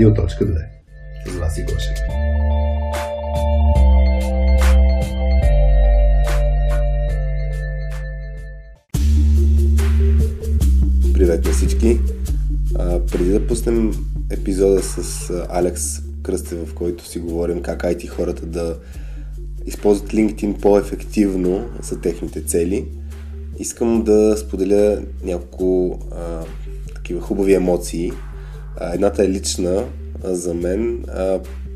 Радио.2 С вас и Гошев. Привет на всички! А, преди да пуснем епизода с Алекс Кръстев, в който си говорим как IT хората да използват LinkedIn по-ефективно за техните цели, искам да споделя няколко а, такива хубави емоции. А, едната е лична за мен.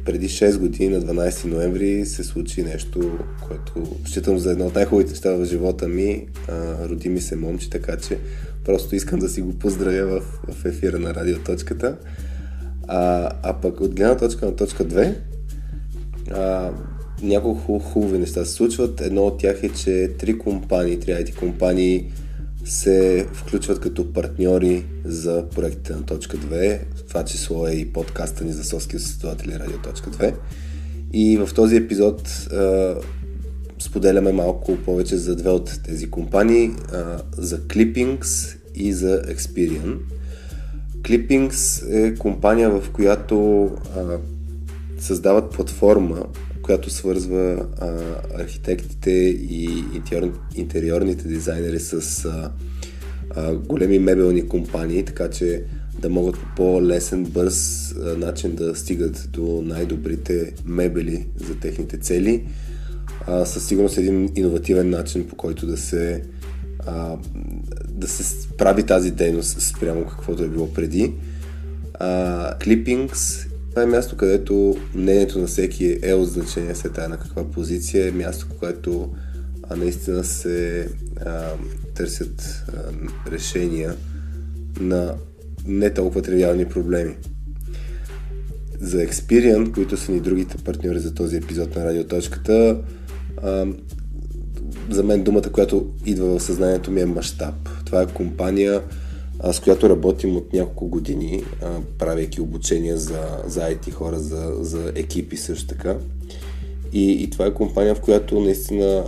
Преди 6 години, на 12 ноември, се случи нещо, което считам за едно от най-хубавите неща в живота ми. Роди ми се момче, така че просто искам да си го поздравя в, в ефира на радиоточката. А, а пък от гледна точка на точка 2, а, няколко хубави неща се случват. Едно от тях е, че три компании, три IT компании се включват като партньори за проектите на точка 2. В това число е и подкаста ни за соски изследователи Радио точка 2. И в този епизод а, споделяме малко повече за две от тези компании, а, за Clippings и за Experian. Clippings е компания, в която а, създават платформа, която свързва а, архитектите и интериор, интериорните дизайнери с а, а, големи мебелни компании, така че да могат по по-лесен, бърз а, начин да стигат до най-добрите мебели за техните цели. А, със сигурност един иновативен начин, по който да се а, да се прави тази дейност спрямо каквото е било преди. Clippings това е място, където мнението на всеки е от значение след на каква позиция. Е място, което а, наистина се а, търсят а, решения на не толкова тривиални проблеми. За Experian, които са ни другите партньори за този епизод на Радиоточката, за мен думата, която идва в съзнанието ми е мащаб. Това е компания, с която работим от няколко години, правейки обучения за, за IT хора, за, за екипи също така. И, и това е компания, в която наистина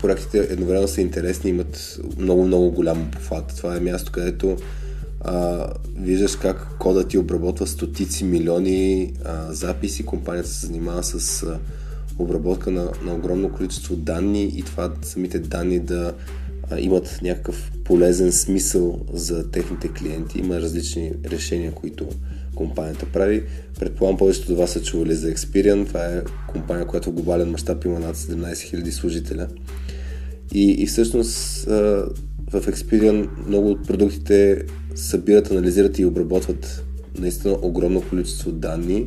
проектите едновременно са интересни, имат много-много голям обхват. Това е място, където а, виждаш как кода ти обработва стотици милиони а, записи. Компанията се занимава с а, обработка на, на огромно количество данни и това самите данни да имат някакъв полезен смисъл за техните клиенти. Има различни решения, които компанията прави. Предполагам, повечето от вас са чували за Experian. Това е компания, която в глобален мащаб има над 17 000 служителя. И, и всъщност в Experian много от продуктите събират, анализират и обработват наистина огромно количество данни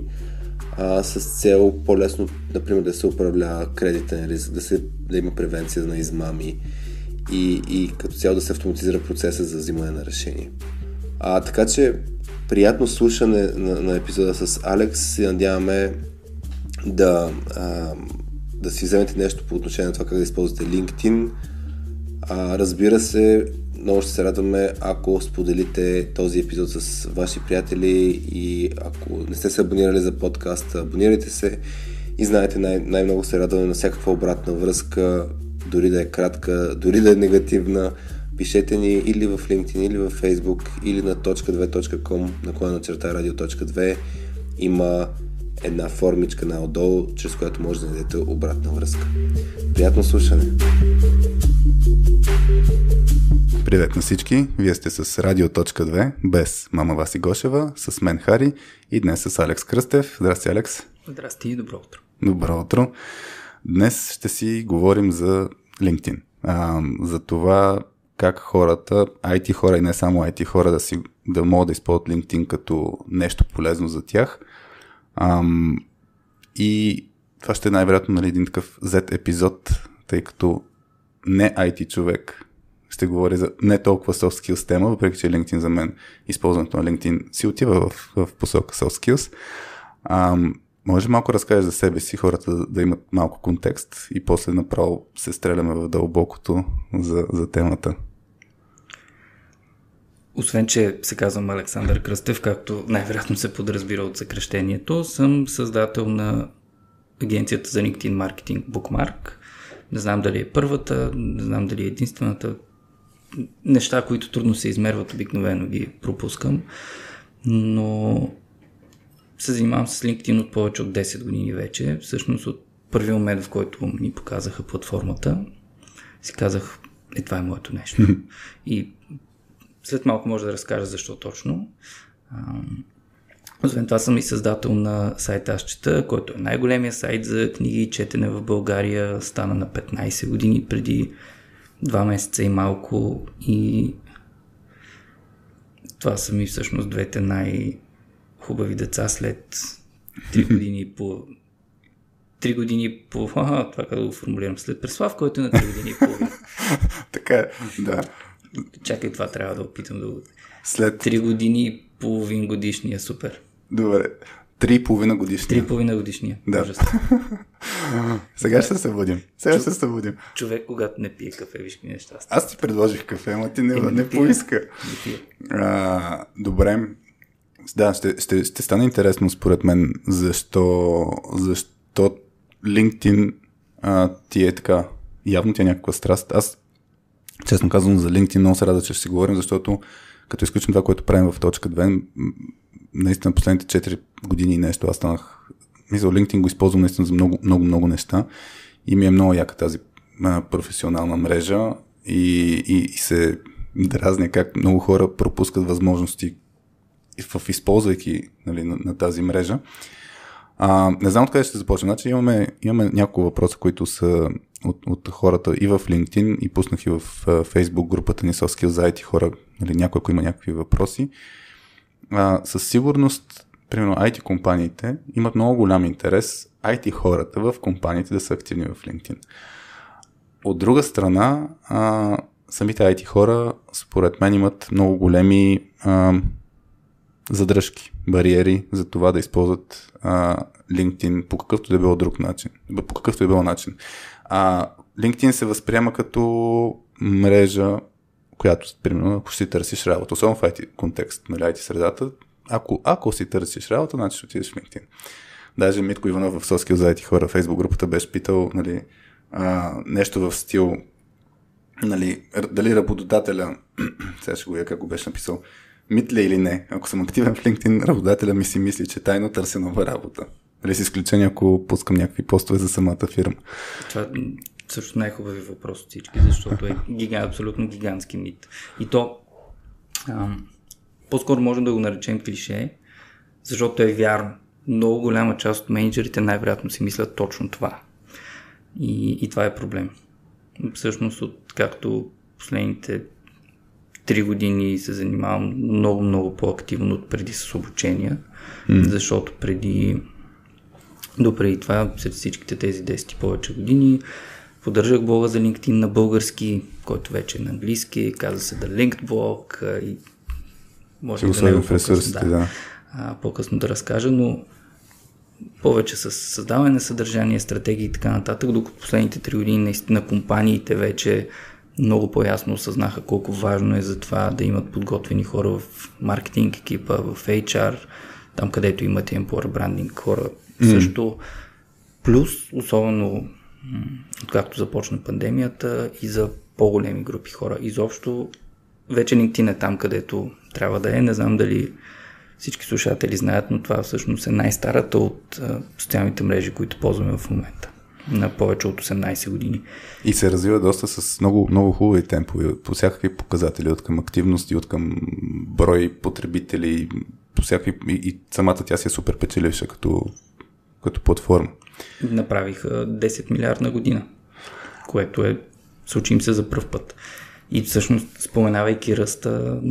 а, с цел по-лесно, например, да се управлява кредитен риск, да, се, да има превенция на измами, и, и като цяло да се автоматизира процеса за взимане на решение. А, така че приятно слушане на, на епизода с Алекс. Се надяваме да, а, да си вземете нещо по отношение на това как да използвате LinkedIn. А, разбира се, много ще се радваме, ако споделите този епизод с ваши приятели и ако не сте се абонирали за подкаста, абонирайте се и знаете, най- най-много се радваме на всякаква обратна връзка, дори да е кратка, дори да е негативна, пишете ни или в LinkedIn, или в Facebook, или на .2.com, наклона на черта радио.2. Има една формичка на отдолу, чрез която може да дадете обратна връзка. Приятно слушане! Привет на всички! Вие сте с Радио.2, без мама Васи Гошева, с мен Хари и днес с Алекс Кръстев. Здрасти, Алекс! Здрасти и добро утро! Добро утро! Днес ще си говорим за LinkedIn. А, за това как хората, IT хора и не само IT хора, да, си, да могат да използват LinkedIn като нещо полезно за тях. А, и това ще е най-вероятно нали, един такъв Z епизод, тъй като не IT човек ще говори за не толкова soft skills тема, въпреки че LinkedIn за мен, използването на LinkedIn си отива в, в посока soft skills. А, може малко разкажеш за себе си, хората да имат малко контекст и после направо се стреляме в дълбокото за, за темата. Освен, че се казвам Александър Кръстев, както най-вероятно се подразбира от съкрещението, съм създател на агенцията за LinkedIn маркетинг Bookmark. Не знам дали е първата, не знам дали е единствената. Неща, които трудно се измерват, обикновено ги пропускам. Но се занимавам с LinkedIn от повече от 10 години вече. Всъщност от първият момент, в който ми показаха платформата, си казах, е, това е моето нещо. И след малко може да разкажа защо точно. Освен това съм и създател на сайта Аз чета, който е най-големия сайт за книги и четене в България. Стана на 15 години преди 2 месеца и малко и това са ми всъщност двете най-хубави деца след 3 години по 3 години по... А, това как да го формулирам. След Преслав, който е на 3 години половина. така е, да. Чакай, това трябва да опитам да го... След... 3 години и половин годишния, супер. Добре. Три и половина годишния. Три и половина годишния. Да. Сега ще се събудим. Сега ще се събудим. Човек, когато не пие кафе, виж ми неща. Аз ти предложих кафе, ама ти не, не, не поиска. Не а, добре. Да, ще, ще, ще стане интересно според мен защо, защо LinkedIn а, ти е така. Явно ти е някаква страст. Аз, честно казвам, за LinkedIn много се рада, че ще си говорим, защото като изключим това, което правим в точка 2, наистина последните 4 години и нещо аз станах, мисля, LinkedIn го използвам наистина за много, много, много неща и ми е много яка тази професионална мрежа и, и, и се дразня как много хора пропускат възможности в използвайки нали, на, на тази мрежа. А, не знам откъде ще започнем. Значи имаме, имаме няколко въпроса, които са от, от хората и в LinkedIn и пуснах и в Facebook групата ни Soft Skills за IT хора, нали, някой, ако има някакви въпроси. А, със сигурност, примерно IT компаниите имат много голям интерес IT хората в компаниите да са активни в LinkedIn. От друга страна, а, самите IT хора, според мен, имат много големи а, задръжки, бариери за това да използват а, LinkedIn по какъвто да било друг начин. По какъвто да било начин. А, LinkedIn се възприема като мрежа, която, примерно, ако си търсиш работа, особено в IT контекст, нали, IT средата, ако, ако си търсиш работа, значи ще отидеш в LinkedIn. Даже Митко Иванов в Соскил за IT хора Facebook групата беше питал нали, а, нещо в стил нали, дали работодателя, сега ще го я как го беше написал, митля или не, ако съм активен в LinkedIn, работодателя ми си мисли, че тайно търся нова работа. Нали, с изключение, ако пускам някакви постове за самата фирма. Това също най-хубави въпрос от всички, защото е гига, абсолютно гигантски мит. И то ам, по-скоро можем да го наречем клише, защото е вярно. Много голяма част от менеджерите най-вероятно си мислят точно това. И, и това е проблем. Всъщност, от както последните три години се занимавам много, много по-активно от преди с обучения, mm. защото преди до преди това, след всичките тези 10 и повече години, поддържах блога за LinkedIn на български, който вече е на английски, каза се да Linked блог и може да не в ресурсите, да. да. А, по-късно да разкажа, но повече с създаване на съдържание, стратегии и така нататък, докато последните три години наистина компаниите вече много по-ясно осъзнаха колко важно е за това да имат подготвени хора в маркетинг екипа, в HR, там където имат employer брандинг хора mm. също. Плюс, особено откакто започна пандемията и за по-големи групи хора. Изобщо вече LinkedIn е там, където трябва да е. Не знам дали всички слушатели знаят, но това всъщност е най-старата от социалните мрежи, които ползваме в момента на повече от 18 години. И се развива доста с много, много хубави темпове по всякакви показатели, от към активност и от към брой потребители, по всякакви, и, и самата тя си е супер печеливша като, като платформа. Направиха 10 милиарда година, което е, случим се за първ път. И всъщност, споменавайки ръста,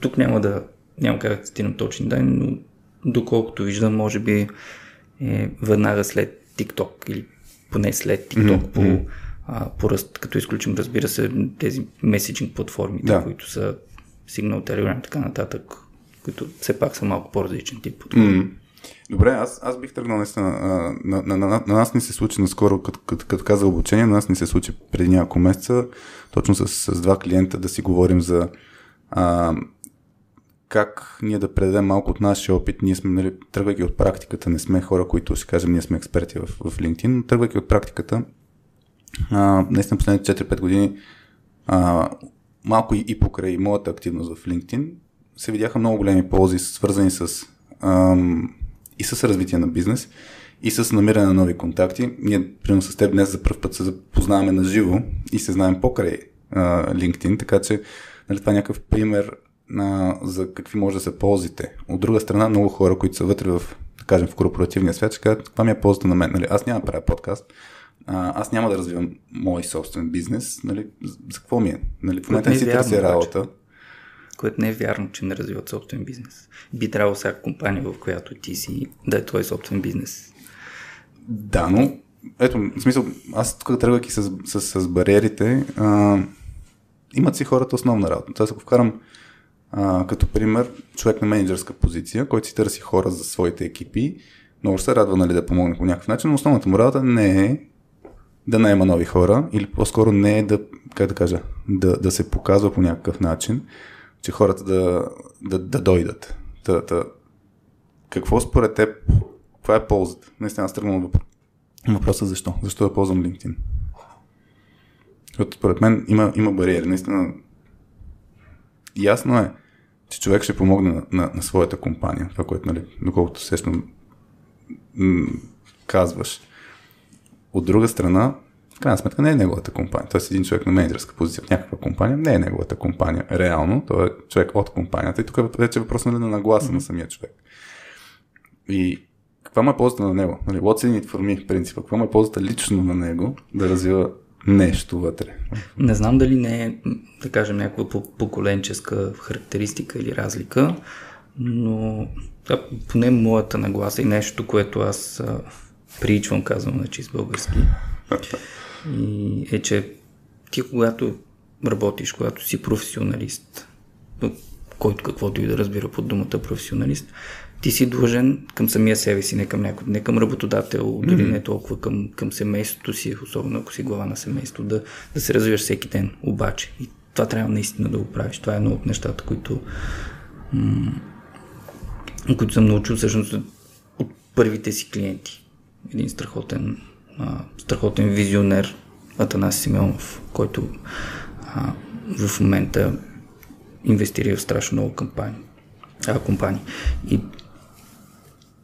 тук няма да няма как да цитирам точни данни, но доколкото виждам, може би е веднага след TikTok или поне след TikTok mm-hmm. по, а, по ръст, като изключим, разбира се, тези меседжинг платформи, да. които са Signal, Telegram така нататък, които все пак са малко по-различен тип платформи. Mm-hmm. Добре, аз, аз бих тръгнал наистина. На, на, на, на, на нас не се случи наскоро, като, като, като каза обучение, на нас не се случи преди няколко месеца, точно с, с два клиента да си говорим за а, как ние да предадем малко от нашия опит. Ние сме, нали, тръгвайки от практиката, не сме хора, които ще кажем, ние сме експерти в, в LinkedIn, но тръгвайки от практиката, а, наистина последните 4-5 години, а, малко и, и покрай моята активност в LinkedIn, се видяха много големи ползи, свързани с ам, и с развитие на бизнес, и с намиране на нови контакти. Ние, примерно с теб днес за първ път се запознаваме на живо и се знаем покрай а, LinkedIn, така че нали, това е някакъв пример а, за какви може да се ползите. От друга страна, много хора, които са вътре в, да кажем, в корпоративния свят, ще кажат, каква ми е ползата на мен. Нали, аз няма да правя подкаст, а, аз няма да развивам мой собствен бизнес. Нали, за какво ми е? Нали, в момента не си търся работа. Което не е вярно, че не развиват собствен бизнес. Би трябвало всяка компания, в която ти си, да е твой собствен бизнес. Да, но ето, в смисъл, аз тук тръгвайки с, с, с бариерите, а, имат си хората основна работа. Тоест, ако вкарам а, като пример човек на менеджерска позиция, който си търси хора за своите екипи, много се радва нали, да помогне по някакъв начин, но основната му работа не е да наема нови хора, или по-скоро не е да, как да кажа, да, да се показва по някакъв начин, че хората да, да, да дойдат. Та, та, какво според теб, каква е ползата? Наистина аз тръгвам въпроса защо? Защо да ползвам LinkedIn? Защото според мен има, има бариери. Наистина ясно е, че човек ще помогне на, на, на своята компания. Това, което, нали, доколкото сещам м- казваш. От друга страна, в крайна сметка не е неговата компания. Тоест един човек на менеджерска позиция в някаква компания не е неговата компания. Реално, той е човек от компанията. И тук вече е въпрос нали, на нагласа mm-hmm. на самия човек. И каква му е ползата на него? Нали, what's in it for me, принципа. Каква му е ползата лично на него да развива нещо вътре? Не знам дали не е, да кажем, някаква поколенческа характеристика или разлика, но да, поне моята нагласа и нещо, което аз а, приичвам, казвам на чист български, и е, че ти когато работиш, когато си професионалист, който каквото и да разбира под думата професионалист, ти си длъжен към самия себе си, не към някой, не към работодател, mm-hmm. дори не толкова към, към семейството си, особено ако си глава на семейство, да, да се развиваш всеки ден. Обаче, и това трябва наистина да го правиш. Това е едно от нещата, които, м- които съм научил всъщност от първите си клиенти. Един страхотен, а, страхотен визионер, Атанас Симеонов, който а, в момента инвестира в страшно много кампании, а, компании. И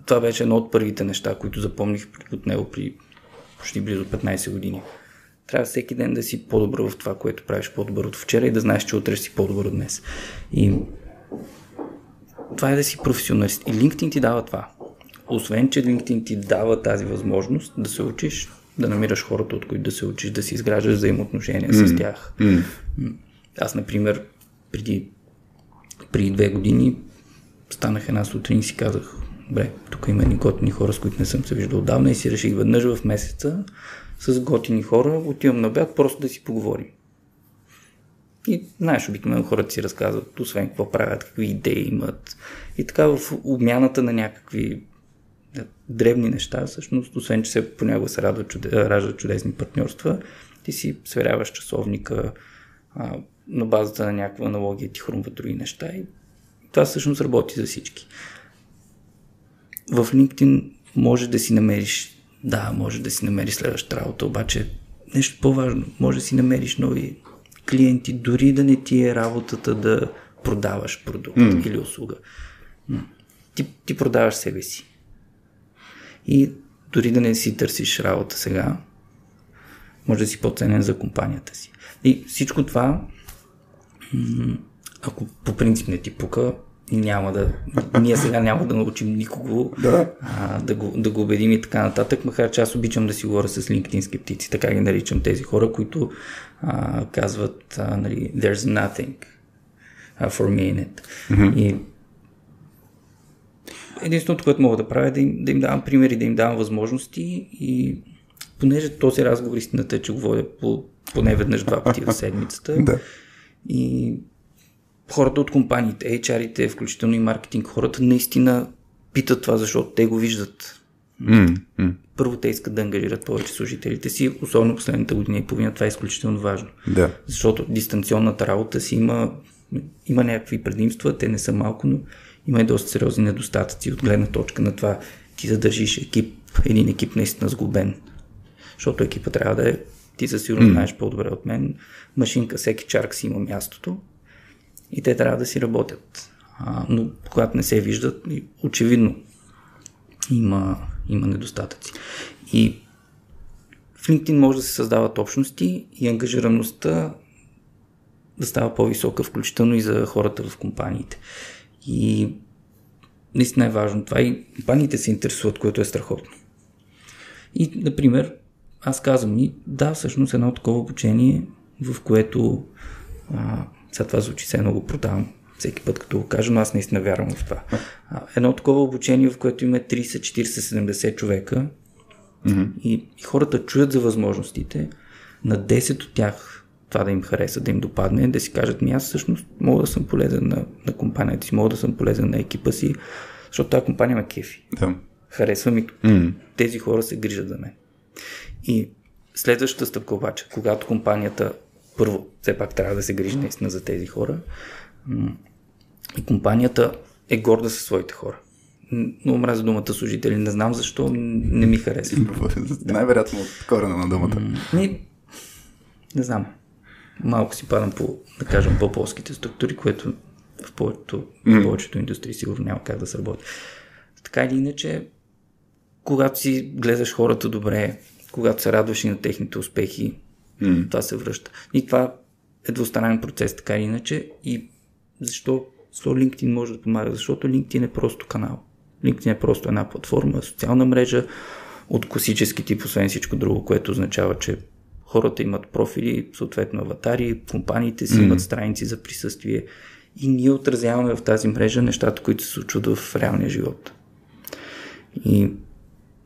това беше едно от първите неща, които запомних от него при почти близо 15 години. Трябва всеки ден да си по-добър в това, което правиш по-добър от вчера и да знаеш, че утре си по-добър от днес. И това е да си професионалист. И LinkedIn ти дава това. Освен, че LinkedIn ти дава тази възможност да се учиш, да намираш хората, от които да се учиш, да си изграждаш взаимоотношения mm. с тях. Mm. Аз, например, преди, преди две години станах една сутрин и си казах, Бре, тук има ни готини хора, с които не съм се виждал отдавна и си реших веднъж в месеца с готини хора, отивам на обяд, просто да си поговорим. И знаеш, обикновено хората си разказват, освен какво правят, какви идеи имат. И така в обмяната на някакви древни неща, всъщност, освен че се понякога се радват, чуде, раждат чудесни партньорства, ти си сверяваш часовника а, на базата на някаква аналогия, ти хрумват други неща и това всъщност работи за всички в LinkedIn може да си намериш, да, може да си намериш следващата работа, обаче нещо по-важно, може да си намериш нови клиенти, дори да не ти е работата да продаваш продукт mm. или услуга. Ти, ти продаваш себе си. И дори да не си търсиш работа сега, може да си по-ценен за компанията си. И всичко това, ако по принцип не ти пука, няма да, ние сега няма да научим никого да. А, да, го, да го убедим и така нататък, макар че аз обичам да си говоря с LinkedIn скептици, така ги наричам тези хора, които а, казват, а, нали, there's nothing for me in it. Mm-hmm. И единственото, което мога да правя е да им, да им давам примери, да им давам възможности и понеже този разговор истината е, че го водя по, поне веднъж два пъти в седмицата да. и хората от компаниите, HR-ите, включително и маркетинг хората, наистина питат това, защото те го виждат. Mm-hmm. Първо те искат да ангажират повече служителите си, особено последната година и половина. Това е изключително важно. Да. Защото дистанционната работа си има, има някакви предимства, те не са малко, но има и доста сериозни недостатъци от гледна точка на това ти задържиш екип, един екип наистина сглобен. Защото екипа трябва да е, ти със сигурност mm. знаеш по-добре от мен, машинка, всеки чарк си има мястото, и те трябва да си работят. а, но когато не се виждат, очевидно има, има недостатъци. И в LinkedIn може да се създават общности и ангажираността да става по-висока, включително и за хората в компаниите. И наистина е важно това и компаниите се интересуват, което е страхотно. И, например, аз казвам ни, да, всъщност едно такова обучение, в което а, сега това звучи се едно го продавам всеки път, като го кажа, но аз наистина вярвам в това. Едно такова обучение, в което има 30, 40, 70 човека mm-hmm. и, и хората чуят за възможностите, на 10 от тях това да им хареса, да им допадне, да си кажат, ми аз всъщност мога да съм полезен на, на компанията си, мога да съм полезен на екипа си, защото тази компания ме кефи. Да. Харесва ми. Mm. Тези хора се грижат за мен. И следващата стъпка обаче, когато компанията първо, все пак трябва да се грижи наистина за тези хора, и компанията е горда със своите хора. Но мразя думата служители. Не знам защо не ми харесва. Най-вероятно от корена на думата. Не, не знам. Малко си падам по, да кажем, по-полските структури, което в повечето, в повечето индустрии сигурно няма как да се работи. Така или иначе, когато си гледаш хората добре, когато се радваш и на техните успехи, mm. това се връща. И това е двустранен процес, така или иначе. И защо, защо LinkedIn може да помага? Защото LinkedIn е просто канал. LinkedIn е просто една платформа, социална мрежа от класически тип, освен всичко друго, което означава, че хората имат профили, съответно аватари, компаниите си mm. имат страници за присъствие и ние отразяваме в тази мрежа нещата, които се случват в реалния живот. И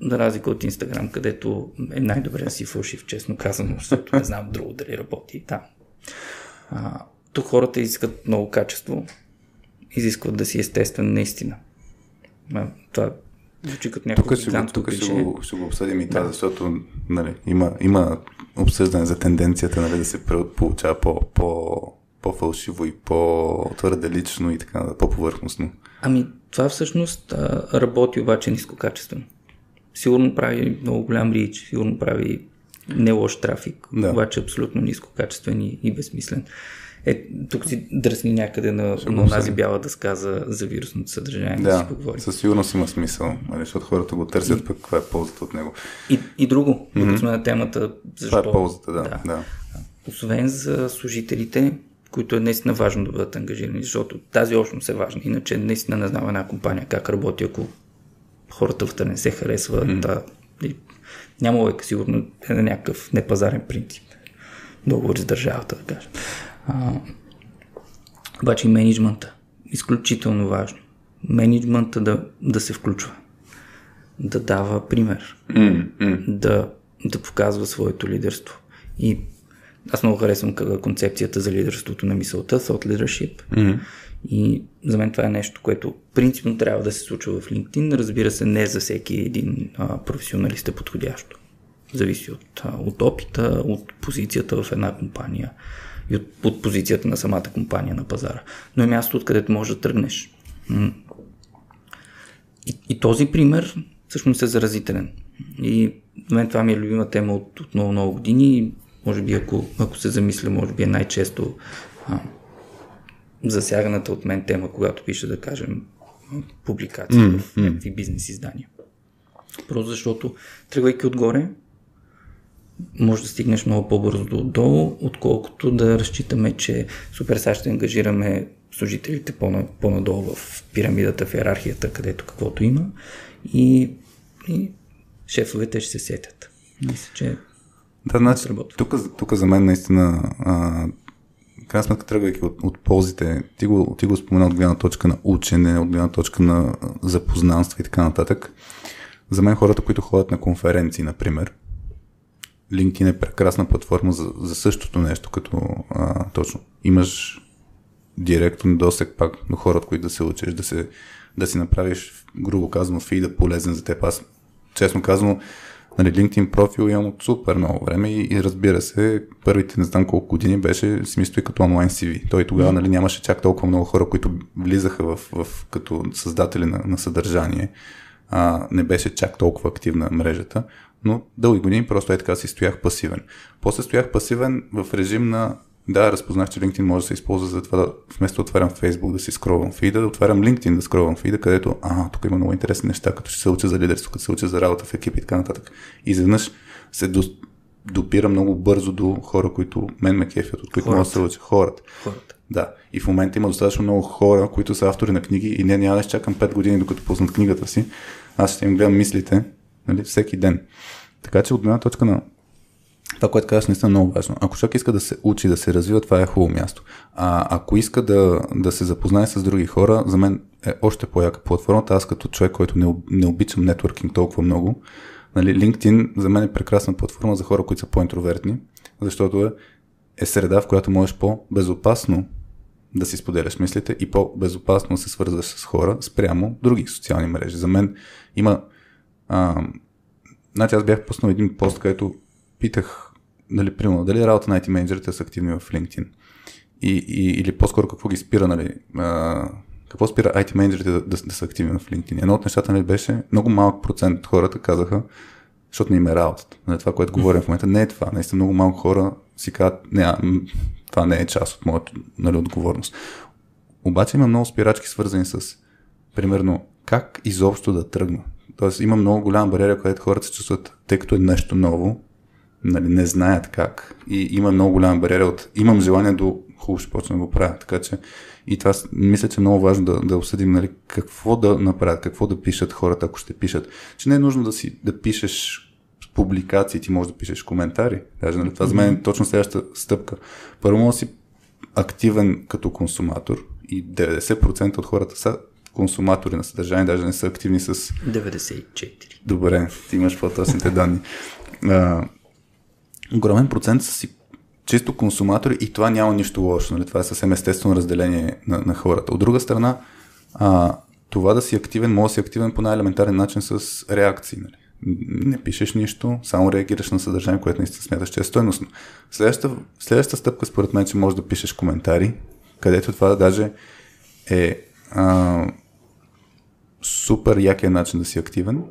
за разлика от Инстаграм, където е най-добре да си фалшив, честно казано, защото не знам друго дали работи там. А, тук хората изискат много качество, изискват да си естествен наистина. А, това звучи като някакво Тук, го, тук ще, го, ще го обсъдим и това, да. защото нали, има, има обсъждане за тенденцията нали, да се получава по, по, по-фалшиво и по-твърде лично и така, по-повърхностно. Ами, това всъщност а, работи обаче нискокачествено. Сигурно прави много голям рич, сигурно прави не лош трафик, да. обаче абсолютно нискокачествен и, и безсмислен. Е, тук си дръсни някъде на, на тази бяла дъска за, за вирусното съдържание. Да, да си поговорим. със сигурност има смисъл, нали, защото хората го търсят, и, пък каква е ползата от него. И, и друго, mm-hmm. сме на темата, защо... Това е ползата, да. да. да. Освен за служителите, които е наистина важно да бъдат ангажирани, защото тази общност е важна. Иначе наистина не знам една компания как работи, ако хората вътре не се харесват. Mm. Да, и няма лойка, сигурно е на някакъв непазарен принцип. Договори с държавата, да кажем. А, обаче и менеджмента. Изключително важно. Менеджмента да, да се включва. Да дава пример. Mm-hmm. Да, да показва своето лидерство. И аз много харесвам концепцията за лидерството на мисълта, thought leadership. Mm-hmm. И за мен това е нещо, което принципно трябва да се случва в LinkedIn. Разбира се, не за всеки един а, професионалист е подходящо. Зависи от, а, от опита, от позицията в една компания и от, от позицията на самата компания на пазара. Но е място, откъдето можеш да тръгнеш. И, и този пример всъщност е заразителен. И мен това ми е любима тема от, от много, много години. Може би, ако, ако се замисля, може би е най-често а, засяганата от мен тема, когато пише, да кажем, публикации mm, в някакви бизнес издания. Просто защото, тръгвайки отгоре, може да стигнеш много по-бързо до отдолу, отколкото да разчитаме, че супер сега ще ангажираме служителите по-надолу в пирамидата, в иерархията, където каквото има и, и шефовете ще се сетят. Мисля, че да, значи, тук, тук за мен наистина а, крайна сметка, тръгвайки от, от ползите, ти го, ти го спомена от гледна точка на учене, от гледна точка на запознанство и така нататък. За мен хората, които ходят на конференции, например, LinkedIn е прекрасна платформа за, за същото нещо, като а, точно имаш директно досек пак до хората, които да се учиш, да, се, да си направиш, грубо казано, фида полезен за теб. Аз, честно казвам, нали, LinkedIn профил имам от супер много време и, и разбира се, първите не знам колко години беше смисъл като онлайн CV. Той тогава нали, нямаше чак толкова много хора, които влизаха в, в, като създатели на, на съдържание. А, не беше чак толкова активна мрежата, но дълги години просто е така си стоях пасивен. После стоях пасивен в режим на да, разпознах, че LinkedIn може да се използва за това да вместо да отварям Facebook да си скролвам фида, да отварям LinkedIn да скролвам фида, където, а, тук има много интересни неща, като ще се уча за лидерство, като се уча за работа в екип и така нататък. И изведнъж се до, допира много бързо до хора, които мен ме кефят, от които мога да се уча. Хората. Хората. Да. И в момента има достатъчно много хора, които са автори на книги и не няма да чакам 5 години, докато пуснат книгата си. Аз ще им гледам мислите нали, всеки ден. Така че от една точка на това, което казваш, наистина е много важно. Ако човек иска да се учи, да се развива, това е хубаво място. А ако иска да, да се запознае с други хора, за мен е още по-яка платформата. Аз като човек, който не, не обичам нетворкинг толкова много, нали, LinkedIn за мен е прекрасна платформа за хора, които са по-интровертни, защото е, е среда, в която можеш по-безопасно да си споделяш мислите и по-безопасно се свързваш с хора спрямо други социални мрежи. За мен има... А, значи аз бях пуснал един пост, където питах, нали, примерно, дали работа на IT менеджерите са активни в LinkedIn. И, и, или по-скоро какво ги спира, нали, а, какво спира IT менеджерите да, да, да, са активни в LinkedIn. Едно от нещата нали, беше, много малък процент от хората казаха, защото не им е работата. Нали, това, което говорим в момента, не е това. Наистина много малко хора си казват, не, това не е част от моята нали, отговорност. Обаче има много спирачки, свързани с, примерно, как изобщо да тръгна. Тоест има много голяма бариера, където хората се чувстват, тъй като е нещо ново, нали, не знаят как. И има много голяма бариера от имам желание до хубаво ще почна да го правя. Така че и това мисля, че е много важно да, да обсъдим нали, какво да направят, какво да пишат хората, ако ще пишат. Че не е нужно да си да пишеш публикации, ти можеш да пишеш коментари. Даже, нали, това за мен е точно следващата стъпка. Първо може да си активен като консуматор и 90% от хората са консуматори на съдържание, даже не са активни с... 94. Добре, ти имаш по-точните данни. А, огромен процент са си чисто консуматори и това няма нищо лошо. Нали? Това е съвсем естествено разделение на, на хората. От друга страна, а, това да си активен, може да си активен по най-елементарен начин с реакции. Нали? Не пишеш нищо, само реагираш на съдържание, което наистина смяташ, че е стойностно. Следващата, следващата стъпка, според мен, че можеш да пишеш коментари, където това даже е а, супер якия начин да си активен,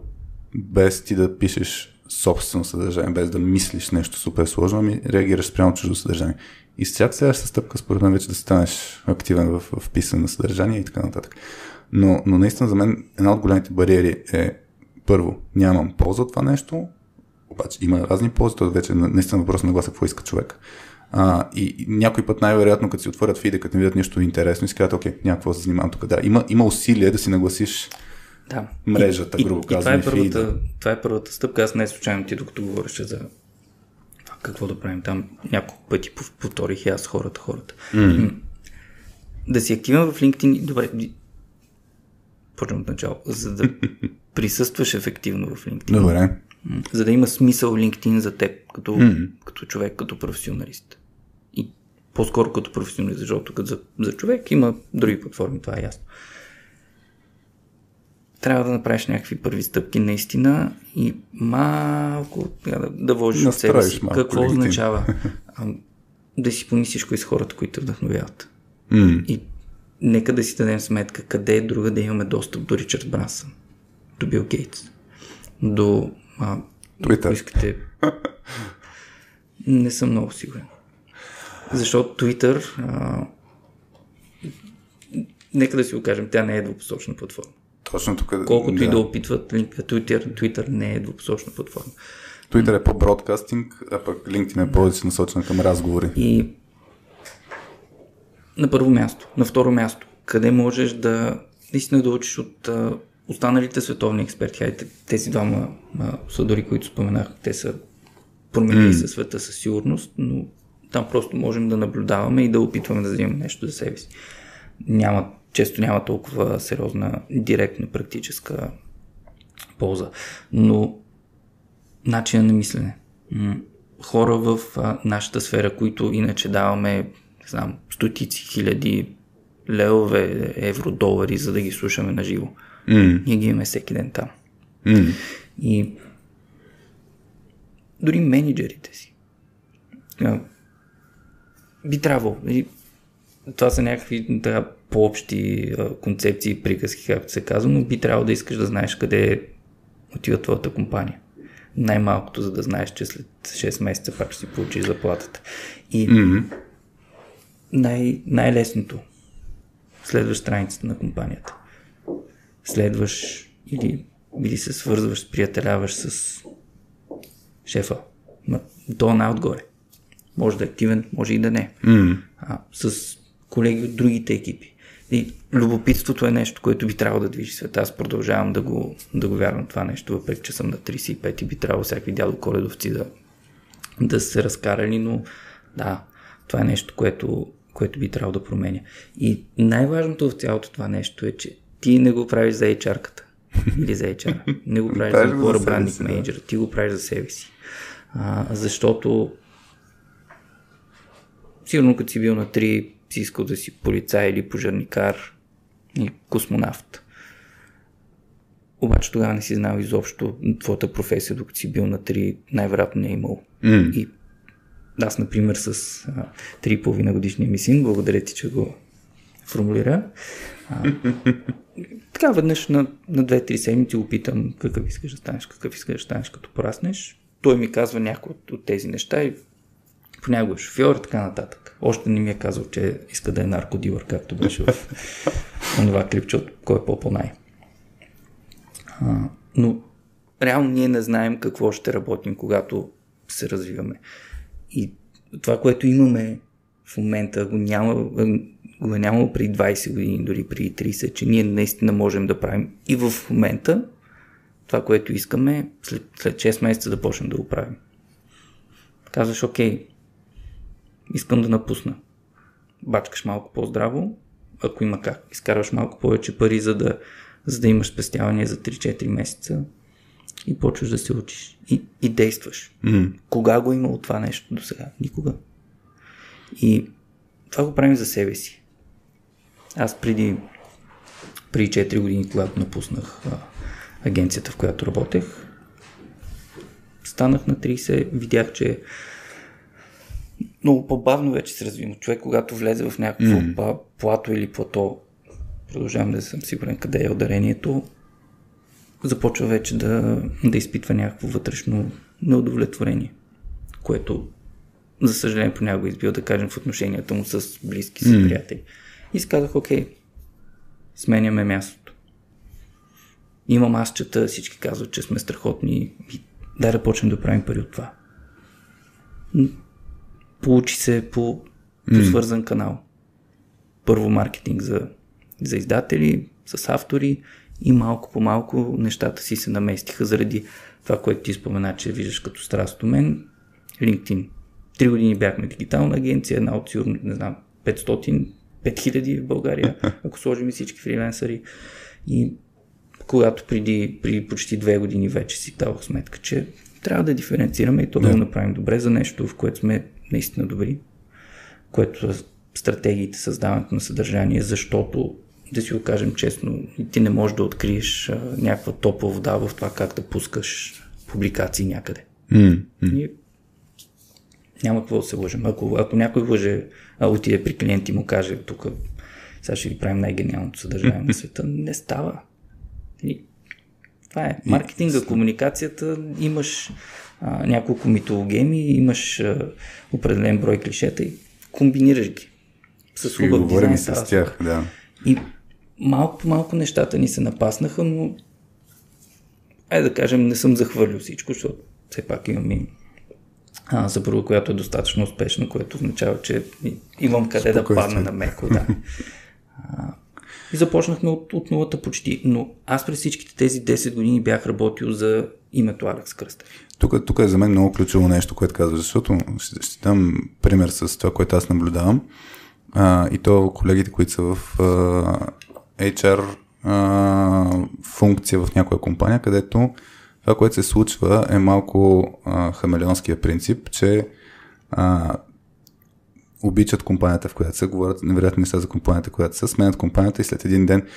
без ти да пишеш собствено съдържание, без да мислиш нещо супер сложно, ами реагираш спрямо чуждо съдържание. И с всяка следващата стъпка, според мен, вече да станеш активен в, в писане на съдържание и така нататък. Но, но наистина за мен една от големите бариери е първо, нямам полза от това нещо, обаче има разни ползи, това вече наистина въпрос на гласа какво иска човек. А, и, и някой път най-вероятно, като си отворят фида, като не видят нещо интересно и си казват, окей, някакво се занимавам тук. Да, има, има усилие да си нагласиш да. мрежата, грубо казвам. И, това, е първата, това е първата стъпка. Аз не случайно ти, докато говореше за какво да правим там, няколко пъти повторих и аз хората, хората. Mm. Да си активен в LinkedIn, добре, почвам от начало, за да присъстваш ефективно в LinkedIn. Добре. За да има смисъл LinkedIn за теб, като, mm. като човек, като професионалист. И по-скоро като професионалист, защото като за, за човек има други платформи, това е ясно трябва да направиш някакви първи стъпки наистина и малко да, да вложиш от себе си. Какво легитим. означава? А, да си помислиш кои са хората, които вдъхновяват. Mm. И нека да си дадем сметка къде е друга да имаме достъп до Ричард Брансън, до Бил Гейтс, до... А, Twitter. Искате... Не съм много сигурен. Защото Twitter, а... нека да си го кажем, тя не е двупосочна платформа. Точно тук. Колкото да. и да опитват, Twitter, Twitter не е двупосочна платформа. Twitter е по-бродкастинг, а пък LinkedIn е повече насочен към разговори. И на първо място. На второ място, къде можеш да наистина да учиш от а, останалите световни експерти. Хайде, тези двама а, са дори, които споменах, те са променили mm. със света със сигурност, но там просто можем да наблюдаваме и да опитваме да вземем нещо за себе си. Няма често няма толкова сериозна директна практическа полза. Но начина на мислене. Хора в нашата сфера, които иначе даваме, не знам, стотици хиляди левове, евро, долари, за да ги слушаме на живо. Mm. Ние ги имаме всеки ден там. Mm. И дори менеджерите си. Би трябвало. Това са някакви така, по-общи концепции и приказки, както се казва, но би трябвало да искаш да знаеш къде отива твоята компания. Най-малкото, за да знаеш, че след 6 месеца пак ще си получиш заплатата. И mm-hmm. най- най-лесното. Следваш страницата на компанията. Следваш или, или се свързваш, приятеляваш с шефа. Ма, то най-отгоре. Може да е активен, може и да не. Mm. А, с колеги от другите екипи. И любопитството е нещо, което би трябвало да движи света. Аз продължавам да го, да го вярвам това нещо, въпреки че съм на 35 и би трябвало всякакви дядо коледовци да, да се разкарали, но да, това е нещо, което, което би трябвало да променя. И най-важното в цялото това нещо е, че ти не го правиш за HR-ката или за HR. Не го правиш за хора брандинг да. менеджера. Ти го правиш за себе си. А, защото сигурно като си бил на 3, си искал да си полицай или пожарникар или космонавт. Обаче тогава не си знал изобщо твоята професия, докато си бил на 3, най-вероятно не е имал. Mm. И аз, например, с а, 3,5 годишния ми син, благодаря ти, че го формулира. А, така веднъж на, на 2-3 седмици го питам какъв искаш да станеш, какъв искаш да станеш като пораснеш. Той ми казва някои от, от тези неща и понякога е шофьор и така нататък. Още не ми е казал, че иска да е наркодилър, както беше в това клипче от кой е по-по-най. Но реално ние не знаем какво ще работим, когато се развиваме. И това, което имаме в момента, го няма, го е нямало преди 20 години, дори преди 30, че ние наистина можем да правим и в момента това, което искаме, след, след 6 месеца да почнем да го правим. Казваш, окей, искам да напусна. Бачкаш малко по-здраво, ако има как. Изкарваш малко повече пари, за да, за да имаш спестяване за 3-4 месеца и почваш да се учиш. И, и действаш. Mm. Кога го е имало това нещо до сега? Никога. И това го правим за себе си. Аз преди, преди 4 години, когато напуснах а, агенцията, в която работех, станах на 30, видях, че много по-бавно вече се развива. Човек, когато влезе в някакво mm. плато или плато, продължавам да съм сигурен къде е ударението, започва вече да, да изпитва някакво вътрешно неудовлетворение, което, за съжаление, понякога избил, да кажем, в отношенията му с близки си mm. приятели. И си казах, окей, сменяме мястото. Имам аз чета, всички казват, че сме страхотни и дай да почнем да правим пари от това. Получи се по, по свързан канал. Първо маркетинг за, за издатели, с автори и малко по малко нещата си се наместиха заради това, което ти спомена, че виждаш като страст у мен. LinkedIn. Три години бяхме дигитална агенция, една от сигурно, не знам, 500, 5000 в България, ако сложим и всички фриленсъри. И когато преди, преди почти две години вече си давах сметка, че трябва да диференцираме и то да го направим добре за нещо, в което сме наистина добри, което стратегиите, създаването на съдържание, защото да си го кажем честно, ти не можеш да откриеш а, някаква топла вода в това как да пускаш публикации някъде. Mm, mm. И няма какво да се лъжем. Ако, ако някой лъже, а отиде при клиент и му каже, тук сега ще ви правим най-гениалното съдържание на света, не става. И това е. Маркетинга, комуникацията, имаш а, няколко митологеми, имаш а, определен брой клишета и комбинираш ги. С хубав говорим и дизайн. с тях, да. И малко по малко нещата ни се напаснаха, но айде да кажем, не съм захвърлил всичко, защото все пак имам и а, съпруга, която е достатъчно успешна, което означава, че имам къде да падна на меко. Да. А, и започнахме от, от нулата почти, но аз през всичките тези 10 години бях работил за името Алекс Кръстев. Тук, тук е за мен много ключово нещо, което казваш, защото ще, ще дам пример с това, което аз наблюдавам. А, и то колегите, които са в а, HR а, функция в някоя компания, където това, което се случва е малко а, хамелеонския принцип, че а, обичат компанията, в която са, говорят невероятни неща за компанията, която са, сменят компанията и след един ден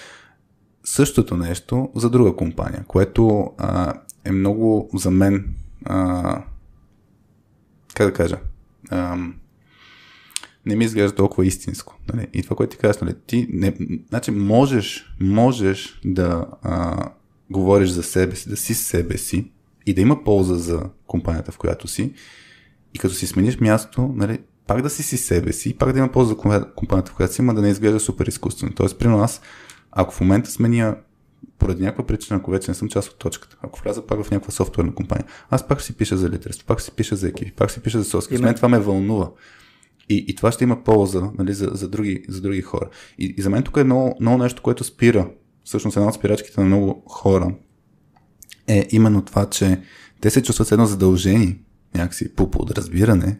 същото нещо за друга компания, което а, е много за мен как да кажа а, не ми изглежда толкова истинско. Нали? И това, което ти казваш, нали? ти не, значи можеш, можеш да а, говориш за себе си, да си себе си и да има полза за компанията, в която си. И като си смениш място, нали, пак да си си себе си, пак да има полза за компанията, в която си, има да не изглежда супер изкуствено. Тоест, при нас, ако в момента сменя поради някаква причина, ако вече не съм част от точката, ако вляза пак в някаква софтуерна компания, аз пак си пиша за лидерство, пак си пиша за екипи, пак си пиша за соски. Мен това ме вълнува. И, и това ще има полза нали, за, за, други, за други хора. И, и за мен тук е много, много нещо, което спира, всъщност една от спирачките на много хора, е именно това, че те се чувстват едно задължение, някакси по подразбиране,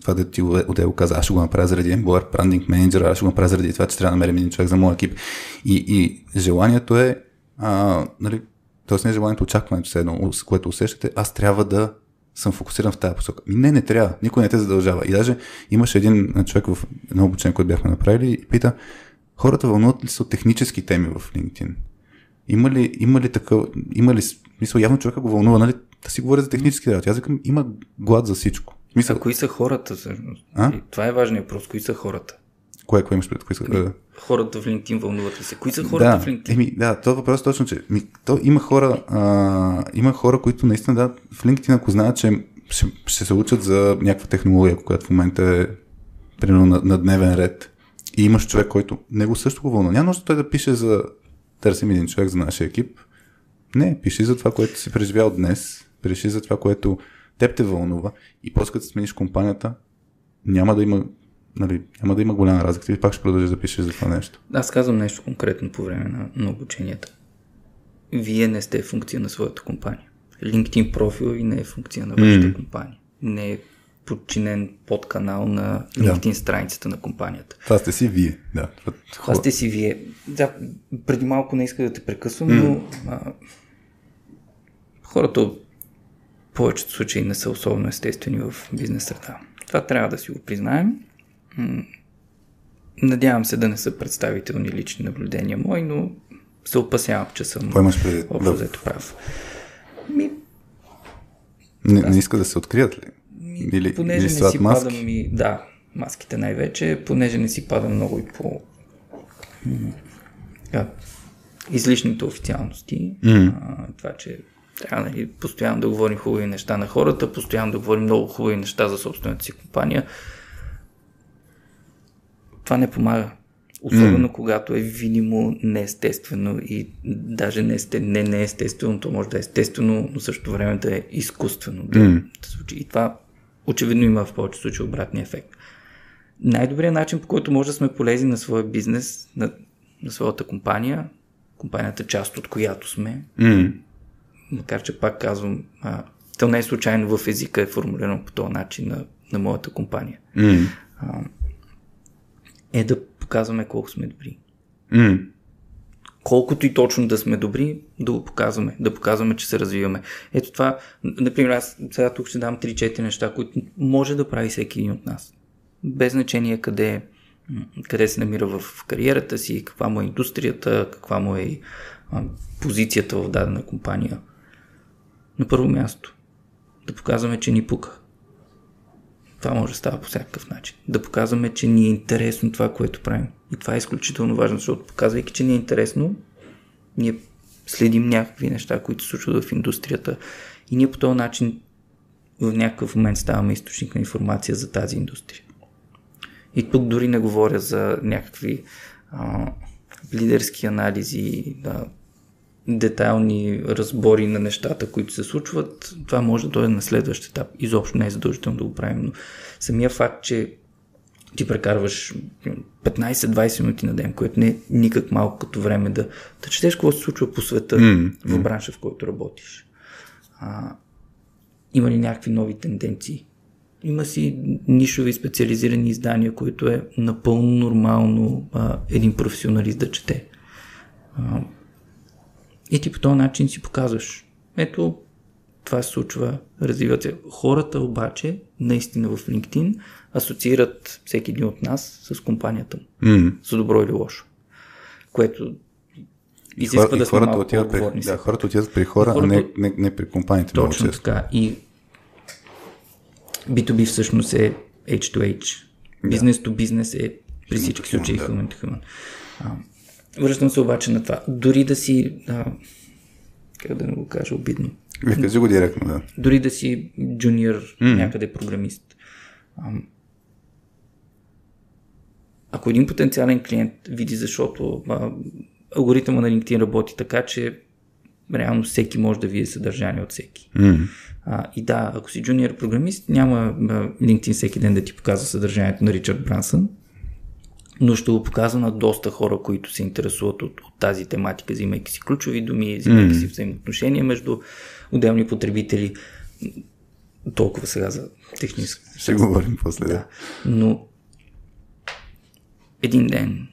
това да ти отдело каза, аз ще го направя заради Emboar Branding Manager, аз ще го направя заради това, че трябва да намерим един човек за моя екип. И, и желанието е, а, нали, т.е. не е желанието, очакването, едно, което усещате, аз трябва да съм фокусиран в тази посока. Не, не трябва. Никой не те задължава. И даже имаше един човек в едно обучение, което бяхме направили и пита, хората вълнуват ли се от технически теми в LinkedIn? Има ли, има ли такъв, има ли, мисъл, явно човека го вълнува, нали, да си говоря за технически работи. Аз викам, има глад за всичко. Мисъл... А кои са хората всъщност? А? това е важният въпрос. Кои са хората? Кое, кое имаш пред? Кои са... Ами, хората в LinkedIn вълнуват ли се? Кои са хората да, в LinkedIn? Еми, да, това въпрос е точно, че ми, то, има, хора, а, има хора, които наистина да, в LinkedIn, ако знаят, че ще, ще се учат за някаква технология, която в момента е примерно на, на дневен ред и имаш човек, който него също го вълнува. Няма нужда той да пише за търсим един човек за нашия екип. Не, пиши за това, което си преживял днес, пиши за това, което теб те вълнува и после като смениш компанията, няма да има нали, няма да има голяма разлика. и пак ще продължиш да пишеш за това нещо. Аз казвам нещо конкретно по време на, на обученията. Вие не сте функция на своята компания. LinkedIn профил и не е функция на вашата mm. компания. Не е подчинен под канал на LinkedIn да. страницата на компанията. Това сте си вие, да. Това сте си вие. Да, преди малко не исках да те прекъсвам, mm. но а, хората повечето случаи не са особено естествени в бизнес среда. Това трябва да си го признаем. Надявам се да не са представителни лични наблюдения мои, но се опасявам, че съм общо взето прав. Ми, не, не иска да се открият ли? Или, понеже или не си маски? падам и... Да, маските най-вече, понеже не си падам много и по а, излишните официалности. Mm. А, това, че трябва нали, постоянно да говорим хубави неща на хората, постоянно да говорим много хубави неща за собствената си компания. Това не помага. Особено mm. когато е видимо неестествено и даже не, е, не неестествено, то може да е естествено, но също време да е изкуствено да, mm. да случи. И това очевидно има в повече случаи обратния ефект. Най-добрият начин, по който може да сме полезни на своя бизнес, на, на своята компания, компанията част от която сме, mm. Макар че пак казвам, а, то не е случайно в езика е формулирано по този начин на, на моята компания. Mm. А, е да показваме колко сме добри. Mm. Колкото и точно да сме добри, да го показваме, да показваме, че се развиваме. Ето това, например, аз сега тук ще дам 3-4 неща, които може да прави всеки един от нас. Без значение къде, къде се намира в кариерата си, каква му е индустрията, каква му е позицията в дадена компания. На първо място, да показваме, че ни пука. Това може да става по всякакъв начин. Да показваме, че ни е интересно това, което правим. И това е изключително важно, защото показвайки, че ни е интересно, ние следим някакви неща, които се случват в индустрията и ние по този начин в някакъв момент ставаме източник на информация за тази индустрия. И тук дори не говоря за някакви а, лидерски анализи, да, детайлни разбори на нещата, които се случват, това може да дойде на следващ етап. Изобщо не е задължително да го правим, но самия факт, че ти прекарваш 15-20 минути на ден, което не е никак малко като време да, да четеш какво се случва по света mm, в бранша, в който работиш. А, има ли някакви нови тенденции? Има си нишови специализирани издания, които е напълно нормално а, един професионалист да чете. А, и ти по този начин си показваш. Ето, това се случва, развиват се. Хората обаче, наистина в LinkedIn, асоциират всеки един от нас с компанията му. Mm. За добро или лошо. Което изисква хора, да сме хората отиват при, да, хората отиват при хора, хората... а не, не, не при компаниите. Точно така. И B2B всъщност е H2H. Бизнес to бизнес е при всички случаи да. human to human. Връщам се обаче на това. Дори да си, а, как да не го кажа, обидно. Ви кажи го директно, да. Дори да си джуниор, mm. някъде програмист. А, ако един потенциален клиент види, защото а, алгоритъма на LinkedIn работи така, че реално всеки може да види съдържание от всеки. Mm. А, и да, ако си джуниор програмист, няма а, LinkedIn всеки ден да ти показва съдържанието на Ричард Брансън, но ще го показва на доста хора, които се интересуват от, от тази тематика, взимайки си ключови думи, взимайки mm. си взаимоотношения между отделни потребители. Толкова сега за технически. Ще говорим после. Да. Но един ден,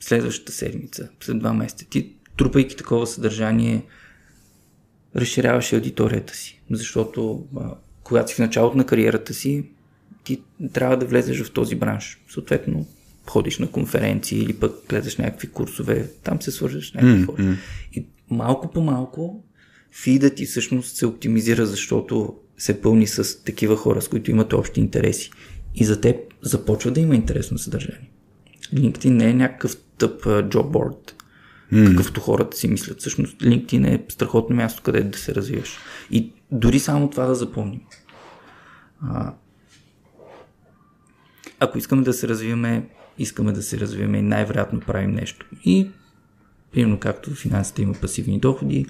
следващата седмица, след два месеца, ти трупайки такова съдържание, разширяваш аудиторията си. Защото а, когато си в началото на кариерата си, ти трябва да влезеш в този бранш. Съответно, ходиш на конференции или пък гледаш някакви курсове, там се свържеш с някакви mm, хора. И малко по малко фидът ти всъщност се оптимизира, защото се пълни с такива хора, с които имат общи интереси. И за теб започва да има интересно съдържание. LinkedIn не е някакъв тъп джобборд, mm. какъвто хората си мислят. Всъщност LinkedIn е страхотно място, където да се развиваш. И дори само това да запомним. А, ако искаме да се развиваме, искаме да се развиваме и най-вероятно правим нещо. И, примерно както финансите има пасивни доходи,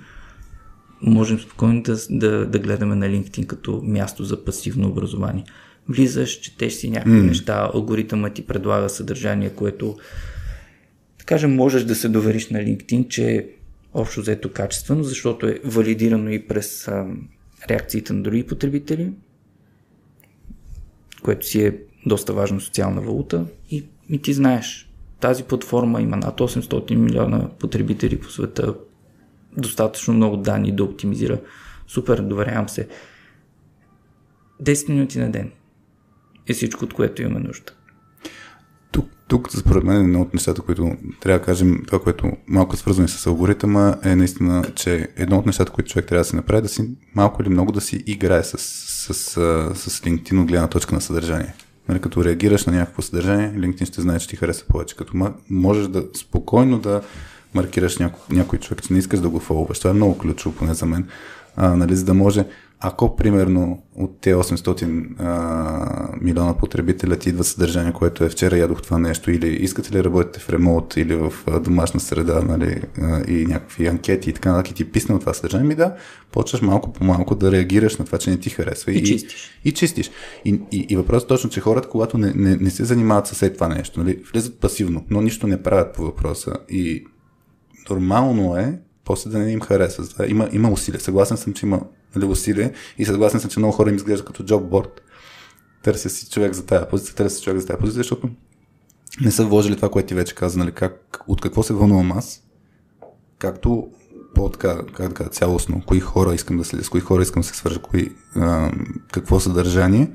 можем спокойно да, да, да гледаме на LinkedIn като място за пасивно образование. Влизаш, четеш си някакви mm. неща, алгоритъмът ти предлага съдържание, което да кажем, можеш да се довериш на LinkedIn, че е общо взето качествено, защото е валидирано и през а, реакциите на други потребители, което си е доста важна социална валута и, и ти знаеш, тази платформа има над 800 милиона потребители по света, достатъчно много данни да оптимизира. Супер, доверявам се. 10 минути на ден е всичко, от което имаме нужда. Тук, тук според мен, едно от нещата, които трябва да кажем, това, което малко е свързано с алгоритъма, е наистина, че едно от нещата, които човек трябва да се направи, да си малко или много да си играе с, с, с, с LinkedIn от гледна точка на съдържание. Нали, като реагираш на някакво съдържание, LinkedIn ще знае, че ти харесва повече. Като можеш да спокойно да маркираш няко, някой човек, че не искаш да го фолваш. Това е много ключово, поне за мен. А, нали, за да може ако, примерно, от те 800 а, милиона потребителя ти идва съдържание, което е вчера ядох това нещо, или искате ли работите в ремонт или в домашна среда, нали, и някакви анкети и така нататък, и ти писне от това съдържание, ми да, почваш малко по малко да реагираш на това, че не ти харесва. И, и чистиш. И, и чистиш. И, и, и въпросът е точно, че хората, когато не, не, не се занимават с това нещо, нали, влизат пасивно, но нищо не правят по въпроса и нормално е после да не им хареса. Има, има усилия. Съгласен съм, че има усилие и съгласен съм, че много хора им изглежда като джобборд. Търся си човек за тая позиция, търся си човек за тая позиция, защото не са вложили това, което ти вече каза, нали, как, от какво се вълнувам аз, както по-така, как така, цялостно, кои хора искам да следя, с кои хора искам да се свържа, кои, а, какво съдържание,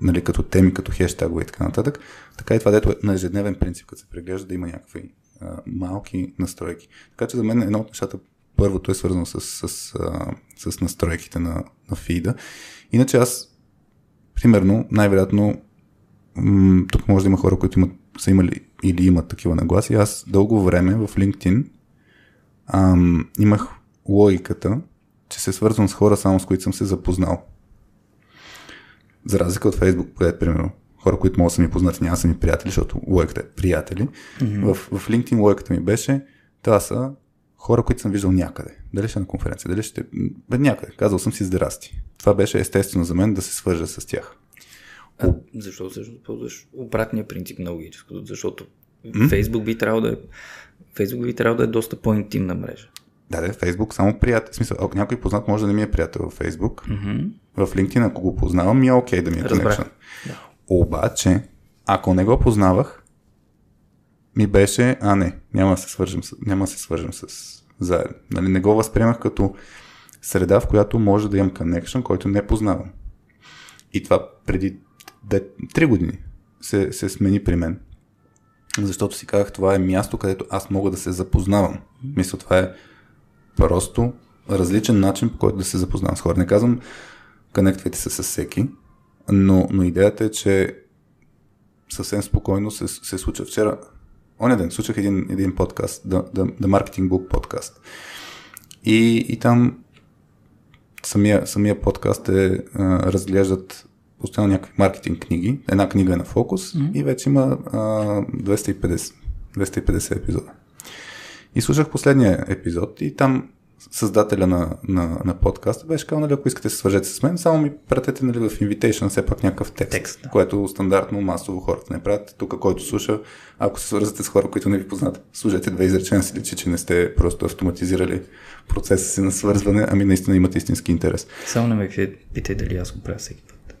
нали, като теми, като хештагове и така нататък. Така и това, дето е на ежедневен принцип, като се преглежда, да има някакви а, малки настройки. Така че за мен едно от нещата, първото е свързано с, с, с, с настройките на, на фида. Иначе аз, примерно, най-вероятно, м- тук може да има хора, които имат, са имали или имат такива нагласи. Аз дълго време в LinkedIn ам, имах логиката, че се свързвам с хора само с които съм се запознал. За разлика от Facebook, където, примерно, хора, които могат да са ми познати, няма са ми приятели, защото логиката е приятели. Mm-hmm. В, в LinkedIn логиката ми беше, това са хора, които съм виждал някъде. Дали ще е на конференция, дали ще... Бе, някъде. Казал съм си здрасти. Това беше естествено за мен да се свържа с тях. А, защо всъщност ползваш обратния принцип на логическото? Защото mm? Фейсбук би трябвало да е Фейсбук би трябвало да е доста по-интимна мрежа. Да, да, Фейсбук само приятел. В смисъл, ако някой познат, може да не ми е приятел в Фейсбук. Mm-hmm. В LinkedIn, ако го познавам, ми е окей okay да ми е connection. Да. Обаче, ако не го познавах, ми беше, а не, няма да се свържем няма да се свържем с заедно. Нали, не го възприемах като среда, в която може да имам connection, който не познавам. И това преди 3 години се, се смени при мен. Защото си казах, това е място, където аз мога да се запознавам. Мисля, това е просто различен начин, по който да се запознавам с хора. Не казвам, конектвайте се с всеки, но, но идеята е, че съвсем спокойно се, се случва. Вчера, оня ден, слушах един, един подкаст, The, The, The Marketing Book подкаст. И, и там самия, самия подкаст е, а, разглеждат постоянно някакви маркетинг книги. Една книга е на фокус mm-hmm. и вече има а, 250, 250 епизода. И слушах последния епизод и там създателя на, на, на подкаста беше казал, нали, ако искате се свържете с мен, само ми пратете нали, в invitation все пак някакъв текст, текст да. което стандартно масово хората не правят. Тук, който слуша, ако се свързвате с хора, които не ви познат, служете две изречения си личи, че не сте просто автоматизирали процеса си на свързване, ами наистина имате истински интерес. Само не ме питай дали аз го правя всеки път.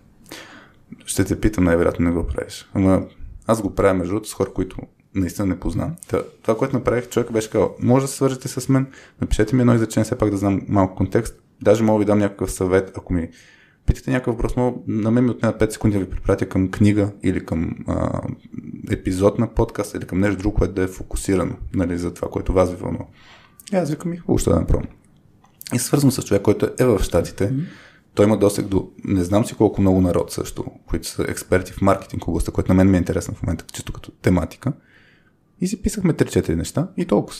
Ще те питам, най-вероятно не го правиш. Ама аз го правя между с хора, които наистина не познавам. Та, това, което направих, човек беше казал, може да се свържете с мен, напишете ми едно изречение, все пак да знам малко контекст. Даже мога да ви дам някакъв съвет, ако ми питате някакъв въпрос, мога, на мен ми отнема 5 секунди да ви препратя към книга или към а, епизод на подкаст или към нещо друго, което да е фокусирано нали, за това, което вас ви вълнува. И аз викам и хубаво ще да направя. И свързвам с човек, който е в Штатите. Mm-hmm. Той има досег до не знам си колко много народ също, които са експерти в маркетинг областта, което на мен ми е интересно в момента, чисто като тематика. И си писахме 3-4 неща и толкова.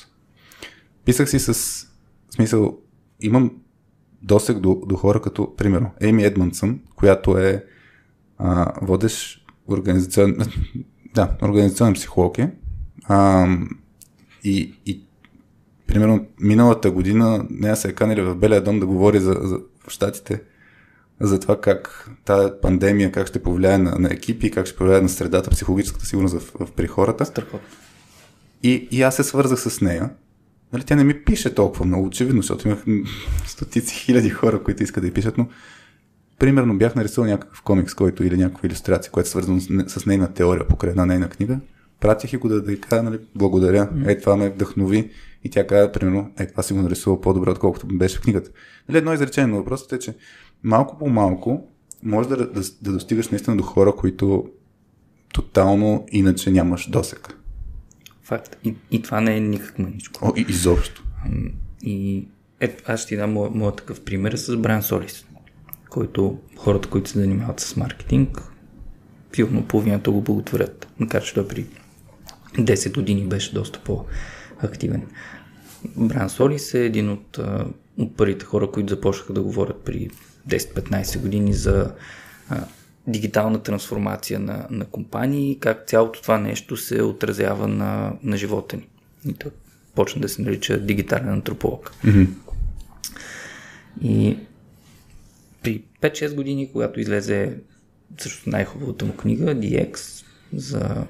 Писах си с смисъл, имам досег до, до хора като, примерно, Ейми Едмонсън, която е а, водещ организационен, да, организационен психолог е. А, и, и примерно миналата година нея се е канили в Белия дом да говори за, за в Штатите за това как тази пандемия, как ще повлияе на, на екипи, как ще повлияе на средата, психологическата сигурност в, в при хората. Страхотно. И, и аз се свързах с нея. Нали, тя не ми пише толкова много, очевидно, защото имах стотици хиляди хора, които искат да й пишат, но примерно бях нарисувал някакъв комикс, който или някаква иллюстрация, която е свързана с, с нейна теория покрай една нейна книга. Пратих и го да, да кажа, нали, благодаря, е, това ме вдъхнови. И тя каза, примерно, е, това си го нарисувал по-добре, отколкото беше в книгата. Нали, едно изречение на въпросът е, че малко по малко може да, да, да достигаш наистина до хора, които тотално иначе нямаш досек. Факт. И, и това не е никак маничко. О, и, изобщо. И ето, аз ще ти дам моят моя такъв пример с Бран Солис, който хората, които се занимават с маркетинг, сигурно половината го благотворят. Макар, че той при 10 години беше доста по-активен. Бран Солис е един от, от първите хора, които започнаха да говорят при 10-15 години за дигитална трансформация на, на компании, как цялото това нещо се отразява на, на живота ни. И то почна да се нарича дигитален антрополог. Mm-hmm. И при 5-6 години, когато излезе също най-хубавата му книга, DX, за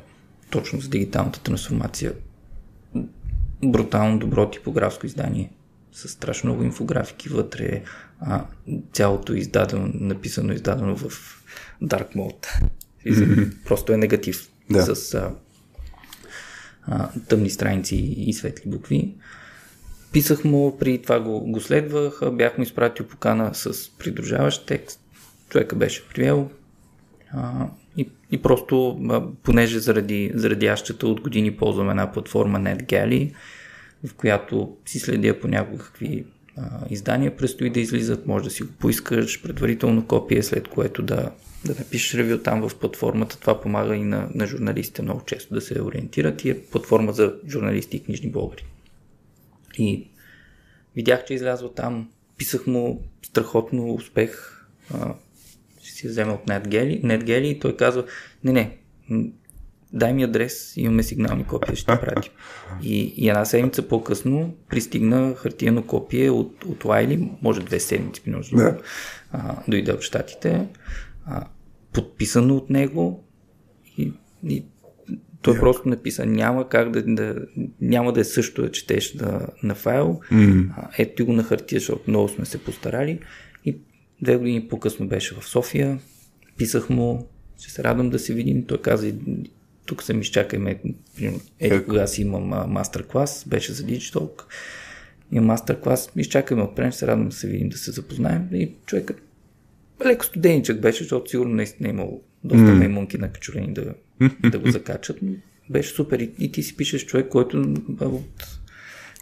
точно за дигиталната трансформация, брутално добро типографско издание, с страшно много инфографики вътре, а, цялото издадено, написано издадено в Dark Mode. Mm-hmm. Просто е негатив. Да. С а, а, тъмни страници и светли букви. Писах му, при това го, го следвах, бях му изпратил покана с придружаващ текст. Човека беше приел. А, и, и просто, а, понеже заради, заради ащата от години ползвам една платформа NetGalley, в която си следя по някакви а, издания предстои да излизат, може да си го поискаш предварително копие, след което да, да напишеш ревю там в платформата. Това помага и на, на журналистите много често да се ориентират и е платформа за журналисти и книжни блогъри. И видях, че излязва там, писах му страхотно успех, а, ще си взема от NetGalley, NetGalley и той казва, не, не, дай ми адрес, имаме сигнални копия, ще пратим. И, и една седмица по-късно пристигна хартияно копие от, от Лайли, може две седмици, може да. дойде от щатите, а, подписано от него и, и той yeah. просто написа, няма как да, да няма да е също да четеш да, на файл. Mm. А, ето ти го на хартия, защото много сме се постарали. И две години по-късно беше в София. Писах му, ще се радвам да се видим. Той каза, тук съм изчакаме, ето кога си имам мастер клас, беше за Digitalk. Имам мастер клас, изчакаме отпрем, се радвам да се видим, да се запознаем. И човекът леко студеничък беше, защото сигурно наистина е имал доста mm. маймунки на качурени да, да го закачат. Но беше супер. И, и ти си пишеш човек, който от,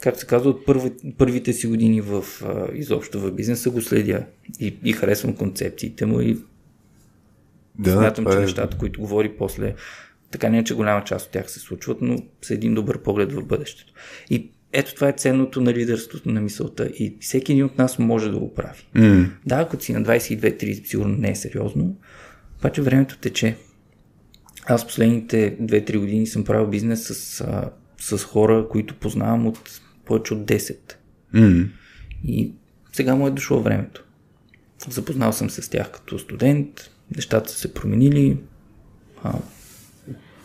как се казва, от първи, първите си години в, а, изобщо в бизнеса го следя и, и харесвам концепциите му и да, смятам, че е... нещата, които говори после така не е, че голяма част от тях се случват, но с един добър поглед в бъдещето. И ето това е ценното на лидерството на мисълта и всеки един от нас може да го прави. Mm. Да, ако си на 22-30, сигурно не е сериозно, Обаче времето тече. Аз последните 2-3 години съм правил бизнес с, а, с хора, които познавам от повече от 10. Mm. И сега му е дошло времето. Запознал съм се с тях като студент, нещата са се променили. А,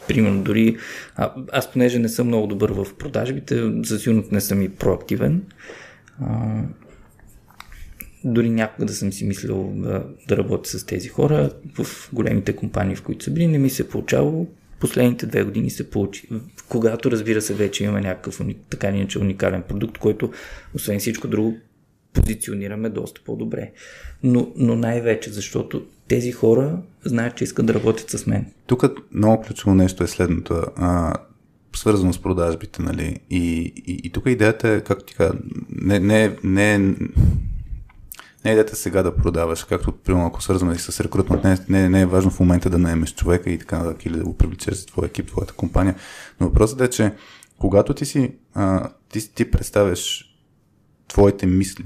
примерно дори, а, аз понеже не съм много добър в продажбите, за сигурност не съм и проактивен. А, дори някога да съм си мислил да, да работя с тези хора в големите компании, в които са били, не ми се е получавало. Последните две години се получи. Когато, разбира се, вече имаме някакъв така иначе уникален продукт, който, освен всичко друго, позиционираме доста по-добре. Но, но най-вече, защото тези хора знаят, че искат да работят с мен. Тук много ключово нещо е следното. А, свързано с продажбите, нали? И, и, и тук идеята е, както ти кажа, не, не, не, не е идеята сега да продаваш, както, примерно, ако свързваме с рекрутмент, не, не, не е важно в момента да наемеш човека и така нататък, или да го привлечеш за твоя екип, твоята компания. Но въпросът е, че когато ти си, а, ти, ти представяш твоите мисли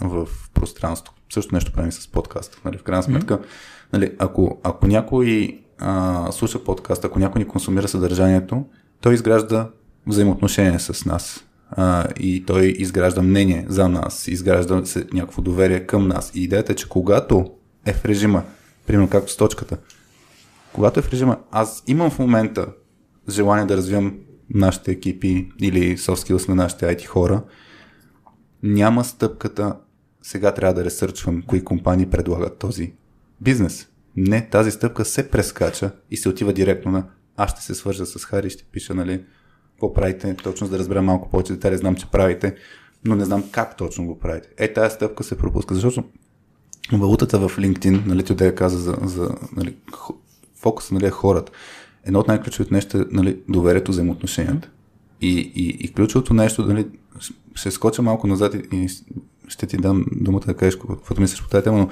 в пространство, също нещо правим с подкаст, нали, в крайна сметка, mm-hmm. Нали, ако, ако някой а, слуша подкаст, ако някой ни консумира съдържанието, той изгражда взаимоотношение с нас а, и той изгражда мнение за нас, изгражда се някакво доверие към нас. И идеята е, че когато е в режима, примерно както с точката, когато е в режима, аз имам в момента желание да развивам нашите екипи или soft skills на нашите IT хора, няма стъпката сега трябва да ресърчвам кои компании предлагат този бизнес. Не, тази стъпка се прескача и се отива директно на аз ще се свържа с Хари ще пиша, нали, какво правите, точно за да разбера малко повече детали, знам, че правите, но не знам как точно го правите. Е, тази стъпка се пропуска, защото валутата в LinkedIn, нали, да каза за, за нали, фокуса нали, е хората. Едно от най-ключовите нещо е нали, доверието, взаимоотношенията. И, и, и ключовото нещо, нали, ще скоча малко назад и, и ще ти дам думата да кажеш каквото мислиш по тази тема, но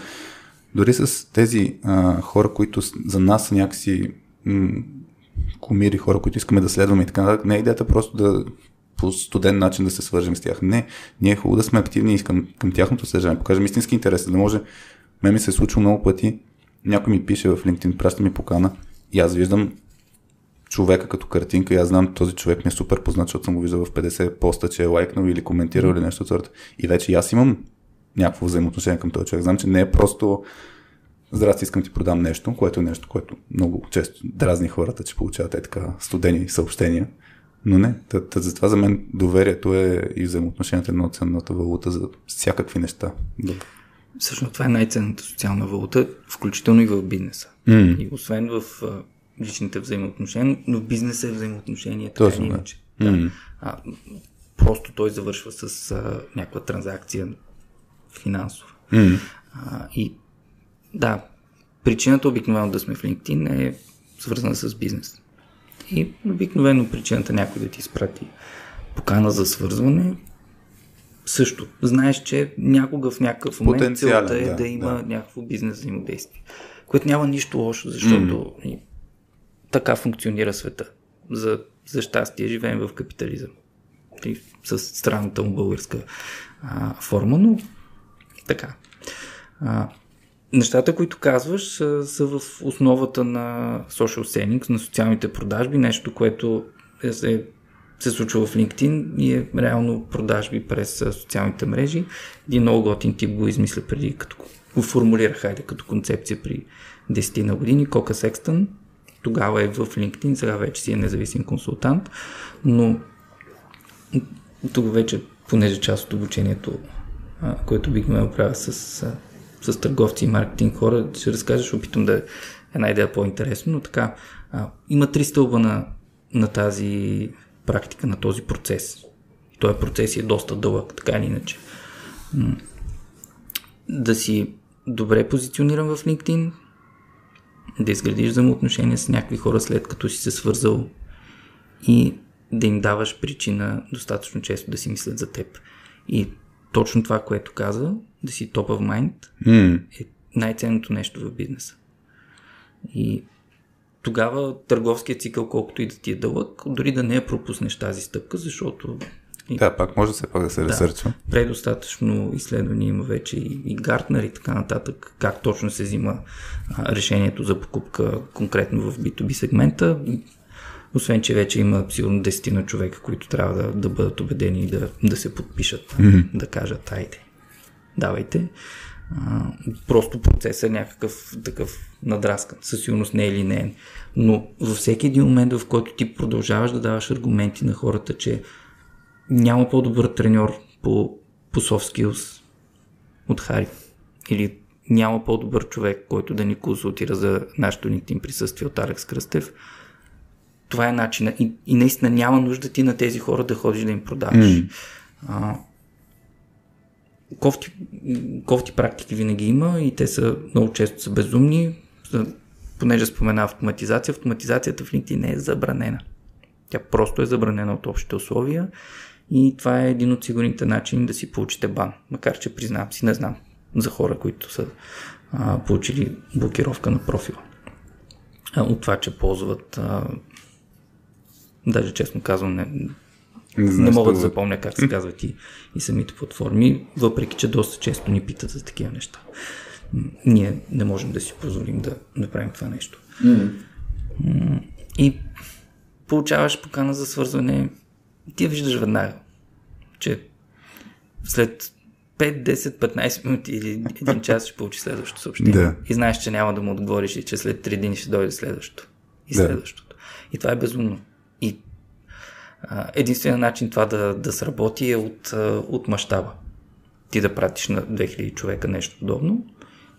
дори с тези а, хора, които за нас са някакси м- кумири, хора, които искаме да следваме и така нататък, не е идеята просто да по студен начин да се свържем с тях. Не, ние е хубаво да сме активни и към, към тяхното съдържание, покажем истински интерес, да може. Ме ми се е случило много пъти, някой ми пише в LinkedIn, праща ми покана и аз виждам човека като картинка и аз знам този човек ми е супер познат, защото съм го виждал в 50 поста, че е лайкнал или коментирал или нещо от сорта. И вече аз имам някакво взаимоотношение към този човек. Знам, че не е просто здрасти, искам ти продам нещо, което е нещо, което много често дразни хората, че получават е така студени съобщения. Но не, тът, тът, затова за мен доверието е и взаимоотношението на ценната валута за всякакви неща. Всъщност това е най-ценната социална валута, включително и в бизнеса. Mm. И освен в личните взаимоотношения, но бизнес е взаимоотношение, така Точно, иначе. Да. Mm. А, просто той завършва с а, някаква транзакция финансова. Mm. А, и да, причината обикновено да сме в LinkedIn е свързана с бизнес. И обикновено причината някой да ти изпрати покана за свързване също. Знаеш, че някога в някакъв момент целта е да, да има да. някакво бизнес взаимодействие. Което няма нищо лошо, защото mm така функционира света. За, за щастие живеем в капитализъм. И с странната му българска а, форма, но така. А, нещата, които казваш, са, са в основата на social selling, на социалните продажби, нещо, което е, се, се случва в LinkedIn и е реално продажби през социалните мрежи. Един много готин тип го измисля преди, като го формулира, хайде, като концепция при 10 на години, Кока Секстън, тогава е в LinkedIn, сега вече си е независим консултант, но тук вече, понеже част от обучението, което бихме правил с, с, търговци и маркетинг хора, ще разкажеш, опитам да е една идея по-интересно, но така, а, има три стълба на, на тази практика, на този процес. Този процес е доста дълъг, така или иначе. Да си добре позициониран в LinkedIn, да изградиш взаимоотношения с някакви хора след като си се свързал и да им даваш причина достатъчно често да си мислят за теб. И точно това, което каза, да си топ mind, mm. е най-ценното нещо в бизнеса. И тогава търговският цикъл, колкото и да ти е дълъг, дори да не я пропуснеш тази стъпка, защото. Да, пак може все пак да се Да. ресърчва. Предостатъчно изследвания има вече и, и Гартнер и така нататък, как точно се взима а, решението за покупка конкретно в B2B сегмента. Освен, че вече има сигурно 10 на човека, които трябва да, да бъдат убедени и да, да се подпишат, mm-hmm. да кажат, айде, давайте. А, просто процесът е някакъв такъв надраскан, със сигурност не е линейен. Но във всеки един момент, в който ти продължаваш да даваш аргументи на хората, че няма по-добър треньор по, по soft skills от Хари. Или няма по-добър човек, който да ни консултира за нашето LinkedIn присъствие от Алекс Кръстев. Това е начина. И, и наистина няма нужда ти на тези хора да ходиш да им продаваш. Mm. А, кофти, кофти практики винаги има и те са много често са безумни. Понеже спомена автоматизация, автоматизацията в LinkedIn не е забранена. Тя просто е забранена от общите условия и това е един от сигурните начини да си получите бан. Макар, че признавам си, не знам за хора, които са а, получили блокировка на профила. А, от това, че ползват а, даже честно казвам, не, не, не мога да запомня как се казват и, и самите платформи, въпреки, че доста често ни питат за такива неща. Ние не можем да си позволим да направим това нещо. Mm. И получаваш покана за свързване, ти я виждаш веднага, че след 5, 10, 15 минути или един час ще получи следващото съобщение. Да. И знаеш, че няма да му отговориш и че след 3 дни ще дойде следващото. И следващото. Да. И това е безумно. Единственият начин това да, да сработи е от, от мащаба. Ти да пратиш на 2000 човека нещо подобно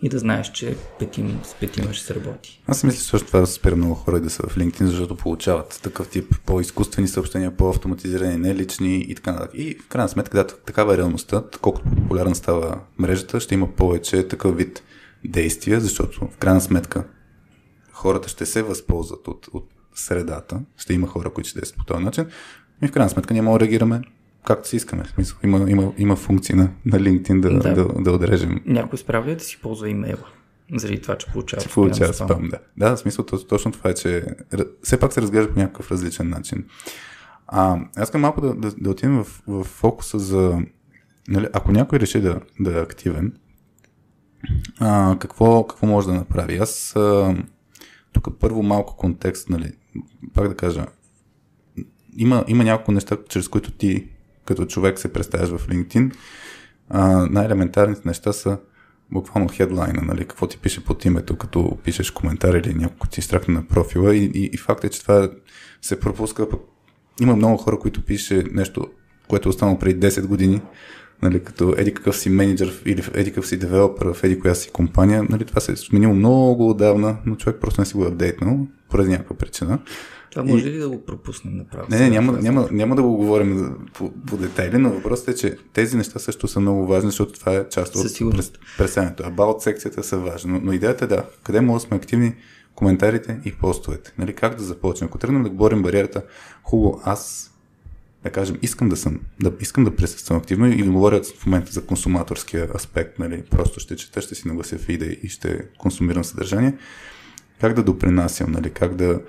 и да знаеш, че петим, с петима ще работи. Аз мисля също това да спира много хора да са в LinkedIn, защото получават такъв тип по-изкуствени съобщения, по-автоматизирани, не лични и така нататък. И в крайна сметка, да, такава е реалността, колкото популярна става мрежата, ще има повече такъв вид действия, защото в крайна сметка хората ще се възползват от, от средата, ще има хора, които ще действат по този начин и в крайна сметка ние можем да реагираме както си искаме. В смисъл, има, има, има функции на, на LinkedIn да, да. да, да отрежем. Някой справя да си ползва имейла. Заради това, че получава спам. Получава спам, да. Да, в смисъл точно това е, че все пак се разглежда по някакъв различен начин. А, аз искам малко да, да, да отидем в, в фокуса за... Нали, ако някой реши да, да е активен, а, какво, какво може да направи? Аз а, тук първо малко контекст, нали, пак да кажа, има, има няколко неща, чрез които ти като човек се представяш в LinkedIn. А, най-елементарните неща са буквално хедлайна, нали, какво ти пише под името, като пишеш коментар или някой ти изтракне на профила и, и, и факт е, че това се пропуска. Има много хора, които пише нещо, което е останало преди 10 години, нали, като еди какъв си менеджер или еди какъв си девелопер в еди коя си компания. Нали, това се е сменило много отдавна, но човек просто не си го е апдейтнал поради някаква причина. Това може и... ли да го пропуснем направо? Не, не, няма, няма, няма да го говорим по, по детайли, но въпросът е, че тези неща също са много важни, защото това е част от представянето. About секцията са важни, но, но идеята е да, къде може да сме активни коментарите и постовете. Нали, как да започнем? Ако тръгнем да говорим бариерата, хубаво, аз да кажем, искам да съм, да, искам да присъствам активно и да говоря в момента за консуматорския аспект, нали, просто ще чета, ще си наглася в идеи и ще консумирам съдържание. Как да допринасям, нали, как да,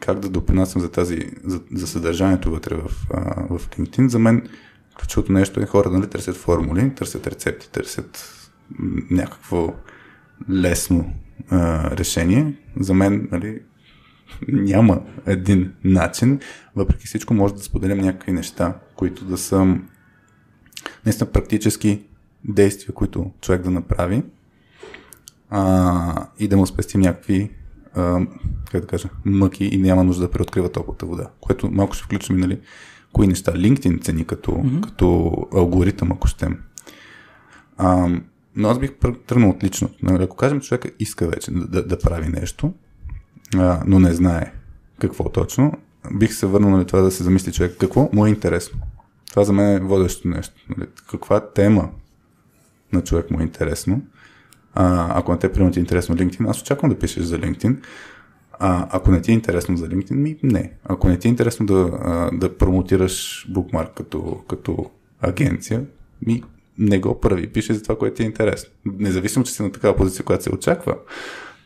как да допринасям за, тази, за, за съдържанието вътре в, в LinkedIn. За мен ключовото нещо е хора нали, търсят формули, търсят рецепти, търсят някакво лесно а, решение. За мен нали, няма един начин. Въпреки всичко може да споделям някакви неща, които да са наистина практически действия, които човек да направи а, и да му спестим някакви а, как да кажа, мъки и няма нужда да преоткрива топлата вода. Което малко ще включим, нали, кои неща LinkedIn цени като, mm-hmm. като алгоритъм, ако ще. А, но аз бих тръгнал от лично. Нали, ако кажем, че човека иска вече да, да, да прави нещо, а, но не знае какво точно, бих се върнал на нали, това да се замисли човек какво му е интересно. Това за мен е водещо нещо. Нали, каква тема на човек му е интересно а, ако не те примерно ти е интересно LinkedIn, аз очаквам да пишеш за LinkedIn. А, ако не ти е интересно за LinkedIn, ми не. Ако не ти е интересно да, да промотираш Bookmark като, като агенция, ми не го прави. Пише за това, което ти е интересно. Независимо, че си на такава позиция, която се очаква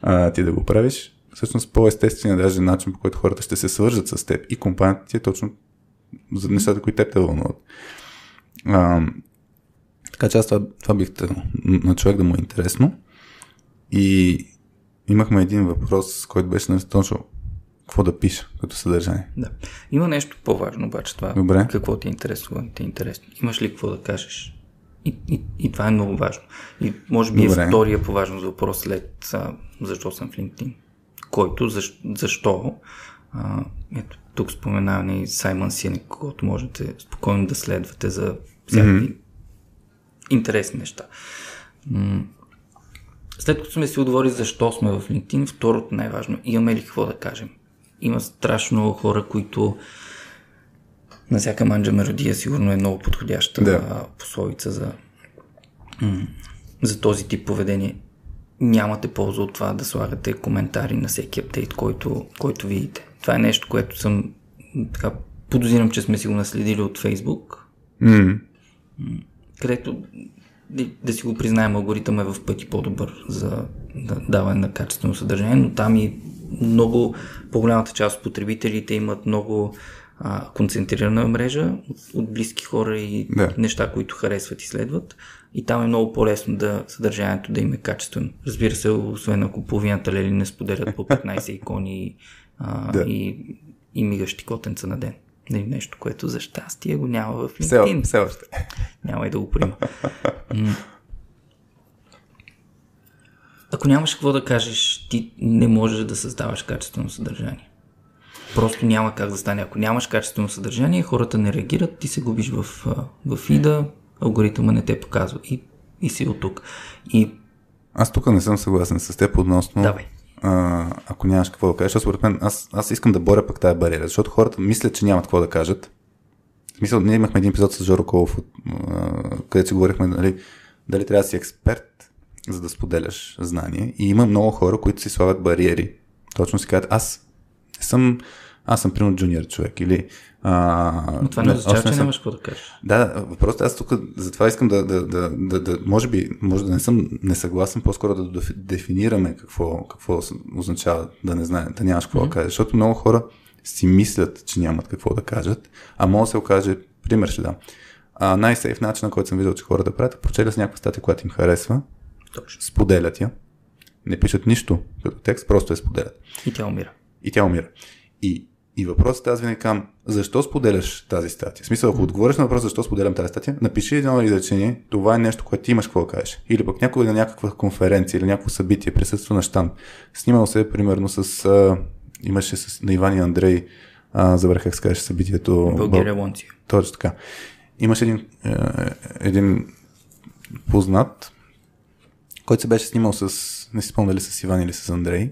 а, ти да го правиш, всъщност по-естественият даже начин, по който хората ще се свържат с теб и компанията ти е точно за нещата, които те те вълнуват. А, така че аз това, това бих те, на човек да му е интересно. И имахме един въпрос, който беше нали, точно какво да пиша като съдържание. Да. Има нещо по-важно обаче това. Добре. Какво ти е интересно, ти е интересно. Имаш ли какво да кажеш? И, и, и това е много важно. И може би Добре. е втория по важно въпрос след а, защо съм в LinkedIn. Който, защо, защо а, ето, тук споменаваме и Саймън Синек, когото можете спокойно да следвате за всякакви mm-hmm. интересни неща. След като сме си отговорили защо сме в LinkedIn, второто най-важно, имаме ли какво да кажем? Има страшно много хора, които на всяка манджа мелодия сигурно е много подходяща Да. пословица за, за този тип поведение. Нямате полза от това да слагате коментари на всеки апдейт, който, който видите. Това е нещо, което съм така, подозирам, че сме си го наследили от Facebook, М, където да, да си го признаем, алгоритъм е в пъти по-добър за да, даване на качествено съдържание, но там и много, по-голямата част от потребителите имат много а, концентрирана мрежа от, от близки хора и Да. неща, които харесват и следват. И там е много по-лесно да съдържанието да им е качествено. Разбира се, освен ако половината лели не споделят по 15 икони а, Да. и, и мигащи котенца на ден. Нали, Нещо, което за щастие го няма в LinkedIn. все още. Няма и да го приема. Ако нямаш какво да кажеш, ти не можеш да създаваш качествено съдържание. Просто няма как да стане. Ако нямаш качествено съдържание, хората не реагират, ти се губиш в, в фида, алгоритъма не те показва и, и си от тук. И Аз тук не съм съгласен с теб относно... Давай. А, ако нямаш какво да кажеш, защото според мен аз, аз искам да боря пък тази бариера, защото хората мислят, че нямат какво да кажат. В смисъл, ние имахме един епизод с Жоро Колов, където си говорихме нали, дали трябва да си експерт, за да споделяш знание. И има много хора, които си слагат бариери. Точно си казват, аз не съм, аз съм примерно джуниор човек или... А, но това не означава, че съм- нямаш какво да кажеш. да, въпросът е, аз тук затова искам да, да, да, да, да, може би, може да не съм несъгласен, по-скоро да деф- дефинираме какво, какво означава да не знае, да нямаш какво mm-hmm. да кажеш, защото много хора си мислят, че нямат какво да кажат, а може да се окаже, пример ще дам, а, най-сейф начин, на който съм виждал, че хората правят, прочелят с някаква статия, която им харесва, Точно. споделят я, не пишат нищо като текст, просто я споделят И тя умира. И тя умира. И, и въпросът е, аз винаги казвам, защо споделяш тази статия? В смисъл, ако отговориш на въпрос, защо споделям тази статия, напиши едно изречение, това е нещо, което ти имаш какво да кажеш. Или пък някой на някаква конференция или някакво събитие присъства на щанд. Снимал се, примерно, с... А, имаше с, на Иван и Андрей, а, забрах как се каже събитието. България Лонция. Точно така. Имаше един, е, един познат, който се беше снимал с, не си спомня дали с Иван или с Андрей,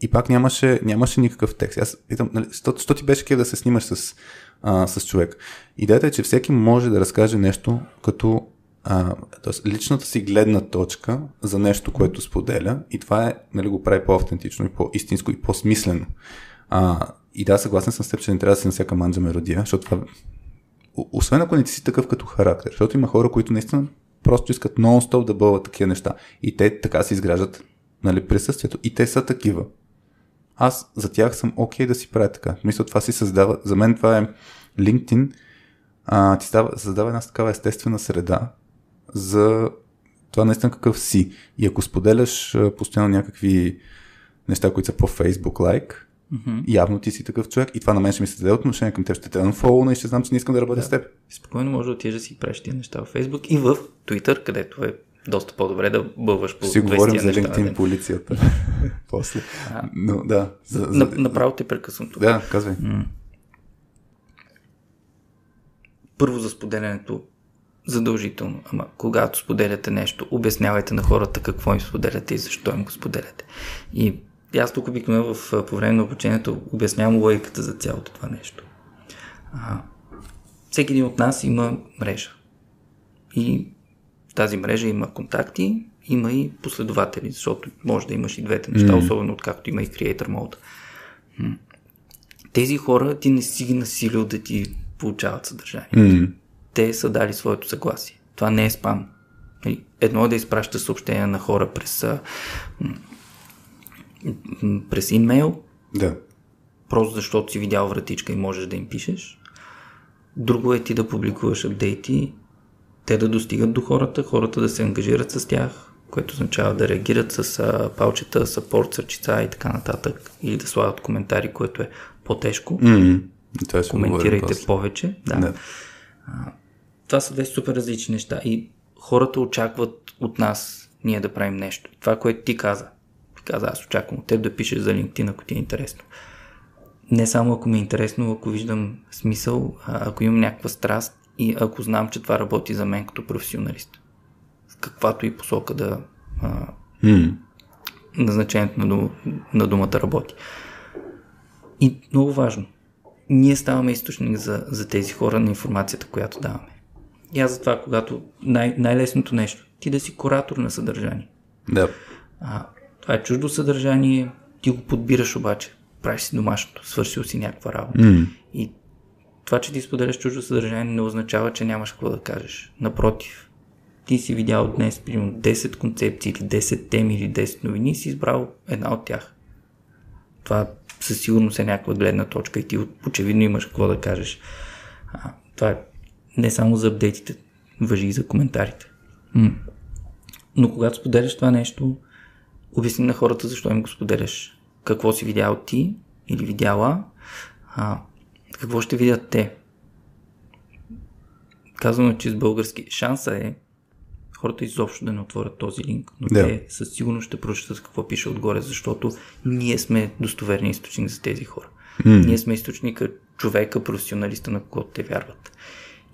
и пак нямаше, нямаше никакъв текст. Аз питам, нали, що, що ти беше кеф да се снимаш с, а, с човек? Идеята е, че всеки може да разкаже нещо като а, тоест, личната си гледна точка за нещо, което споделя и това е, нали, го прави по-автентично и по-истинско и по-смислено. А, и да, съгласен съм с теб, че не трябва да си на всяка манджа меродия, защото това освен ако не ти си такъв като характер, защото има хора, които наистина просто искат нон-стоп да бъдат такива неща. И те така си изграждат нали, присъствието. И те са такива. Аз за тях съм окей okay да си правя така. Мисля, това си създава. За мен това е LinkedIn. А, ти става, създава една такава естествена среда за това наистина какъв си. И ако споделяш постоянно някакви неща, които са по Facebook лайк, Мгм. явно ти си такъв човек и това на мен ще ми се даде отношение към теб. Ще те unfollow и ще знам, че не искам да работя с теб. Спокойно може да отидеш да си правиш тия неща в Facebook и в Twitter, където е доста по-добре да бълваш по Ще си 20 говорим за LinkedIn ден. полицията. После. А. Но да. За, за... На, направо те прекъсвам тук. Да, казвай. Първо за споделянето задължително. Ама когато споделяте нещо, обяснявайте на хората какво им споделяте и защо им го споделяте. И аз тук обикновено в, по време на обучението обяснявам логиката за цялото това нещо. А, всеки един от нас има мрежа. И тази мрежа има контакти, има и последователи, защото може да имаш и двете неща, mm. особено откакто има и Creator Mode. Тези хора ти не си ги насилил да ти получават съдържание. М. Те са дали своето съгласие. Това не е спам. Нали, Едно е да изпращаш съобщения на хора през, през имейл, Да. просто защото си видял вратичка и можеш да им пишеш. Друго е ти да публикуваш апдейти, те да достигат до хората, хората да се ангажират с тях, което означава да реагират с а, палчета, сапорт, сърчица и така нататък, или да слагат коментари, което е по-тежко. Mm-hmm. Коментирайте повече. Да. Да. А, това са две супер различни неща и хората очакват от нас ние да правим нещо. Това, което ти каза, ти каза, аз очаквам от теб да пишеш за LinkedIn, ако ти е интересно. Не само ако ми е интересно, ако виждам смисъл, а ако имам някаква страст и ако знам, че това работи за мен като професионалист. В каквато и посока да а, Mm. назначението на, дум, на думата работи. И много важно. Ние ставаме източник за, за тези хора на информацията, която даваме. И аз затова, когато най- най-лесното нещо, ти да си куратор на съдържание. Да. А, това е чуждо съдържание, ти го подбираш обаче, правиш си домашното, свършил си някаква работа. Mm. Това, че ти споделяш чуждо съдържание, не означава, че нямаш какво да кажеш. Напротив, ти си видял днес, примерно, 10 концепции или 10 теми или 10 новини и си избрал една от тях. Това със сигурност е някаква гледна точка и ти очевидно имаш какво да кажеш. А, това е не само за апдейтите, въжи и за коментарите. М. Но когато споделяш това нещо, обясни на хората защо им го споделяш. Какво си видял ти или видяла, а, какво ще видят те. Казваме, че с български шанса е хората изобщо да не отворят този линк, но Да. те със сигурност ще прочитат какво пише отгоре, защото ние сме достоверни източник за тези хора. М. Ние сме източника, човека, професионалиста, на когото те вярват.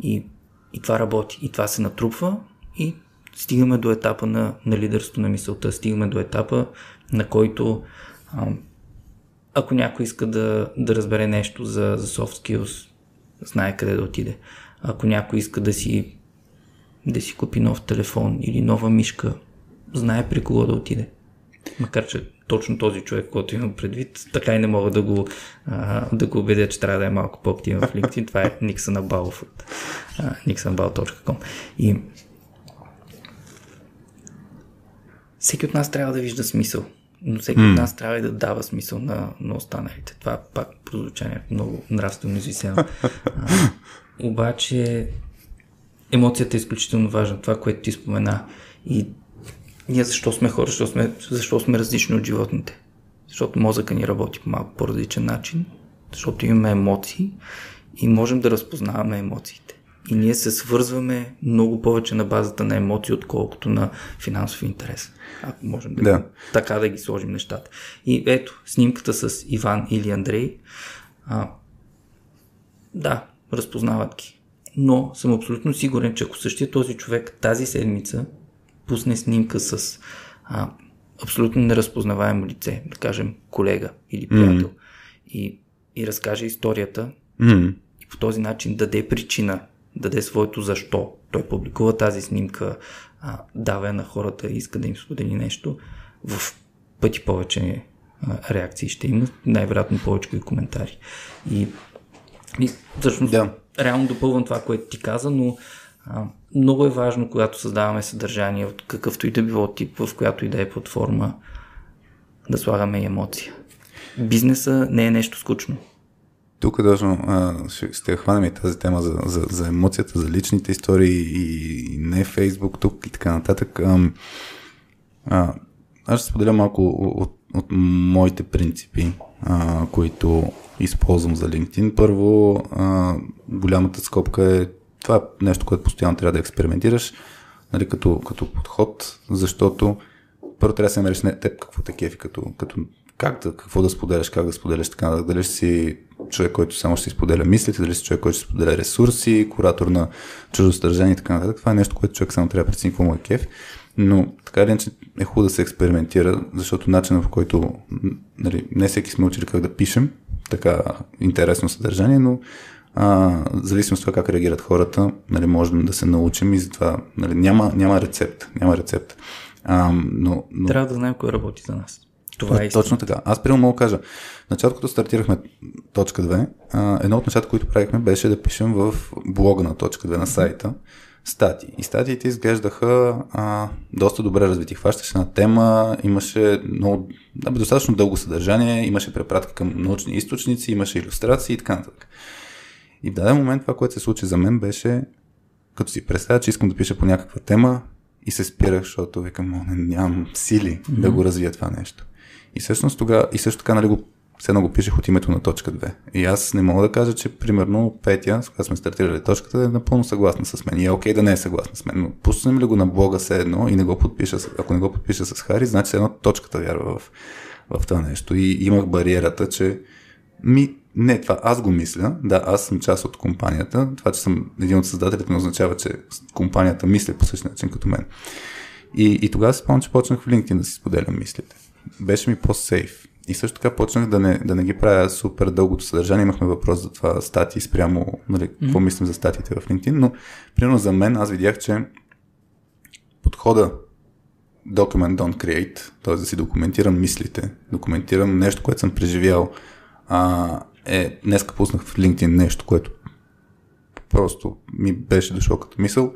И, и това работи. И това се натрупва и стигаме до етапа на, на лидерство на мисълта. Стигаме до етапа, на който а, ако някой иска да, да разбере нещо за, за soft skills, знае къде да отиде. Ако някой иска да си, да си купи нов телефон или нова мишка, знае при кого да отиде. Макар, че точно този човек, който имам предвид, така и не мога да го, а, да го убедя, че трябва да е малко по-активен в LinkedIn. Това е Никсън Абалов от nixonabal.com. И всеки от нас трябва да вижда смисъл, но всеки от нас трябва и да дава смисъл на, на останалите. Това пак прозвуча някакво много нравствено извисено. А, обаче емоцията е изключително важна, това, което ти спомена. И ние защо сме хора, защо сме, защо сме различни от животните? Защото мозъка ни работи по малко по-различен начин, защото имаме емоции и можем да разпознаваме емоциите. И ние се свързваме много повече на базата на емоции, отколкото на финансов интерес. Ако можем да, Да. така да ги сложим нещата. И ето, снимката с Иван или Андрей. А, да, разпознават ги. Но съм абсолютно сигурен, че ако същия този човек тази седмица пусне снимка с а, абсолютно неразпознаваемо лице, да кажем колега или приятел, mm. и, и разкаже историята, М. и по този начин даде причина, даде своето защо. Той публикува тази снимка, а, дава на хората и иска да им сподели нещо, в пъти повече а, реакции ще има, най-вероятно повече и коментари. И, и всъщност, Да. реално допълвам това, което ти каза, но а, много е важно, когато създаваме съдържание от какъвто и да било тип, в която и да е платформа, да слагаме емоция. Бизнеса не е нещо скучно. Тук точно ще, хванем и тази тема за, за, за емоцията, за личните истории и, и не Фейсбук тук и така нататък. А, а, аз ще споделя малко от, от моите принципи, а, които използвам за LinkedIn. Първо, а, голямата скопка е това е нещо, което постоянно трябва да експериментираш нали, като, като подход, защото първо трябва да се намериш не теб какво те кефи, като, като как да, какво да споделяш, как да споделяш така, дали ще си човек, който само ще споделя мислите, дали си човек, който ще споделя ресурси, куратор на чуждо съдържание и така нататък. Това е нещо, което човек само трябва да прецени какво му е кеф. Но така или иначе е хубаво да се експериментира, защото начинът по който нали, не всеки сме учили как да пишем така интересно съдържание, но а, в от това как реагират хората, нали, можем да се научим и затова нали, няма, няма рецепт. Няма рецепт. А, но, но... Трябва да знаем кой работи за нас. Това е Точно истина. така. Аз примерно мога да кажа, началото, като стартирахме точка 2, а, едно от нещата, които правихме, беше да пишем в блога на точка 2 на сайта статии. И статиите изглеждаха а, доста добре развити. Хващаше на тема, имаше много, да, достатъчно дълго съдържание, имаше препратка към научни източници, имаше иллюстрации и така нататък. И в даден момент това, което се случи за мен беше, като си представя, че искам да пиша по някаква тема и се спирах, защото викам, не, нямам сили mm-hmm. да го развия това нещо. И всъщност тогава, и също така, нали, го, все едно го пишех от името на точка 2. И аз не мога да кажа, че примерно Петя, с която сме стартирали точката, е напълно съгласна с мен. И е окей да не е съгласна с мен. Но пуснем ли го на блога все едно и не го подпиша, ако не го подпиша с Хари, значи едно точката вярва в, в това нещо. И имах бариерата, че ми, не, това аз го мисля. Да, аз съм част от компанията. Това, че съм един от създателите, не означава, че компанията мисли по същия начин като мен. И, и тогава се спомням, че почнах в LinkedIn да си споделям мислите. Беше ми по-сейф. И също така почнах да не, да не ги правя супер дългото съдържание. Имахме въпрос за това статии спрямо, нали, mm-hmm. какво мислим за статиите в LinkedIn, но примерно за мен аз видях, че подхода Document Don't Create, т.е. да си документирам мислите, документирам нещо, което съм преживял, а, е, днеска пуснах в LinkedIn нещо, което просто ми беше дошло като мисъл.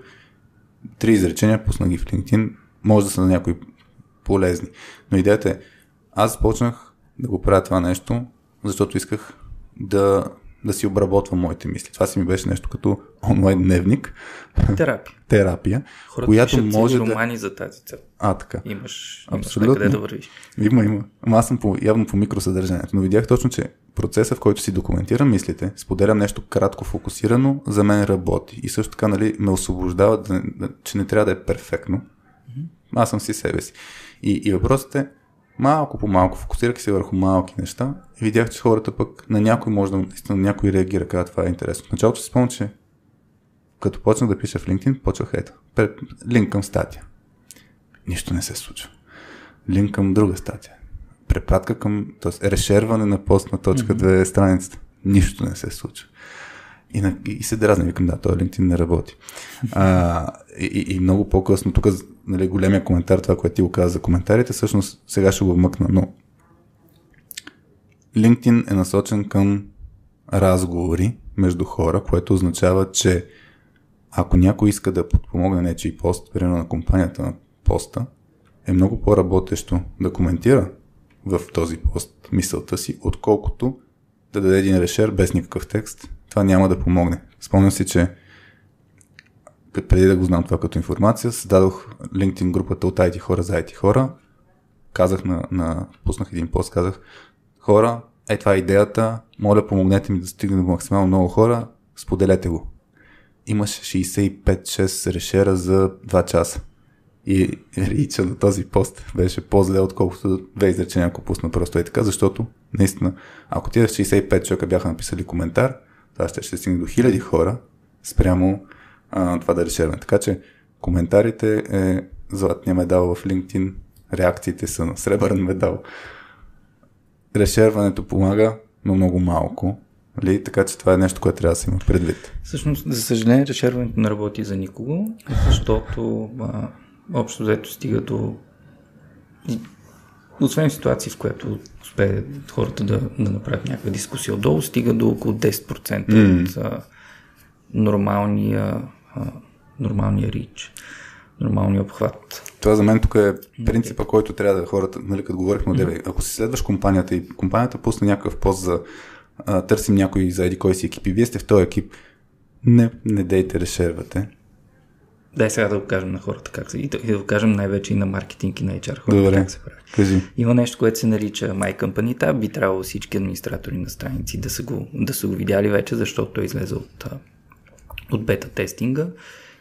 Три изречения пуснах ги в LinkedIn, може да са на някои полезни. Но идеята е, аз почнах да го правя това нещо, защото исках да, да си обработвам моите мисли. Това си ми беше нещо като онлайн дневник. Терапия. Терапия. Хората която може да... романи за тази цел. А, така. Имаш, имаш къде да вървиш. Има, има. Ама аз съм по, явно по микросъдържанието, но видях точно, че процеса, в който си документирам мислите, споделям нещо кратко фокусирано, за мен работи. И също така, нали, ме освобождава, да, че не трябва да е перфектно. Аз съм си себе си. И, и въпросът е, малко по малко, фокусирах се върху малки неща и видях, че хората пък на някой може да, наистина някой реагира, казва това е интересно. В началото си спомням, че като почнах да пиша в LinkedIn, почвах ето, пред, линк към статия. Нищо не се случва. Линк към друга статия. Препратка към, т.е. решерване на пост на точка 2 mm-hmm. страницата. Нищо не се случва. И, на, и се дразна, викам, да, този LinkedIn не работи. А, и, и много по-късно, тук нали, големия коментар, това, което ти го каза за коментарите, всъщност сега ще го вмъкна, но LinkedIn е насочен към разговори между хора, което означава, че ако някой иска да подпомогне нечи пост, примерно на компанията на поста, е много по-работещо да коментира в този пост мисълта си, отколкото да даде един решер без никакъв текст. Това няма да помогне. Спомням си, че преди да го знам това като информация, създадох LinkedIn групата от IT хора за IT хора. Казах на, на пуснах един пост, казах хора, е това е идеята, моля помогнете ми да стигне до максимално много хора, споделете го. Имаше 65-6 решера за 2 часа. И рича на този пост беше по-зле, отколкото две изречения, ако пусна просто е така, защото наистина, ако тия 65 човека бяха написали коментар, това ще, ще стигне до хиляди хора спрямо а, това да решаваме. Така че коментарите е златния медал в LinkedIn, реакциите са на сребърен медал. Решерването помага, но много малко. Ли? Така че това е нещо, което трябва да се има предвид. Всъщност, за съжаление, решерването не работи за никого, защото а, общо взето стига до освен ситуации, в която успеят хората да, да направят някаква дискусия отдолу, стига до около 10% mm. от а, нормалния, а, нормалния рич, нормалния обхват. Това за мен тук е принципа, който трябва да хората, нали, като говорихме от mm. ако си следваш компанията и компанията пусне някакъв пост за а, търсим някой за еди кой си екип и вие сте в този екип, не, не дейте решервате Дай сега да го кажем на хората как се. И да, го кажем най-вече и на маркетинг и на HR хората Добре. как се прави. Кажи. Има нещо, което се нарича My Company Tab. Би трябвало всички администратори на страници да са го, да са го видяли вече, защото той излезе от, от бета тестинга.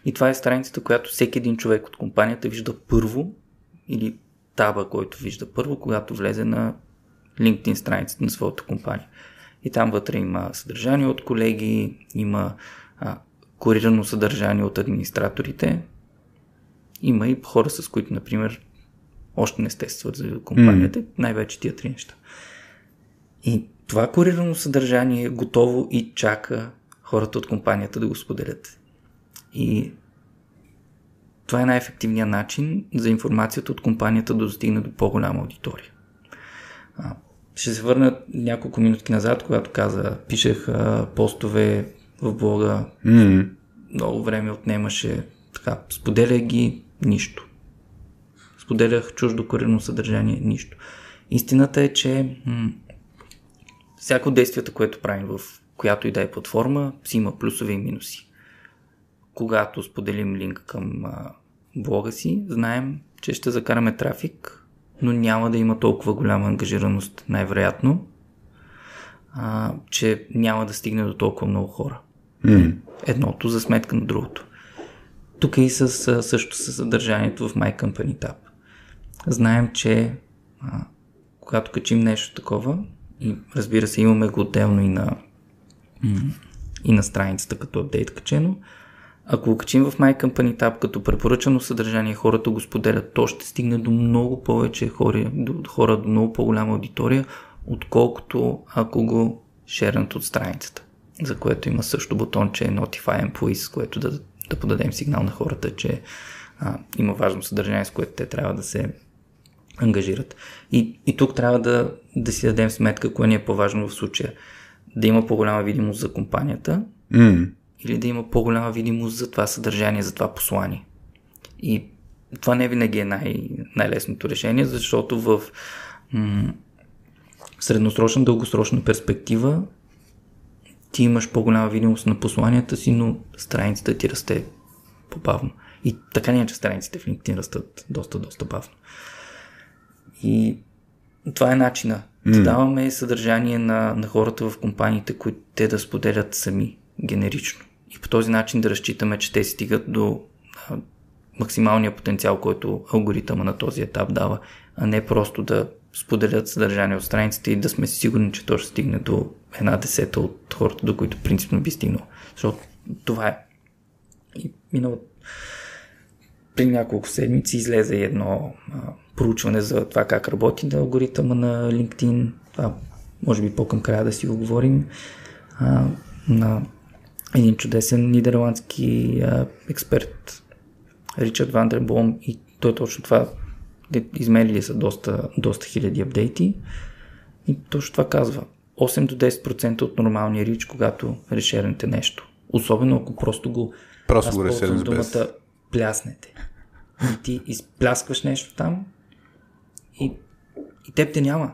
И това е страницата, която всеки един човек от компанията вижда първо или таба, който вижда първо, когато влезе на LinkedIn страницата на своята компания. И там вътре има съдържание от колеги, има а, курирано съдържание от администраторите. Има и хора, с които, например, още не сте свързали до компанията, mm. най-вече тия три неща. И това курирано съдържание е готово и чака хората от компанията да го споделят. И това е най-ефективният начин за информацията от компанията да достигне до по-голяма аудитория. ще се върна няколко минутки назад, когато каза, пишех а, постове в блога. Mm. Много време отнемаше. Така, споделях ги, нищо. Споделях чуждо корено съдържание, нищо. Истината е, че м- всяко действията, което правим в която и да е платформа, си има плюсове и минуси. Когато споделим линк към а, блога си, знаем, че ще закараме трафик, но няма да има толкова голяма ангажираност, най-вероятно, а, че няма да стигне до толкова много хора. Mm. Едното за сметка на другото. Тук и с, също с съдържанието в My Company Tab. Знаем, че а, когато качим нещо такова, и разбира се имаме го отделно и на, и на страницата като апдейт качено, ако го качим в My Company Tab като препоръчано съдържание, хората го споделят, то ще стигне до много повече хора, до хора, до много по-голяма аудитория, отколкото ако го шернат от страницата, за което има също бутонче Notify Employees, с което да, да подадем сигнал на хората, че а, има важно съдържание, с което те трябва да се ангажират. И, и тук трябва да, да си дадем сметка, кое ни е по-важно в случая. Да има по-голяма видимост за компанията Mm. или да има по-голяма видимост за това съдържание, за това послание. И това не винаги е най- най-лесното решение, защото в м- средносрочна, дългосрочна перспектива ти имаш по-голяма видимост на посланията си, но страницата ти расте по-бавно. И така не е, че страниците в LinkedIn растат доста, доста бавно. И това е начина. Да даваме съдържание на, на хората в компаниите, които те да споделят сами, генерично. И по този начин да разчитаме, че те стигат до а, максималния потенциал, който алгоритъма на този етап дава, а не просто да споделят съдържание от страниците и да сме сигурни, че то ще стигне до една десета от хората, до които принципно би стигнал. Защото това е. И минало при няколко седмици излезе едно а, проучване за това как работи на алгоритъма на LinkedIn. Това може би по-към края да си го говорим. А, на един чудесен нидерландски а, експерт Ричард Вандербом и той точно това измерили са доста, доста хиляди апдейти и точно това казва. 8 до 10% от нормалния рич, когато решернете нещо. Особено ако просто го Просто аз го решернеш думата без. пляснете. И ти изпляскваш нещо там и, и теб те няма.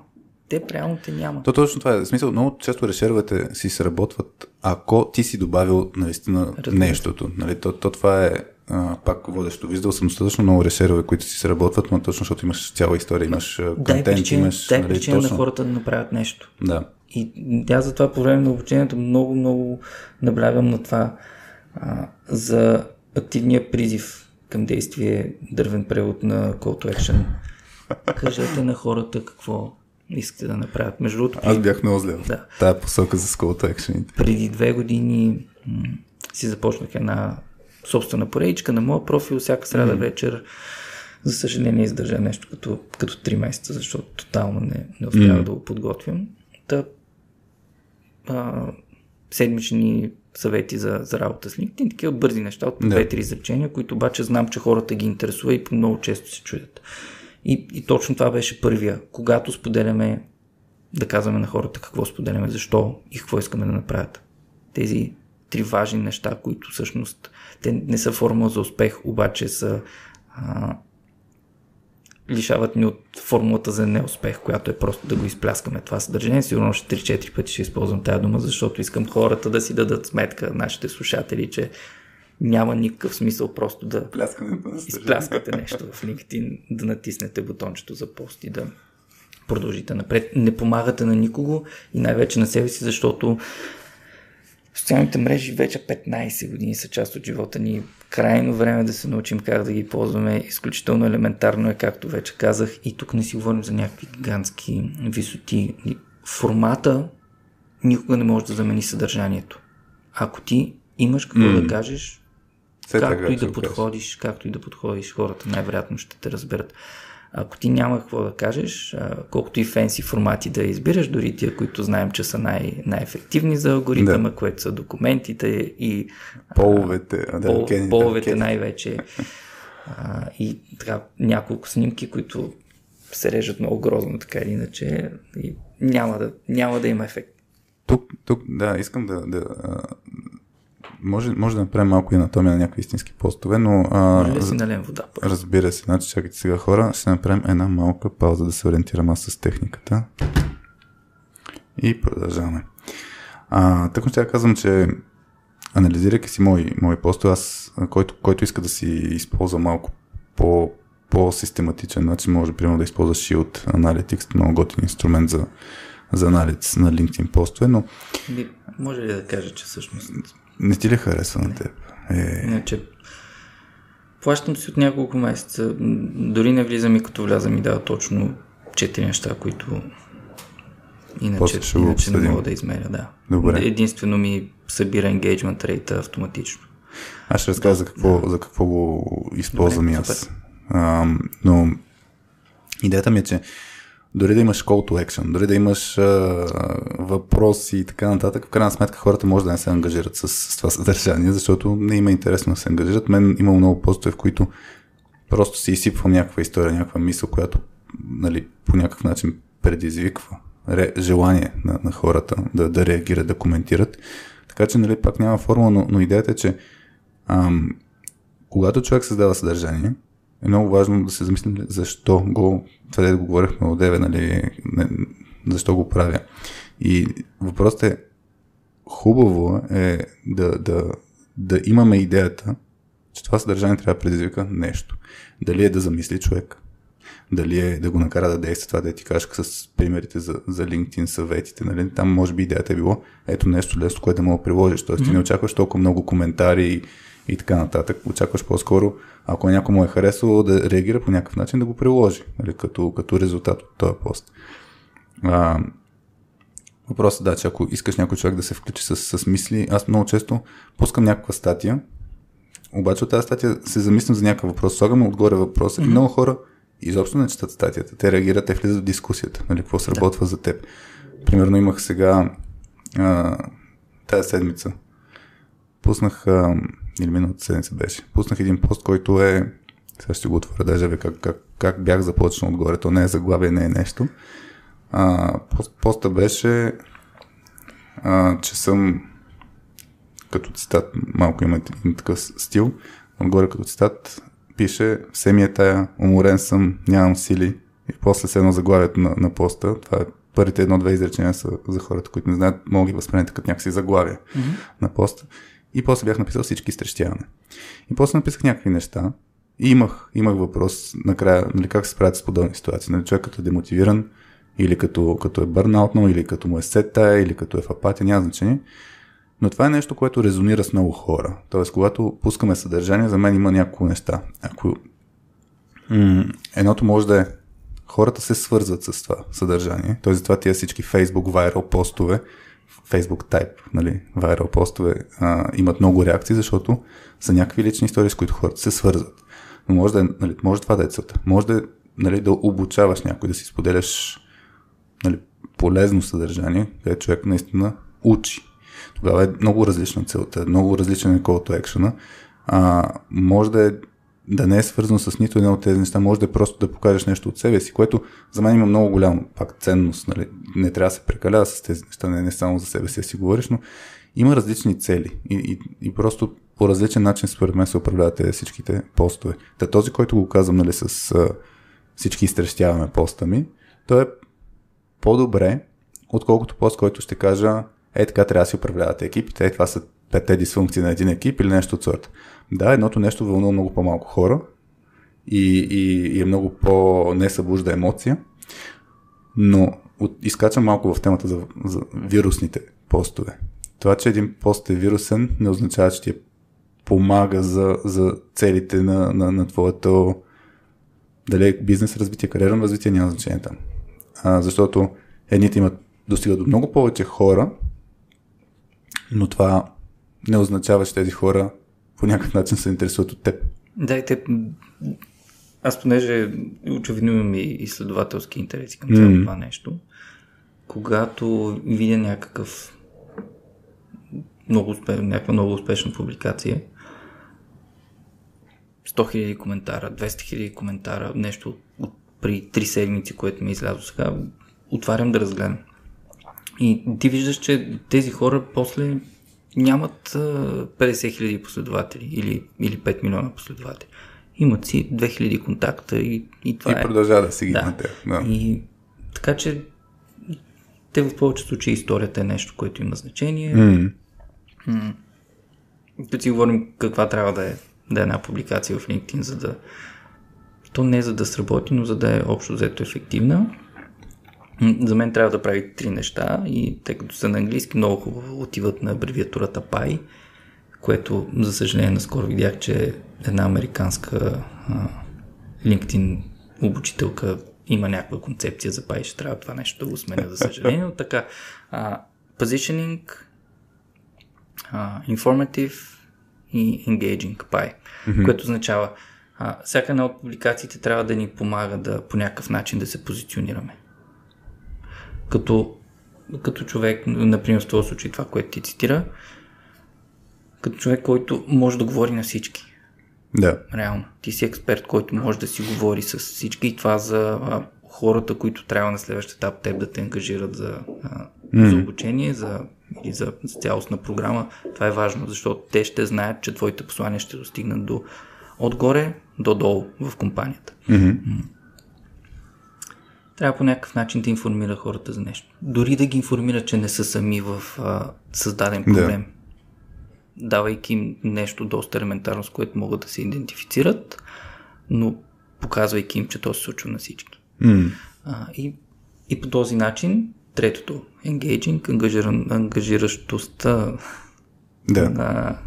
Теб реално те няма. То точно това е. В смисъл, много често решервате си сработват, ако ти си добавил наистина Разбира нещото. Нали? То, то това е а, пак водещо. Виждал съм достатъчно много решерове, които си сработват, но точно защото имаш цяла история, имаш а, Дай контент, причина, имаш... дай нали, причина на точно. хората да направят нещо. Да. И аз затова по време на обучението много, много наблягам на това а, за активния призив към действие, дървен превод на Call to Action. Кажете на хората какво искате да направят. Между другото, Аз бях много зле. Да. Тая посока за Skull Action. преди две години м- си започнах една собствена поредичка на моя профил всяка среда вечер. За съжаление издържа нещо като, като 3 месеца, защото тотално не, не успях да го подготвям. Та, а, седмични съвети за, за работа с LinkedIn, такива бързи неща от по Да. 2-3 изречения, които обаче знам, че хората ги интересува и много често се чудят. И, и точно това беше първия. Когато споделяме, да казваме на хората какво споделяме, защо и какво искаме да направят. Тези три важни неща, които всъщност те не са формула за успех, обаче са а, лишават ни от формулата за неуспех, която е просто да го изпляскаме това съдържание. Сигурно още 3-4 пъти ще използвам тази дума, защото искам хората да си дадат сметка, нашите слушатели, че няма никакъв смисъл просто да изпляскате нещо в LinkedIn, да натиснете бутончето за пост и да продължите напред. Не помагате на никого и най-вече на себе си, защото социалните мрежи вече 15 години са част от живота ни. Крайно време е да се научим как да ги ползваме. Изключително елементарно е, както вече казах. И тук не си говорим за някакви гигантски висоти. Формата никога не може да замени съдържанието. Ако ти имаш какво М. да кажеш, Все както и както да подходиш, както и да подходиш, хората най-вероятно ще те разберат. Ако ти няма какво да кажеш, колкото и фенси формати да избираш, дори тия, които знаем, че са най- най-ефективни за алгоритъма, Да. което са документите и Половете. а, Да, пол, анкетите, половете анкетите. най-вече а, и така няколко снимки, които се режат много грозно, така или иначе, и няма да, няма да има ефект. Тук, тук, да, искам да, да може, може да направим малко и анатомия на някакви истински постове, но а, Може ли да си налем вода? първо? разбира се, значи чакайте сега хора, ще направим една малка пауза да се ориентирам аз с техниката и продължаваме. А, така ще казвам, че анализирайки си мои, мои постове, аз, който, който иска да си използва малко по, по-систематичен начин, може примерно да използва Shield Analytics, много готин инструмент за, за анализ на LinkedIn постове, но... Може ли да кажа, че всъщност... Не ти ли харесва на теб? Е... Иначе, плащам си от няколко месеца. Дори не влизам и като влязам и дава точно четири неща, които иначе, иначе не мога да измеря. Да. Добре. Единствено ми събира engagement rate автоматично. Аз ще разкажа за какво, за какво го използвам и аз. А, но идеята ми е, че дори да имаш call to action, дори да имаш а, въпроси и така нататък, в крайна сметка хората може да не се ангажират с, с това съдържание, защото не има интересно да се ангажират. Мен има много постове, в които просто си изсипвам някаква история, някаква мисъл, която нали, по някакъв начин предизвиква ре, желание на, на хората да, да реагират, да коментират. Така че, нали, пак няма формула, но, но идеята е, че ам, когато човек създава съдържание, е много важно да се замислим защо го, това да го говорихме от деве, нали, не, защо го правя. И въпросът е, хубаво е да, да, да имаме идеята, че това съдържание трябва да предизвика нещо. Дали е да замисли човек, дали е да го накара да действа това, да ти кажа с примерите за, за LinkedIn съветите. Нали? Там може би идеята е било ето нещо лесно, което да мога да приложиш. Тоест mm-hmm. ти не очакваш толкова много коментари и, и така нататък. Очакваш по-скоро, ако някой му е харесало да реагира по някакъв начин, да го приложи нали? като, като резултат от този пост. А, Въпросът е да, че ако искаш някой човек да се включи с, с мисли, аз много често пускам някаква статия, обаче от тази статия се замислям за някакъв въпрос, слагам отгоре въпроса mm-hmm. и много хора изобщо не четат статията. Те реагират, те влизат в дискусията, нали, какво сработва да. за теб. Примерно имах сега а, тази седмица. Пуснах, а, или миналата седмица беше, пуснах един пост, който е, сега ще го отворя, даже как, как, как бях започнал отгоре, то не е заглавие, не е нещо. А, пост, поста беше, а, че съм като цитат, малко има един такъв стил, отгоре като цитат, пише, все ми е тая, уморен съм, нямам сили. И после се едно заглавието на, на поста. Това е първите едно-две изречения са за хората, които не знаят, могат да ги възприемете като някакси заглавия mm-hmm. на поста. И после бях написал всички изтрещяване. И после написах някакви неща. И имах, имах въпрос накрая, нали, как се справят с подобни ситуации. Нали, човек като е демотивиран, или като, като е бърнаутно, или като му е сета, или като е в апатия, няма значение. Но това е нещо, което резонира с много хора. Тоест, когато пускаме съдържание, за мен има няколко неща. Ако м- едното може да е хората се свързват с това съдържание, т.е. това тия всички Facebook viral постове, Facebook type, нали, viral постове а, имат много реакции, защото са някакви лични истории, с които хората се свързват. Но може да е, нали, може това да е целта. Може да е, нали, да обучаваш някой, да си споделяш нали, полезно съдържание, където човек наистина учи тогава е много различна целта, много различен е call to. А, може да, е, да не е свързано с нито едно от тези неща, може да е просто да покажеш нещо от себе си, което за мен има много голяма пак ценност. Нали? Не трябва да се прекалява с тези неща, не, не само за себе си си говориш, но има различни цели и, и, и просто по различен начин според мен се управляват тези всичките постове. Та този, който го казвам нали, с а, всички изтрещяваме поста ми, той е по-добре, отколкото пост, който ще кажа е така трябва да си управлявате екипите, е това са петте дисфункции на един екип или нещо от сорта. Да, едното нещо вълнува много по-малко хора и, и, и е много по-не събужда емоция, но от, изкачам малко в темата за, за вирусните постове. Това, че един пост е вирусен, не означава, че ти е помага за, за целите на, на, на твоето дали е бизнес развитие, кариерно развитие, няма значение там. А, защото едните имат достига до много повече хора, но това не означава, че тези хора по някакъв начин се интересуват от теб. Да, и те... Аз понеже очевидно имам и изследователски интереси към цялото mm. това нещо, когато видя някакъв много успеш, някаква много успешна публикация, 100 000 коментара, 200 000 коментара, нещо от, при 3 седмици, което ми е излязло сега, отварям да разгледам. И ти виждаш, че тези хора после нямат 50 хиляди последователи или, или 5 милиона последователи. Имат си 2000 контакта и, и това и е. продължава да си ги да. Да. И така че те в повечето случаи историята е нещо, което има значение. Mm. Като си говорим каква трябва да е, да е една публикация в LinkedIn, за да то не е за да сработи, но за да е общо взето ефективна. За мен трябва да прави три неща и тъй като са на английски, много хубаво отиват на абревиатурата PI, което за съжаление наскоро видях, че една американска а, LinkedIn обучителка има някаква концепция за PI, ще трябва това нещо да го сменя, за съжаление. Но така, а, positioning, а, informative и engaging PI, mm-hmm. което означава а, всяка една от публикациите трябва да ни помага да по някакъв начин да се позиционираме. Като, като човек, например в този случай това, което ти цитира, като човек, който може да говори на всички. Да. Реално. Ти си експерт, който може да си говори с всички и това за а, хората, които трябва на следващия етап теб да те ангажират за, а, за обучение за, или за, за цялостна програма. Това е важно, защото те ще знаят, че твоите послания ще достигнат до отгоре до долу в компанията. Трябва по някакъв начин да информира хората за нещо. Дори да ги информира, че не са сами в а, създаден Да. Давайки им нещо доста елементарно, с което могат да се идентифицират, но показвайки им, че то се случва на всички. М. А, и, и по този начин, третото, engaging, ангажиран, ангажиращостта Да. на,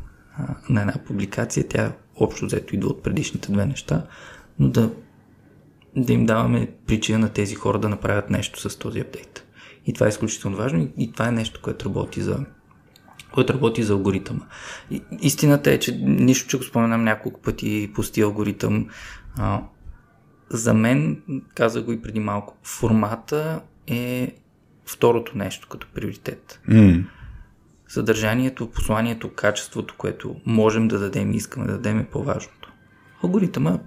на една публикация, тя общо взето идва от предишните две неща, но да, да им даваме причина на тези хора да направят нещо с този апдейт. И това е изключително важно и, и това е нещо, което работи за което работи за алгоритъма. И, истината е, че нищо, че го споменам няколко пъти, пусти алгоритъм, а, за мен, каза го и преди малко, формата е второто нещо като приоритет М. съдържанието, посланието, качеството, което можем да дадем и искаме да дадем е по-важното. Алгоритъма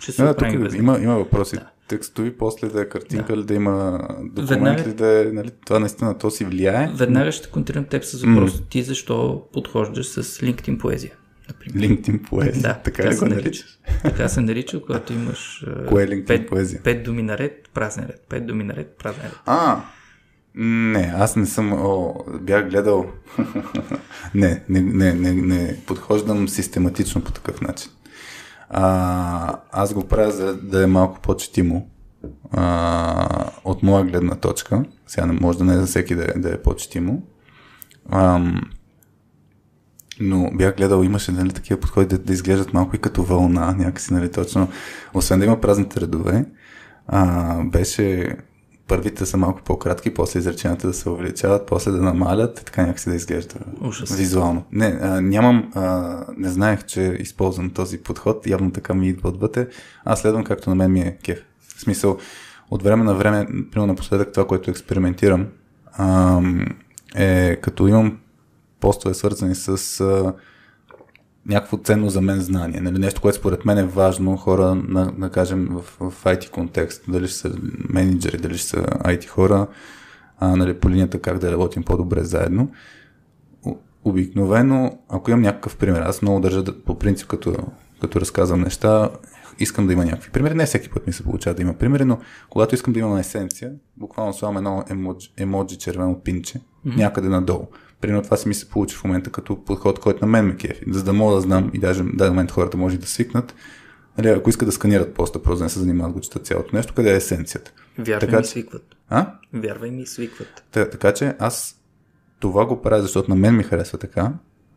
ще се Да, тук има, има въпроси. Да. Текстови, после да е картинка Да. ли да има документ Веднага- ли да е, нали, това наистина то си влияе. Веднага ще контрирам теб с въпрос. Ти защо подхождаш с LinkedIn поезия? Например. LinkedIn поезия. Да, така ли се го наричаш? Така се нарича, когато имаш Кое е LinkedIn пет, поезия? пет думи наред, празен ред. Пет думи наред, празен ред. А, не, аз не съм, о, бях гледал. не, не, не, не, не подхождам систематично по такъв начин. А, аз го правя за да е малко по-четимо а, от моя гледна точка. Сега може да не е за всеки да е, да е по-четимо. Ам, но бях гледал, имаше нали, такива подходи да, да изглеждат малко и като вълна, някакси, нали, точно. Освен да има празните редове, а, беше първите са малко по-кратки, после изреченията да се увеличават, после да намалят, и така някакси да изглежда Ужас. визуално. Не, а, нямам, а, не знаех, че използвам този подход, явно така ми идва отвътре. Аз следвам както на мен ми е кеф. В смисъл, от време на време, примерно напоследък това, което експериментирам, ам, е като имам постове свързани с а, някакво ценно за мен знание. Нали, нещо, което според мен е важно хора, на, да кажем, в, в IT контекст. Дали ще са менеджери, дали ще са IT хора, а, нали, по линията как да работим по-добре заедно. Обикновено, ако имам някакъв пример, аз много държа да, по принцип, като, като разказвам неща, искам да има някакви примери. Не всеки път ми се получава да има примери, но когато искам да имам есенция, буквално слагам едно емоджи, емоджи червено пинче mm-hmm. някъде надолу. Примерно това си ми се получи в момента като подход, който на мен ме кефи. За да мога да знам и даже в даден момент хората може да свикнат, нали, ако искат да сканират поста, просто да не се занимават, го четат цялото нещо, къде е есенцията. Вярвай Така ми свикват. А? Вярвай ми свикват. Та, така че аз това го правя, защото на мен ми харесва така.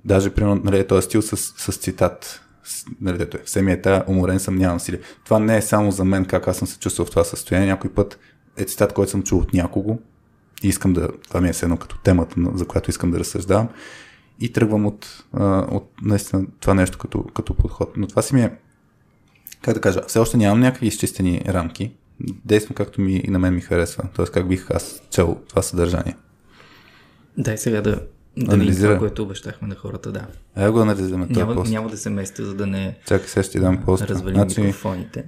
Даже, примерно, нали, този стил с, с цитат. С, нали, е, все ми е тая, уморен съм, нямам сили. Това не е само за мен, как аз съм се чувствал в това състояние. Някой път е цитат, който съм чул от някого и искам да, това ми е едно като темата, за която искам да разсъждавам. И тръгвам от, от наистина това нещо като, като подход. Но това си ми е, как да кажа, все още нямам някакви изчистени рамки. Действам както ми и на мен ми харесва. Тоест как бих аз чел това съдържание. Дай сега да, да Анализира. това, което обещахме на хората, да. Ай го анализираме Няма, пост. няма да се местя, за да не Чакай, сега ще дам пост. развалим Значи, микрофоните.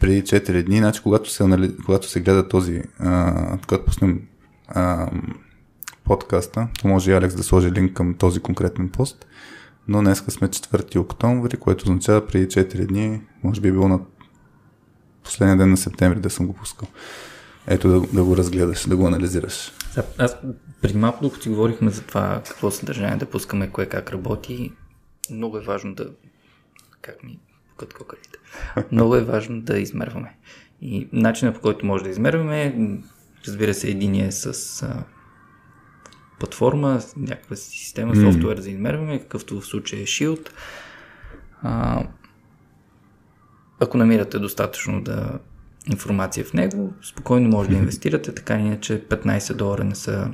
преди 4 дни, значи, когато, се, анали... когато се гледа този, а, когато пуснем а, подкаста, може и Алекс да сложи линк към този конкретен пост, но днеска сме 4 октомври, което означава преди 4 дни, може би е било на последния ден на септември да съм го пускал. ето да, да го разгледаш, да го анализираш. Аз преди малко, докато си говорихме за това какво съдържание да пускаме, кое как работи, много е важно да... Как ми пукат кокалите? Много е важно да измерваме. И начинът по който може да измерваме, разбира се, един е с а, платформа, някаква система, mm. софтуер за измерване, какъвто в случая е Shield. А, ако намирате достатъчно да информация в него, спокойно може да инвестирате, така иначе 15 долара не са,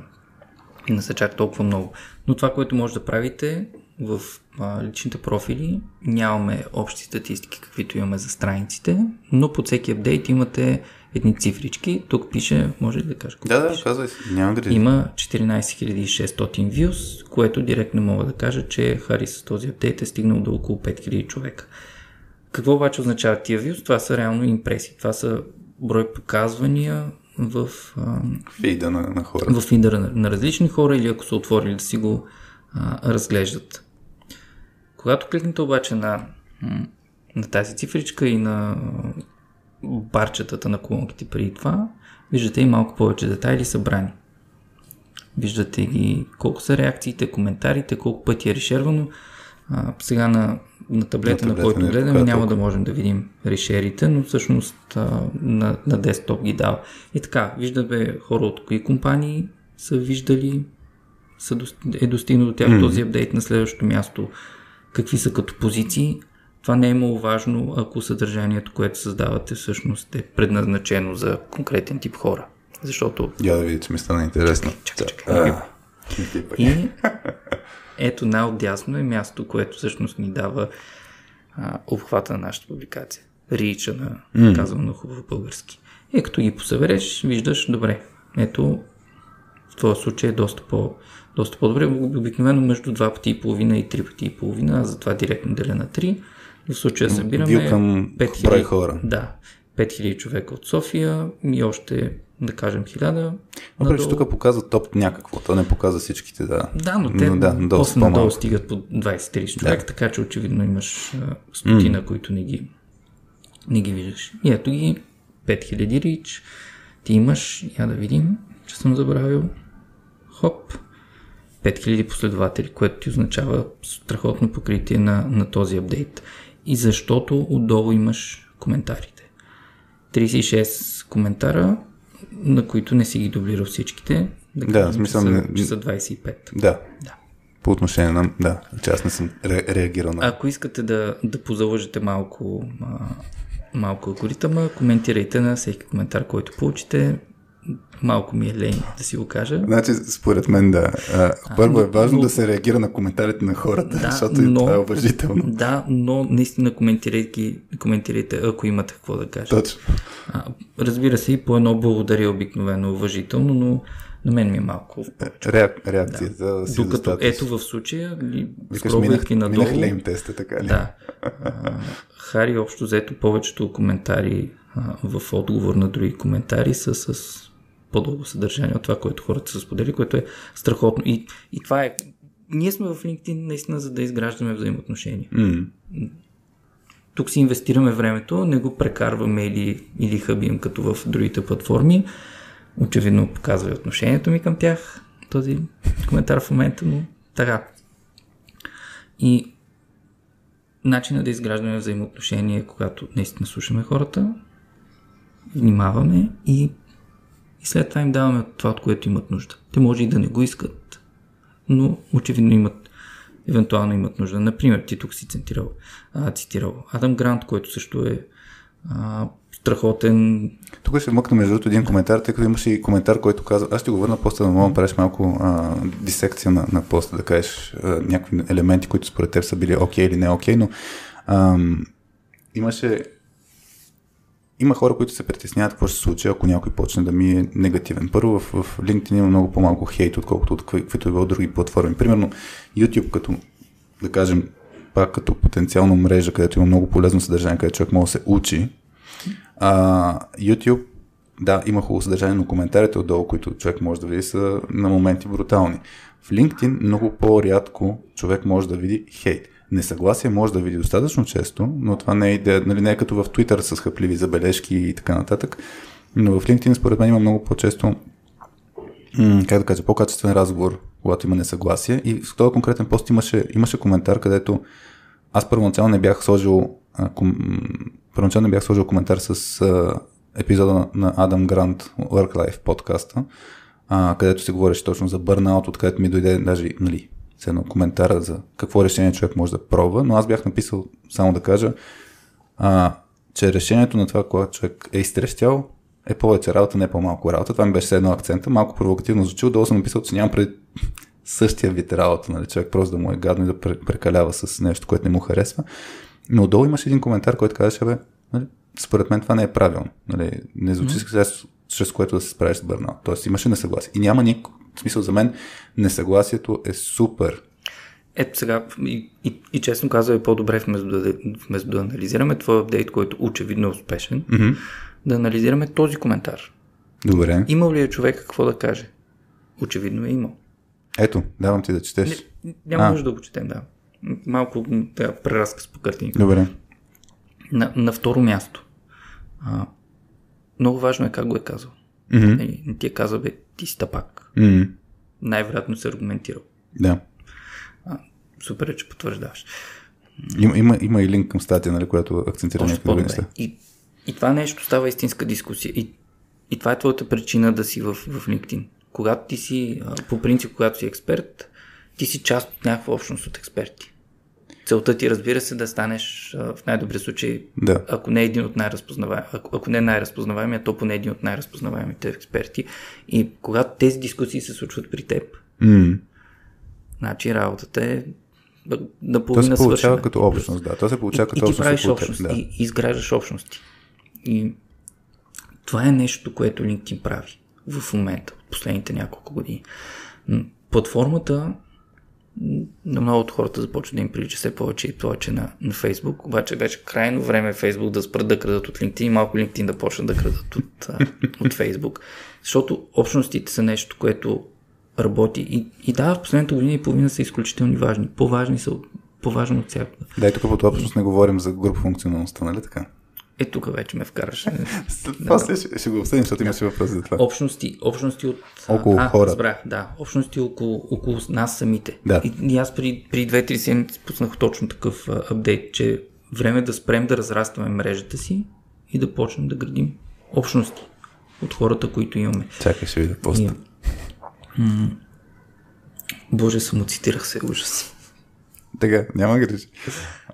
не са чак толкова много. Но това, което може да правите в а, личните профили, нямаме общи статистики, каквито имаме за страниците, но по всеки апдейт имате едни цифрички. Тук пише, може ли да кажа? Да, да, казвай си. Няма да Има 14600 views, което директно мога да кажа, че Хари с този апдейт е стигнал до около 5000 човека. Какво обаче означава тия views? Това са реално импресии. Това са брой показвания в фида на, на хора. В фида на, на различни хора или ако са отворили да си го а, разглеждат. Когато кликнете обаче на, на тази цифричка и на барчетата на колонките преди това, виждате и малко повече детайли събрани. Виждате ги колко са реакциите, коментарите, колко пъти е решервано. А, сега на, на таблета, на, на който гледаме, няма да можем да видим решерите, но всъщност а, на, на десктоп ги дава. И така, виждаме хора от кои компании са виждали, са, е достигнал до тях mm. този апдейт на следващото място, какви са като позиции. Това не е много важно, ако съдържанието, което създавате, всъщност е предназначено за конкретен тип хора. Защото... Я да видя, че ми стана интересно. Чакай, чакай. И ето най-отдясно е място, което всъщност ни дава а, обхвата на нашата публикация. Рича на, mm. казвам на хубаво български. И като ги посъбереш, виждаш, добре, ето в този случай е доста, по, доста по-добре. Обикновено между 2 пъти и половина и 3 пъти и половина, а затова директно деля на 3. В случая събираме към 5000 хора. Да, 5000 човека от София и още, да кажем, 1000. Въпреки, че тук показва топ някакво, то не показва всичките, да. Да, но те но, да, после надолу стигат по 20-30 човека, да. така че очевидно имаш стотина, mm. които не ги, не ги виждаш. И ето ги 5000 рич, ти имаш, я да видим, че съм забравил, хоп, 5000 последователи, което ти означава страхотно покритие на, на този апдейт и защото отдолу имаш коментарите. 36 коментара, на които не си ги дублирал всичките. Да, да смисъл, че, са, че са 25. Да. да. По отношение на... Да, че аз не съм ре, реагирал на... Ако искате да, да позалъжете малко, а, малко алгоритъма, коментирайте на всеки коментар, който получите малко ми е лень да си го кажа. Значи, според мен да. А, първо е важно но, да се реагира на коментарите на хората, да, защото но, това е уважително. Да, но наистина коментирайте, коментирайте, ако имате какво да кажете. Точно. А, разбира се, и по едно благодаря обикновено уважително, но на мен ми е малко. Реак, реакцията да. си Докато достатъчно. ето в случая, скробвайки надолу. Минах лейм теста, така ли? Да. А, Хари общо взето повечето коментари а, в отговор на други коментари са с по-дълго съдържание от това, което хората са сподели, което е страхотно. И, и това е. Ние сме в LinkedIn наистина, за да изграждаме взаимоотношения. Mm. Тук си инвестираме времето, не го прекарваме или, или хъбим като в другите платформи. Очевидно показва и отношението ми към тях, този коментар в момента, но така. И начина да изграждаме взаимоотношения, когато наистина слушаме хората, внимаваме и и след това им даваме това, от което имат нужда. Те може и да не го искат, но очевидно имат, евентуално имат нужда. Например, ти тук си цитирал, а, цитирал Адам Грант, който също е а, страхотен. Тук ще вмъкна между другото един коментар, тъй като имаше и коментар, който казва, аз ще го върна поста, да мога да правиш малко а, дисекция на, на поста, да кажеш а, някакви елементи, които според теб са били окей okay или не окей, okay, но а, имаше има хора, които се притесняват какво ще се случи, ако някой почне да ми е негативен. Първо, в, в LinkedIn има много по-малко хейт, отколкото от каквито и от други платформи. Примерно, YouTube, като, да кажем, пак като потенциално мрежа, където има много полезно съдържание, където човек може да се учи. А, YouTube, да, има хубаво съдържание, но коментарите отдолу, които човек може да види, са на моменти брутални. В LinkedIn много по-рядко човек може да види хейт. Несъгласие може да види достатъчно често, но това не е идея, нали, не е като в Twitter с хъпливи забележки и така нататък. Но в LinkedIn според мен има много по-често как да кажа, по-качествен разговор, когато има несъгласие. И в този конкретен пост имаше, имаше коментар, където аз първоначално не бях сложил първоначално не бях сложил коментар с епизода на, Адам Грант Work Life подкаста, където се говореше точно за бърнаут, откъдето ми дойде даже нали, с едно коментара за какво решение човек може да пробва, но аз бях написал само да кажа, а, че решението на това, което човек е изтрещял, е повече работа, не по-малко работа. Това ми беше едно акцента. Малко провокативно звучи, долу съм написал, че нямам пред същия вид работа, нали, човек просто да му е гадно и да прекалява с нещо, което не му харесва. Но отдолу имаше един коментар, който казаше, бе, нали, според мен това не е правилно. Нали, не звучи mm-hmm. чрез което да се справиш с бърнаут. Тоест имаше несъгласие. И няма никакъв смисъл за мен, несъгласието е супер. Ето сега, и, и, и честно казвам, е по-добре вместо да, вместо да анализираме твой апдейт, който очевидно е успешен, mm-hmm. да анализираме този коментар. Добре. Имал ли е човек какво да каже? Очевидно е имал. Ето, давам ти да четеш. Не, няма нужда да го четем, да. Малко да, преразказ по картинка. Добре. На, на второ място. А, много важно е как го е казал. Mm-hmm. Не ти е казал, бе, ти си Mm-hmm. Най-вероятно се аргументирал. Да. А, супер е, че потвърждаваш. Има, има, има и линк към статия, нали, която акцентира някакви неща. И, и това нещо става истинска дискусия. И, и това е твоята причина да си в, в LinkedIn. Когато ти си, по принцип, когато си експерт, ти си част от някаква общност от експерти. Целта ти, разбира се, да станеш в най-добрия случай, да. ако не един от най-разпознаваемите, ако, ако не най-разпознаваемия, то поне един от най-разпознаваемите експерти. И когато тези дискусии се случват при теб, mm. значи работата е наполовина То се получава свършена. като общност, да. То се получава и, като и общност. ти правиш общност, да. и изграждаш общности. И това е нещо, което LinkedIn прави в момента, последните няколко години. Платформата на много от хората започва да им прилича все повече и повече на, на Facebook, обаче вече крайно време е Facebook да спрат да крадат от LinkedIn и малко LinkedIn да почнат да крадат от, от Facebook. Защото общностите са нещо, което работи и, и да, в последната година и половина са изключително важни. По-важни са, по-важно от всякога. Да, и тук по общност не говорим за груп функционалността, нали така? Е, тук вече ме вкараш. После ще, ще го обсъдим, защото да. имаше въпрос за това. Общности, общности от... Около а, хора. Разбрах, да. Общности около, около нас самите. Да. И, и аз при, при 2-3 седмици пуснах точно такъв а, апдейт, че време да спрем да разрастваме мрежата си и да почнем да градим общности от хората, които имаме. Чакай, ще видя поста. И, м- Боже, самоцитирах се, ужас. Така, няма грижи.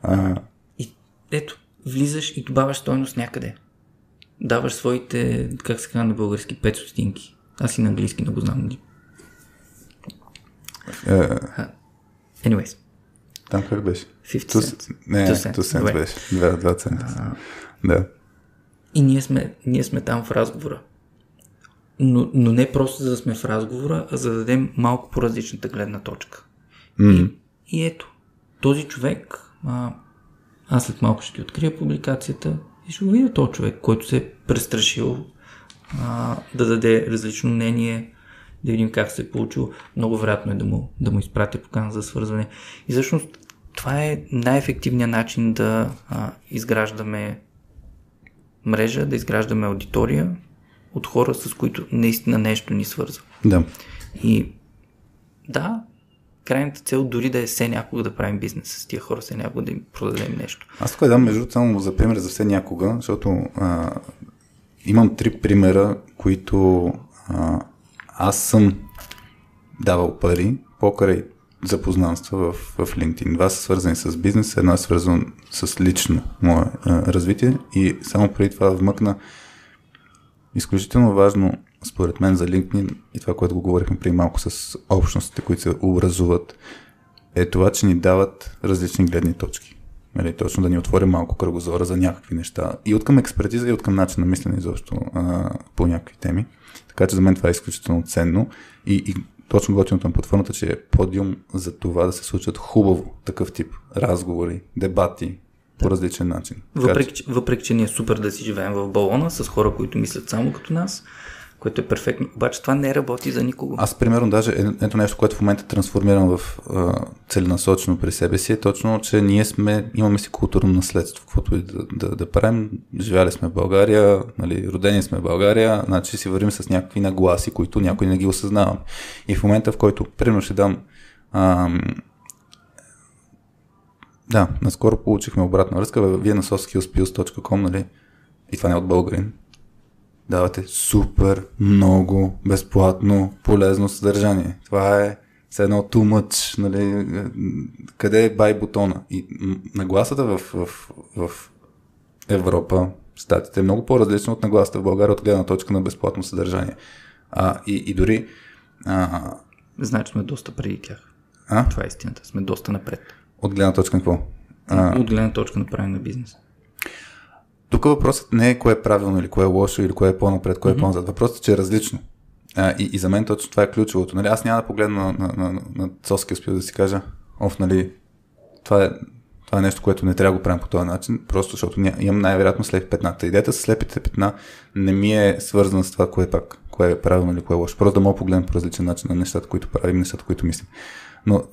А... И ето, влизаш и добавяш стойност някъде. Даваш своите, как се казва на български, 5 стотинки. Аз и на английски не го знам. Uh, Anyways. Там как беше? 50 cents. Не, 2 cents беше. 2 цента. Да. И ние сме, ние сме там в разговора. Но, но не просто за да сме в разговора, а за да дадем малко по-различната гледна точка. Mm. И, и ето, този човек, а, аз след малко ще ти открия публикацията и ще го видя този човек, който се е престрашил а, да даде различно мнение, да видим как се е получил. Много вероятно е да му, да му изпратя покана за свързване. И всъщност това е най-ефективният начин да а, изграждаме мрежа, да изграждаме аудитория от хора, с които наистина нещо ни свързва. Да. И да, крайната цел дори да е все някога да правим бизнес с тия хора, все някога да им продадем нещо. Аз тук дам между само за пример за все някога, защото а, имам три примера, които а, аз съм давал пари покрай запознанства в, в LinkedIn. Два са свързани с бизнес, едно е свързано с лично мое а, развитие и само преди това вмъкна изключително важно според мен за LinkedIn и това, което го говорихме преди малко с общностите, които се образуват, е това, че ни дават различни гледни точки. Нали, точно да ни отвори малко кръгозора за някакви неща. И от към експертиза, и от към начин на мислене изобщо а, по някакви теми. Така че за мен това е изключително ценно. И, и точно готиното на платформата, че е подиум за това да се случат хубаво такъв тип разговори, дебати, по различен начин. Въпреки, че, въпреки, че ние е супер да си живеем в балона с хора, които мислят само като нас, което е перфектно. Обаче това не работи за никого. Аз, примерно, даже е- ето нещо, което в момента трансформирам в а, целенасочено при себе си, е точно, че ние сме, имаме си културно наследство, каквото и да, да, да правим. Живяли сме в България, нали, родени сме в България, значи си вървим с някакви нагласи, които някой не ги осъзнавам. И в момента, в който, примерно, ще дам ам, да, наскоро получихме обратна връзка. Вие на soskillspills.com, нали? И това не е от българин. Давате супер много безплатно полезно съдържание. Това е все едно too much, нали? Къде е бай бутона? И нагласата в, в, в Европа, статите е много по-различна от нагласата в България от гледна точка на безплатно съдържание. А, и, и дори... А... Значи сме доста преди тях. А? Това е истината. Сме доста напред. От гледна точка на какво? А... От гледна точка на правене на бизнес. Тук въпросът не е кое е правилно или кое е лошо или кое е по-напред, кое е по-назад. Въпросът е, че е различно. А, и, и за мен точно това е ключовото. Нали, аз няма да погледна на, на, на, на Соски успил да си кажа, оф, нали, това е, това е нещо, което не трябва да го правим по този начин, просто защото ня, имам най-вероятно след петната. Идеята с слепите петна не ми е свързана с това, кое е пак, кое е правилно или кое е лошо. Просто да мога погледна по различен начин на нещата, които правим, нещата, които мислим. Но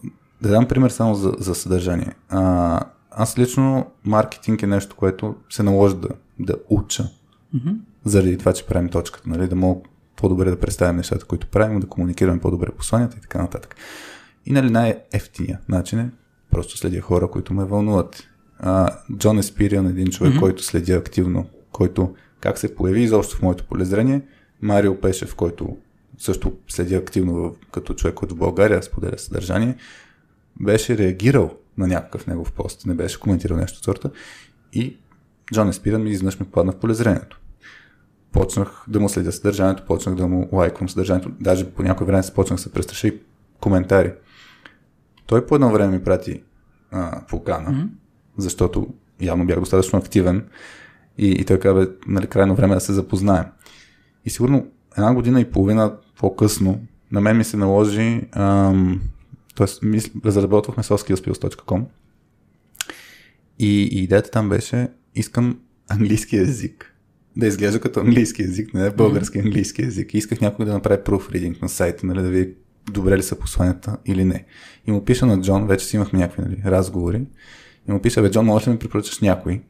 да дам пример само за, за съдържание. А, аз лично маркетинг е нещо, което се наложи да, да уча. Mm-hmm. Заради това, че правим точката, нали? да мога по-добре да представим нещата, които правим, да комуникираме по-добре посланията и така нататък. И нали най-ефтиния начин е просто следя хора, които ме вълнуват. А, Джон Еспириан, един човек, mm-hmm. който следя активно, който как се появи изобщо в моето полезрение, Марио Пешев, който също следи активно в, като човек, в България споделя съдържание, беше реагирал на някакъв негов пост, не беше коментирал нещо от сорта и Джон Еспиран ми изведнъж ми попадна в полезрението. Почнах да му следя съдържанието, почнах да му лайквам съдържанието, даже по някое време се почнах да се престраши коментари. Той по едно време ми прати а, покана, mm-hmm. защото явно бях достатъчно активен и, и той каза, нали, крайно време да се запознаем. И сигурно една година и половина по-късно на мен ми се наложи ам, Тоест, мисл, разработвахме soskillspills.com и, и идеята там беше, искам английски язик. Да изглежда като английски язик, не български английски язик. И исках някой да направи proofreading на сайта, нали, да види добре ли са посланията или не. И му пиша на Джон, вече си имахме някакви нали, разговори, и му пиша, бе, Джон, може ли ми препоръчаш някой,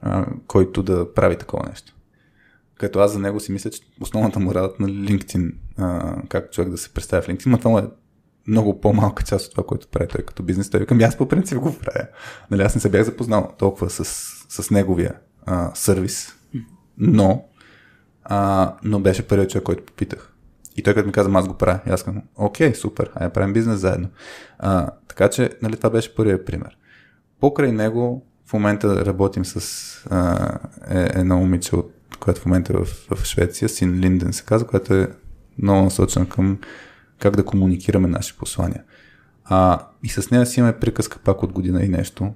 а, който да прави такова нещо? Като аз за него си мисля, че основната му работа на LinkedIn, а, как човек да се представя в LinkedIn, но това му е много по-малка част от това, което прави той като бизнес. Той викам, аз по принцип го правя. Нали, аз не се бях запознал толкова с, с неговия а, сервис, но, а, но беше първият човек, който попитах. И той като ми каза, аз го правя. И аз казвам, окей, супер, айде правим бизнес заедно. А, така че, нали, това беше първият пример. Покрай него, в момента работим с а, е, едно момиче, от, което в момента е в, в Швеция, Син Линден се казва, която е много насочена към как да комуникираме наши послания. А, и с нея си имаме приказка пак от година и нещо.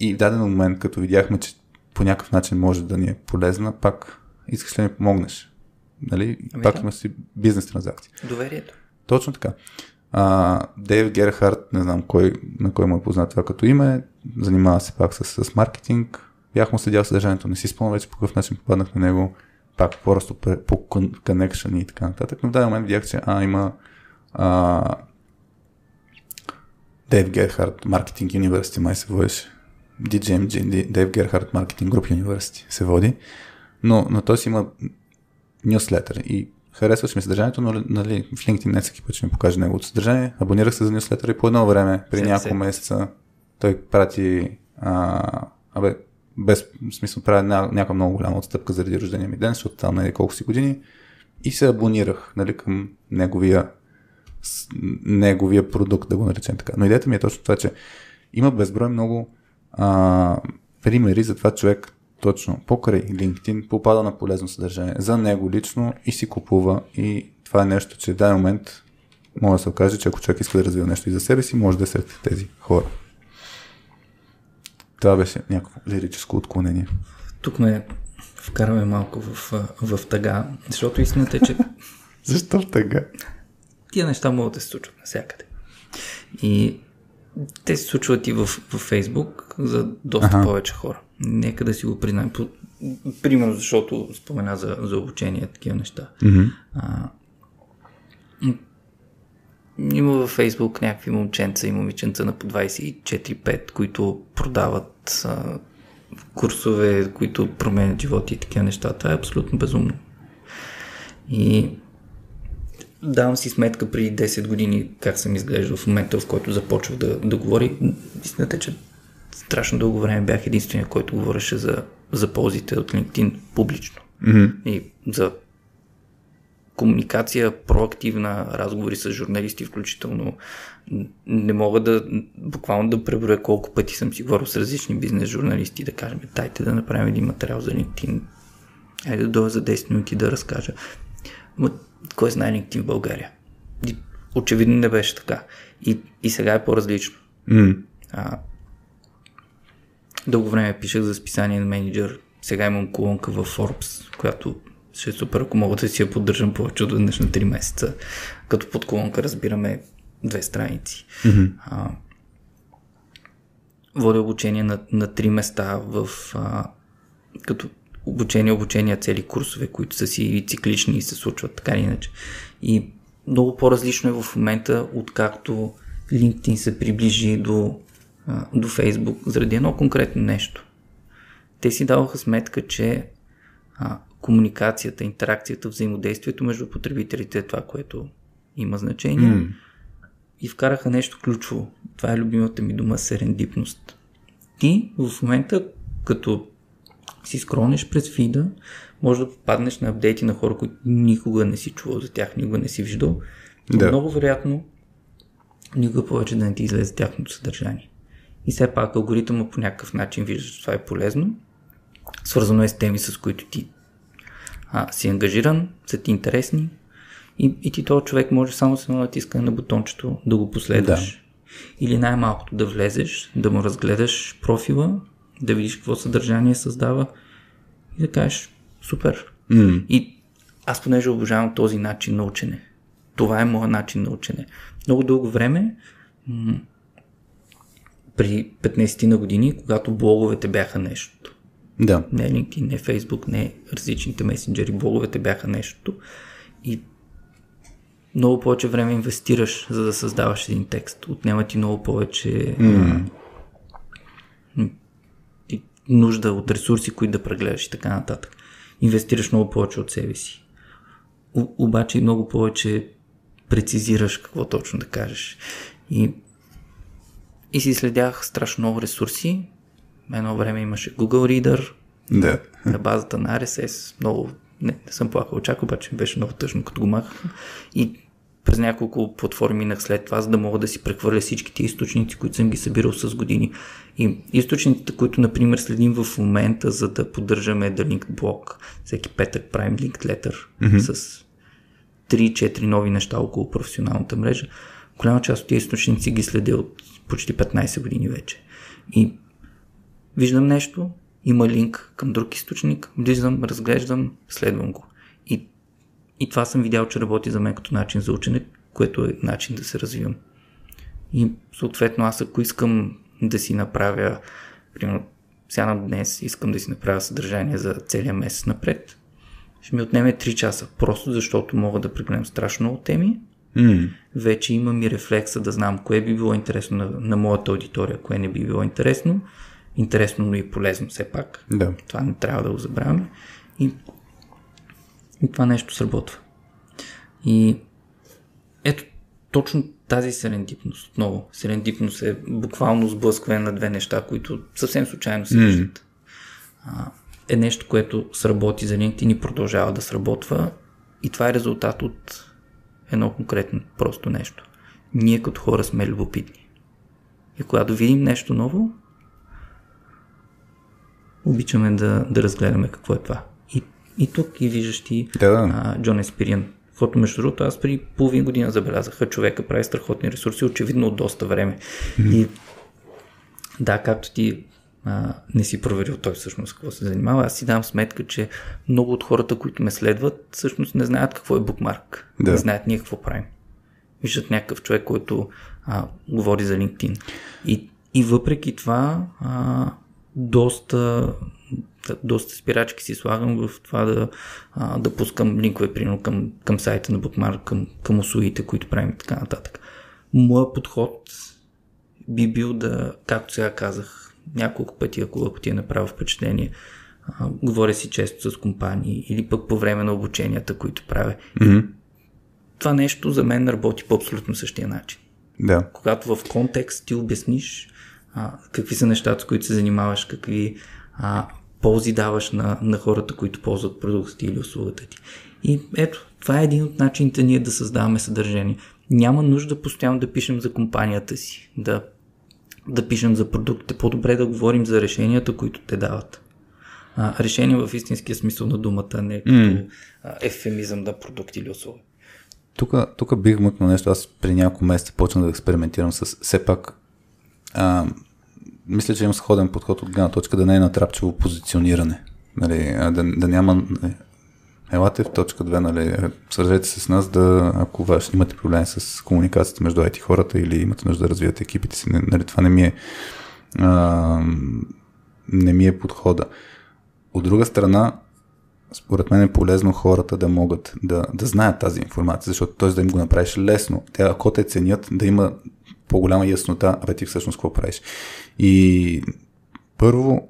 И в даден момент, като видяхме, че по някакъв начин може да ни е полезна, пак искаш ли да ми помогнеш? Нали? Ами пак да. има си бизнес транзакции. Доверието. Точно така. А, Дейв Герхард, не знам кой, на кой му е познат това като име, занимава се пак с, с маркетинг. Бях му следял съдържанието, не си спомням вече по какъв начин попаднах на него, пак просто по connection и така нататък. Но в даден момент видях, че а, има Дейв Герхард Маркетинг University май се водеше. DGMG, Дейв Герхард Маркетинг Груп University се води. Но, но той си има нюслетър и харесваше ми съдържанието, но нали, в LinkedIn не всеки път ще ми покаже неговото съдържание. Абонирах се за нюслетър и по едно време, при няколко месеца, той прати а, абе, без смисъл прави ня, някаква много голяма отстъпка заради рождения ми ден, защото там е колко си години и се абонирах нали, към неговия неговия продукт, да го наречем така. Но идеята ми е точно това, че има безброй много а, примери за това човек точно покрай LinkedIn попада на полезно съдържание за него лично и си купува и това е нещо, че в даден момент може да се окаже, че ако човек иска да развива нещо и за себе си, може да е сред тези хора. Това беше някакво лирическо отклонение. Тук ме вкараме малко в, в тъга, защото истината е, че... Защо в тъга? Тия неща могат да се случват навсякъде. И те се случват и в, в Фейсбук за доста ага. повече хора. Нека да си го признаем. примерно, защото спомена за, за обучение, такива неща. Mm-hmm. А, има във Фейсбук някакви момченца и момиченца на по 24-5, които продават а, курсове, които променят животи и такива неща. Това е абсолютно безумно. И давам си сметка преди 10 години как съм изглеждал в момента, в който започвах да, да говори. Истината е, че страшно дълго време бях единствения, който говореше за, за ползите от LinkedIn публично. Mm-hmm. И за комуникация, проактивна, разговори с журналисти, включително не мога да буквално да преброя колко пъти съм си говорил с различни бизнес журналисти да кажем, дайте да направим един материал за LinkedIn. Айде да дойда за 10 минути да разкажа. Но кой знае LinkedIn в България? И, очевидно не беше така. И, и сега е по-различно. Mm. А, дълго време пишех за списание на менеджер. Сега имам колонка в Forbes, която ще е супер, ако мога да си я поддържам повече от веднъж на 3 месеца. Като под колонка разбираме две страници. Mm-hmm. А, водя обучение на, на три места в а, като обучение, обучение, цели курсове, които са си циклични и се случват така или иначе. И много по-различно е в момента, откакто LinkedIn се приближи до, до Facebook заради едно конкретно нещо. Те си даваха сметка, че а, комуникацията, интеракцията, взаимодействието между потребителите е това, което има значение. Mm. И вкараха нещо ключово. Това е любимата ми дума серендипност. Ти в момента, като си скронеш през фида, може да попаднеш на апдейти на хора, които никога не си чувал за тях, никога не си виждал. Но Да. много вероятно никога повече да не ти излезе тяхното съдържание. И все пак алгоритъма по някакъв начин вижда, че това е полезно. Свързано е с теми, с които ти а, си ангажиран, са ти интересни и, и ти този човек може само с едно натискане на бутончето да го последваш. Да. Или най-малкото да влезеш, да му разгледаш профила, да видиш какво съдържание създава и да кажеш супер. Mm. И аз понеже обожавам този начин на учене. Това е моят начин на учене. Много дълго време, м- при 15 на години, когато блоговете бяха нещо. Да. Не LinkedIn, не Facebook, не различните месенджери, блоговете бяха нещо. И много повече време инвестираш, за да създаваш един текст. Отнема ти много повече Mm. Нужда от ресурси, които да прегледаш и така нататък. Инвестираш много повече от себе си. У, обаче и много повече прецизираш какво точно да кажеш. И, и си следях страшно много ресурси. Едно време имаше Google Reader, Да. на базата на RSS. Много, не, не съм плакал чак, обаче беше много тъжно, като го махах. И през няколко платформи минах след това, за да мога да си прехвърля всичките източници, които съм ги събирал с години. И източниците, които, например, следим в момента, за да поддържаме The Linked Blog, всеки петък правим Linked Letter mm-hmm. с 3-4 нови неща около професионалната мрежа. Голяма част от тези източници ги следя от почти 15 години вече. И виждам нещо, има линк към друг източник, влизам, разглеждам, следвам го. И, това съм видял, че работи за мен като начин за учене, което е начин да се развивам. И съответно аз ако искам да си направя, примерно сега на днес искам да си направя съдържание за целия месец напред, ще ми отнеме 3 часа, просто защото мога да прегледам страшно много теми, Mm. вече имам и рефлекса да знам кое би било интересно на, на моята аудитория, кое не би било интересно. Интересно, но и полезно все пак. Да. Това не трябва да го забравяме. И, и това нещо сработва. И ето точно тази серендипност, отново, серендипност е буквално сблъскване на две неща, които съвсем случайно се виждат. Е нещо, което сработи за LinkedIn и продължава да сработва. И това е резултат от едно конкретно просто нещо. Ние като хора сме любопитни. И когато видим нещо ново, обичаме да, да разгледаме какво е това. И, тук и виждаш ти Да, да. а, Джон Еспириан. Защото между другото аз преди половин година забелязаха, човека прави страхотни ресурси, очевидно от доста време. И да, както ти а, не си проверил той всъщност какво се занимава, аз си дам сметка, че много от хората, които ме следват, всъщност не знаят какво е букмарк. Да. Не знаят ние какво правим. Виждат някакъв човек, който а, говори за LinkedIn. И, и въпреки това, а, доста доста спирачки си слагам в това да, а, да пускам линкове, примерно към, към сайта на Bookmark, към, към услугите, които правим и така нататък. Моя подход би бил да, както сега казах, няколко пъти, ако, ако ти е направил впечатление, а, говоря си често с компании или пък по време на обученията, които правя. Mm-hmm. Това нещо за мен работи по абсолютно същия начин. Да. Когато в контекст ти обясниш а, какви са нещата, с които се занимаваш, какви а, ползи даваш на, на хората, които ползват продуктите или услугата ти. И ето, това е един от начините ние да създаваме съдържание. Няма нужда постоянно да пишем за компанията си, да, да пишем за продуктите. По-добре да говорим за решенията, които те дават. А, решение в истинския смисъл на думата, не като mm. ефемизъм да продукт или услуга. Тук, тук бих мъкнал нещо. Аз при няколко месеца почнах да експериментирам с все пак а, мисля, че имам сходен подход от гледна точка да не е натрапчиво позициониране. Нали, да, да няма нали, елате в точка 2, нали, свържете се с нас, да, ако ваш имате проблем с комуникацията между IT хората или имате нужда да развиете екипите си, нали, това не ми е а, не ми е подхода. От друга страна, според мен е полезно хората да могат да, да знаят тази информация, защото т.е. да им го направиш лесно. Те, ако те ценят, да има по-голяма яснота, абе ти всъщност какво правиш. И първо,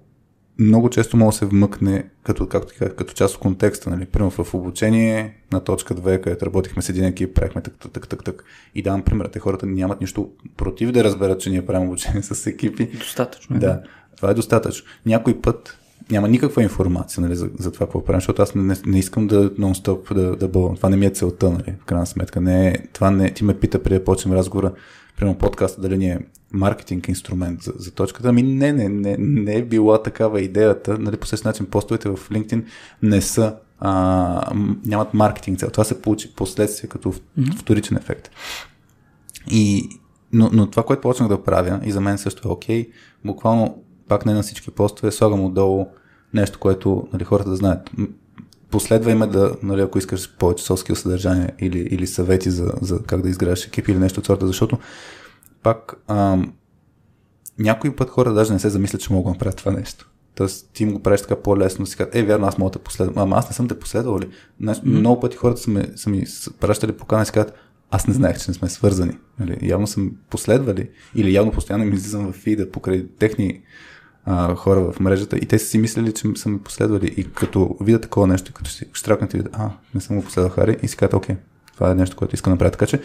много често може да се вмъкне като, както като част от контекста, нали? Примерно в обучение на точка 2, където работихме с един екип, правихме так, так, так, так, так. И давам пример, те хората нямат нищо против да разберат, че ние правим обучение с екипи. Достатъчно. Е, да, това е достатъчно. Някой път няма никаква информация нали, за, за това какво правим, защото аз не, не искам да нон-стоп да, да бълвам. Това не ми е целта, нали, в крайна сметка. Не, е, това не, ти ме пита преди да почнем разговора, примерно подкаста, дали ни е маркетинг инструмент за, за точката. Ами не, не, не, не е била такава идеята. Нали, по същия начин постовете в LinkedIn не са а, нямат маркетинг цел. Това се получи последствие като mm-hmm. вторичен ефект. И, но, но това, което почнах да правя, и за мен също е окей, okay, буквално пак не на всички постове, слагам отдолу нещо, което нали, хората да знаят. Последва име да, нали, ако искаш повече соски съдържание или, или съвети за, за как да изграждаш екип или нещо от сорта, защото пак ам, някой път хора даже не се замислят, че мога да направя това нещо. Тоест ти им го правиш така по-лесно си кажат, е, вярно, аз мога да последвам. Ама аз не съм те последвал ли? Знаеш, mm-hmm. Много пъти хората са, ме, са ми пращали покана и си казват, аз не знаех, че не сме свързани. Нали? Явно съм последвали или явно постоянно ми излизам в фида покрай техни а, хора в мрежата и те са си мислили, че са ме последвали. И като видят такова нещо, като си штракнат и а, не съм го последвал Хари и си казват, окей, това е нещо, което искам да направя. Така че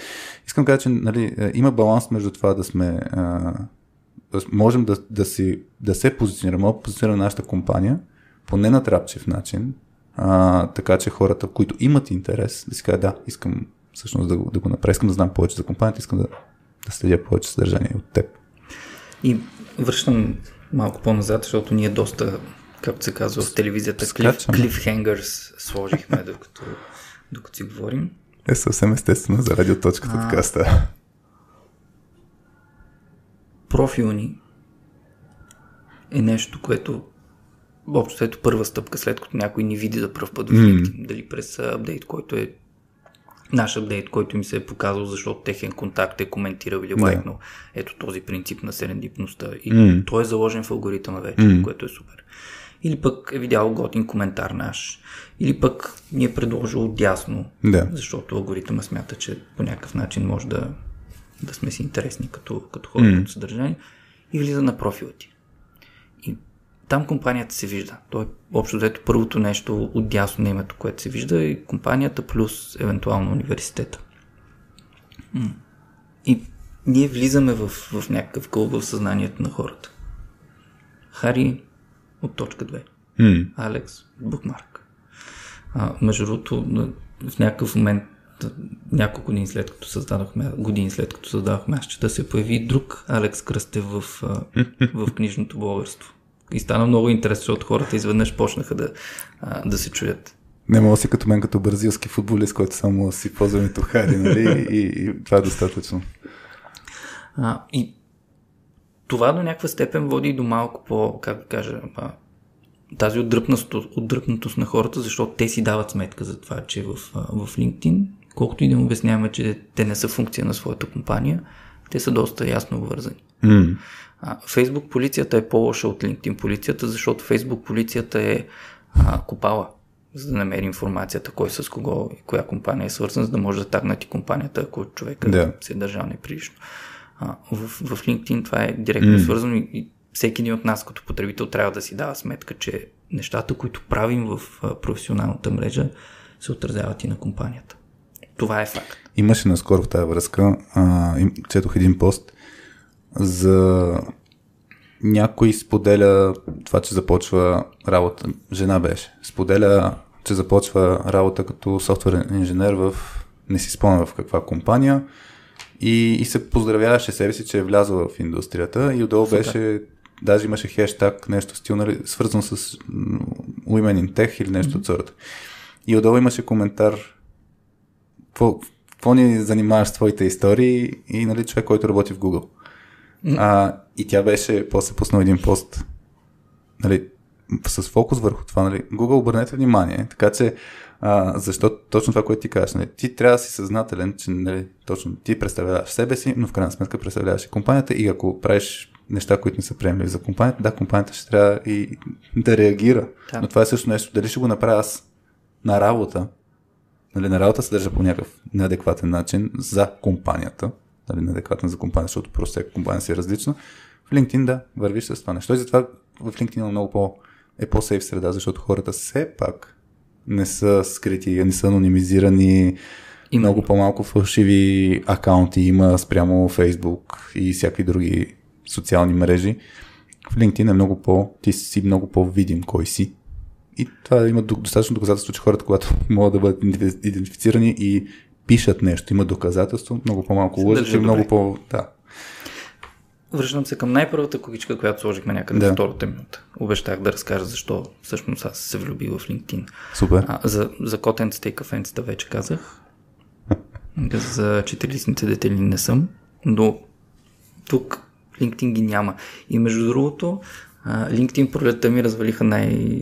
искам да кажа, че нали, е, има баланс между това да сме а, можем да, да, си, да се позиционираме, да позиционираме нашата компания по ненатрапчив начин, а, така че хората, които имат интерес, да си кажат, да, искам всъщност да, да го направя, искам да знам повече за компанията, искам да, да следя повече съдържание от теб. И връщам малко по-назад, защото ние доста, както се казва в телевизията, клиф, клифхенгърс сложихме, докато, докато си говорим. Е съвсем естествено за радиоточката а... така става. Профилни е нещо, което общо ето първа стъпка, след като някой ни види за пръв път в LinkedIn, mm. дали през апдейт, който е наш апдейт, който ми се е показал, защото техен контакт е коментирал или лайкнал. Да. Ето този принцип на серендипността. И mm. той е заложен в алгоритъма вече, mm. което е супер. Или пък е видял готин коментар наш. Или пък ни е предложил дясно, да. защото алгоритъма смята, че по някакъв начин може да, да сме си интересни като, като хора, mm. като съдържание. И влиза на профила ти. И там компанията се вижда. То е общо взето първото нещо от дясно на името, което се вижда е компанията плюс евентуално университета. И ние влизаме в, в някакъв къл в съзнанието на хората. Хари от точка 2. Mm. Алекс Букмарк. А, между другото, в някакъв момент няколко години след като създадохме, години след като създадохме, аз да се появи друг Алекс Кръстев в, в книжното българство. И стана много интересно, защото хората изведнъж почнаха да, да се чуят. Не мога си като мен, като бразилски футболист, който само си ползва името Хари, нали? И, и това е достатъчно. А, и това до някаква степен води до малко по, как да кажа, тази отдръпнатост, отдръпнатост на хората, защото те си дават сметка за това, че в, в LinkedIn, колкото и да им обясняваме, че те не са функция на своята компания, те са доста ясно обвързани. Mm. А, Фейсбук полицията е по-лоша от LinkedIn полицията, защото Фейсбук полицията е а, копала, за да намери информацията, кой с кого и коя компания е свързан, за да може да тагнати компанията, ако човека Да. се е държал неприлично. А, в, в LinkedIn това е директно М. свързано и, всеки един от нас като потребител трябва да си дава сметка, че нещата, които правим в професионалната мрежа, се отразяват и на компанията. Това е факт. Имаше наскоро в тази връзка, а, четох един пост за някой споделя това, че започва работа, жена беше, споделя, че започва работа като софтуерен инженер в, не си спомня в каква компания и, и се поздравяваше себе си, че е влязла в индустрията и отдолу Супер. беше, даже имаше хештаг, нещо стил, нали, свързан с Women in Tech или нещо от сорта. И отдолу имаше коментар, какво ни занимаваш с твоите истории и нали, човек, който работи в Google. А, и тя беше, после пуснал един пост, нали, с фокус върху това, нали, Google обърнете внимание, така че а, защо точно това, което ти кажеш, нали, ти трябва да си съзнателен, че нали, точно ти представляваш себе си, но в крайна сметка представляваш и компанията и ако правиш неща, които не са приемливи за компанията, да, компанията ще трябва и да реагира. Да. Но това е също нещо, дали ще го направя аз на работа, нали, на работа се държа по някакъв неадекватен начин за компанията, нали, неадекватен за компания, защото просто всяка компания си е различна. В LinkedIn да, вървиш с това нещо. И затова в LinkedIn е много по, е по-сейф среда, защото хората все пак не са скрити, не са анонимизирани, Именно. много по-малко фалшиви акаунти има спрямо Facebook и всякакви други социални мрежи. В LinkedIn е много по, ти си много по-видим кой си. И това има до- достатъчно доказателство, че хората, когато могат да бъдат идентифи- идентифицирани и пишат нещо, имат доказателство, много по-малко лъжат и много по... Да. Връщам се към най-първата когичка, която сложихме някъде Да. в втората минута. Обещах да разкажа защо всъщност аз се влюбих в LinkedIn. Супер. А, за, за котенцата и кафенцата вече казах. За четирилистните детели не съм, но тук LinkedIn ги няма. И между другото, LinkedIn пролетта ми развалиха най,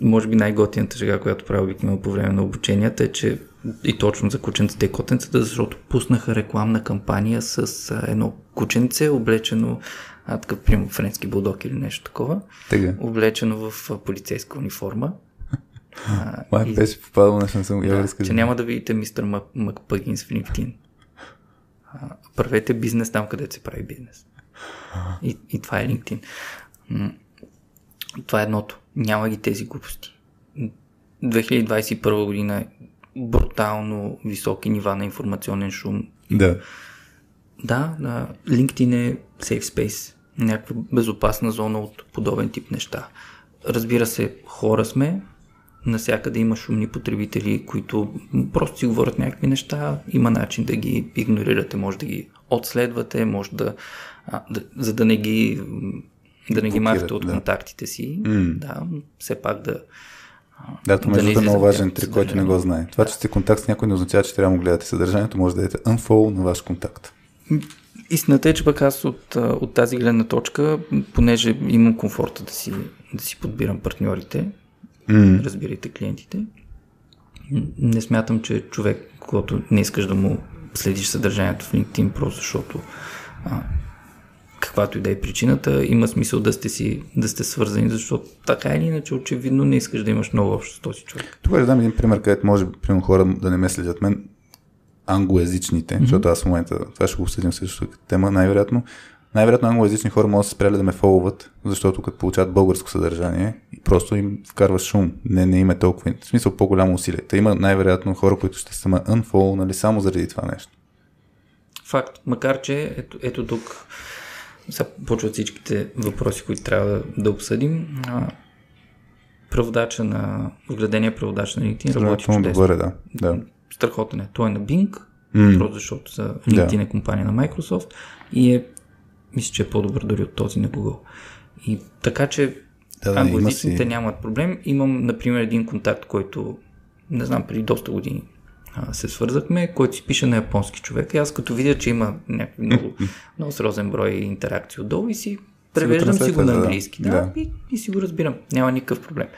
може би най-готината шега, която правя обикновено по време на обученията, е, че и точно за кученцата и котенцата, защото пуснаха рекламна кампания с а, едно кученце, облечено а, такъв, примерно, френски булдог или нещо такова, Тега. облечено в а, полицейска униформа. А, Май и- беше попадал нещо, не съм я да, че няма да видите мистер Мак, Макпъгинс в LinkedIn. А, правете бизнес там, където се прави бизнес. И, и това е LinkedIn. Това е едното. Няма ги тези глупости. 2021 година брутално високи нива на информационен шум. Да. Да, да, LinkedIn е safe space. Някаква безопасна зона от подобен тип неща. Разбира се, хора сме, насякъде има шумни потребители, които просто си говорят някакви неща, има начин да ги игнорирате, може да ги отследвате, може да, а, да за да не ги да не ги махате от да. контактите си, М. да, все пак да Да, това Да между другото е много важен трик, който не го знае. Това, че сте контакт с някой не означава, че трябва да му гледате съдържанието, може да дадете unfollow на ваш контакт. Истината е, че пък аз от, от тази гледна точка, понеже имам комфорта да си, да си подбирам партньорите, М. разбирайте клиентите, не смятам, че човек, когато не искаш да му следиш съдържанието в LinkedIn, просто защото а, каквато и да е причината, има смисъл да сте си, да сте свързани, защото така или иначе очевидно не искаш да имаш много общо с този човек. Тук ще дам един пример, където може примерно хора да не ме следят мен, англоязичните, mm-hmm. защото аз в момента, това ще го обсъдим също като тема, най-вероятно. Най-вероятно англоязични хора могат да се спряли да ме фолват, защото като получават българско съдържание просто им вкарва шум. Не, не им е толкова. В смисъл по-голямо усилие. Та има най-вероятно хора, които ще са ме unfollow, нали, само заради това нещо. Факт. Макар, че ето, ето тук сега почват всичките въпроси, които трябва да, да обсъдим. А, преводача на, вгледения преводач на LinkedIn работи чудесно. добре, да. да. Страхотен е. Той е на Bing, М. просто защото за LinkedIn е компания на Microsoft и е, мисля, че е по-добър дори от този на Google. И така, че Да, да, англоязичните си- нямат проблем. Имам, например, един контакт, който, не знам, преди доста години се свързахме, който си пише на японски човек. И аз като видя, че има някакви много, много сериозен брой интеракции отдолу и си превеждам си го на английски. Да, Да. И, и си го разбирам. Няма никакъв проблем.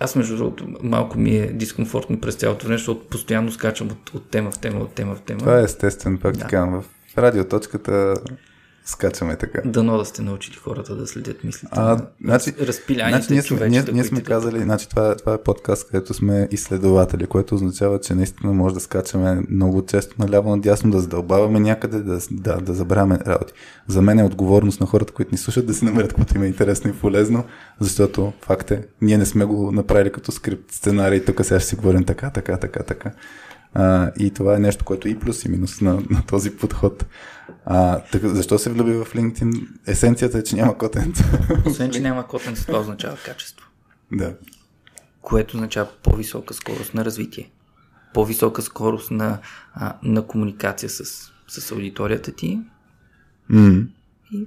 Аз, между другото, малко ми е дискомфортно през цялото време, защото постоянно скачам от, от тема в тема, от тема в тема. Това е естествен, пак Да. така. В радиоточката скачаме така. Дано да сте научили хората да следят мислите. А, на значи, разпиляните значи ние сме, ние, ние сме казали, значи това, е- това е подкаст, където сме изследователи, което означава, че наистина може да скачаме много често наляво надясно, да задълбаваме някъде, да, да, да забравяме работи. За мен е отговорност на хората, които ни слушат, да си намерят каквото им е интересно и полезно, защото факт е, ние не сме го направили като скрипт сценарий, тук сега ще си говорим така, така, така, така. А, и това е нещо, което и плюс и минус на, на този подход. А, така, защо се влюби в LinkedIn? Есенцията е, че няма контент. Освен, че няма котен, това означава качество. да. което означава по-висока скорост на развитие, по-висока скорост на, а, на комуникация с, с аудиторията ти М. и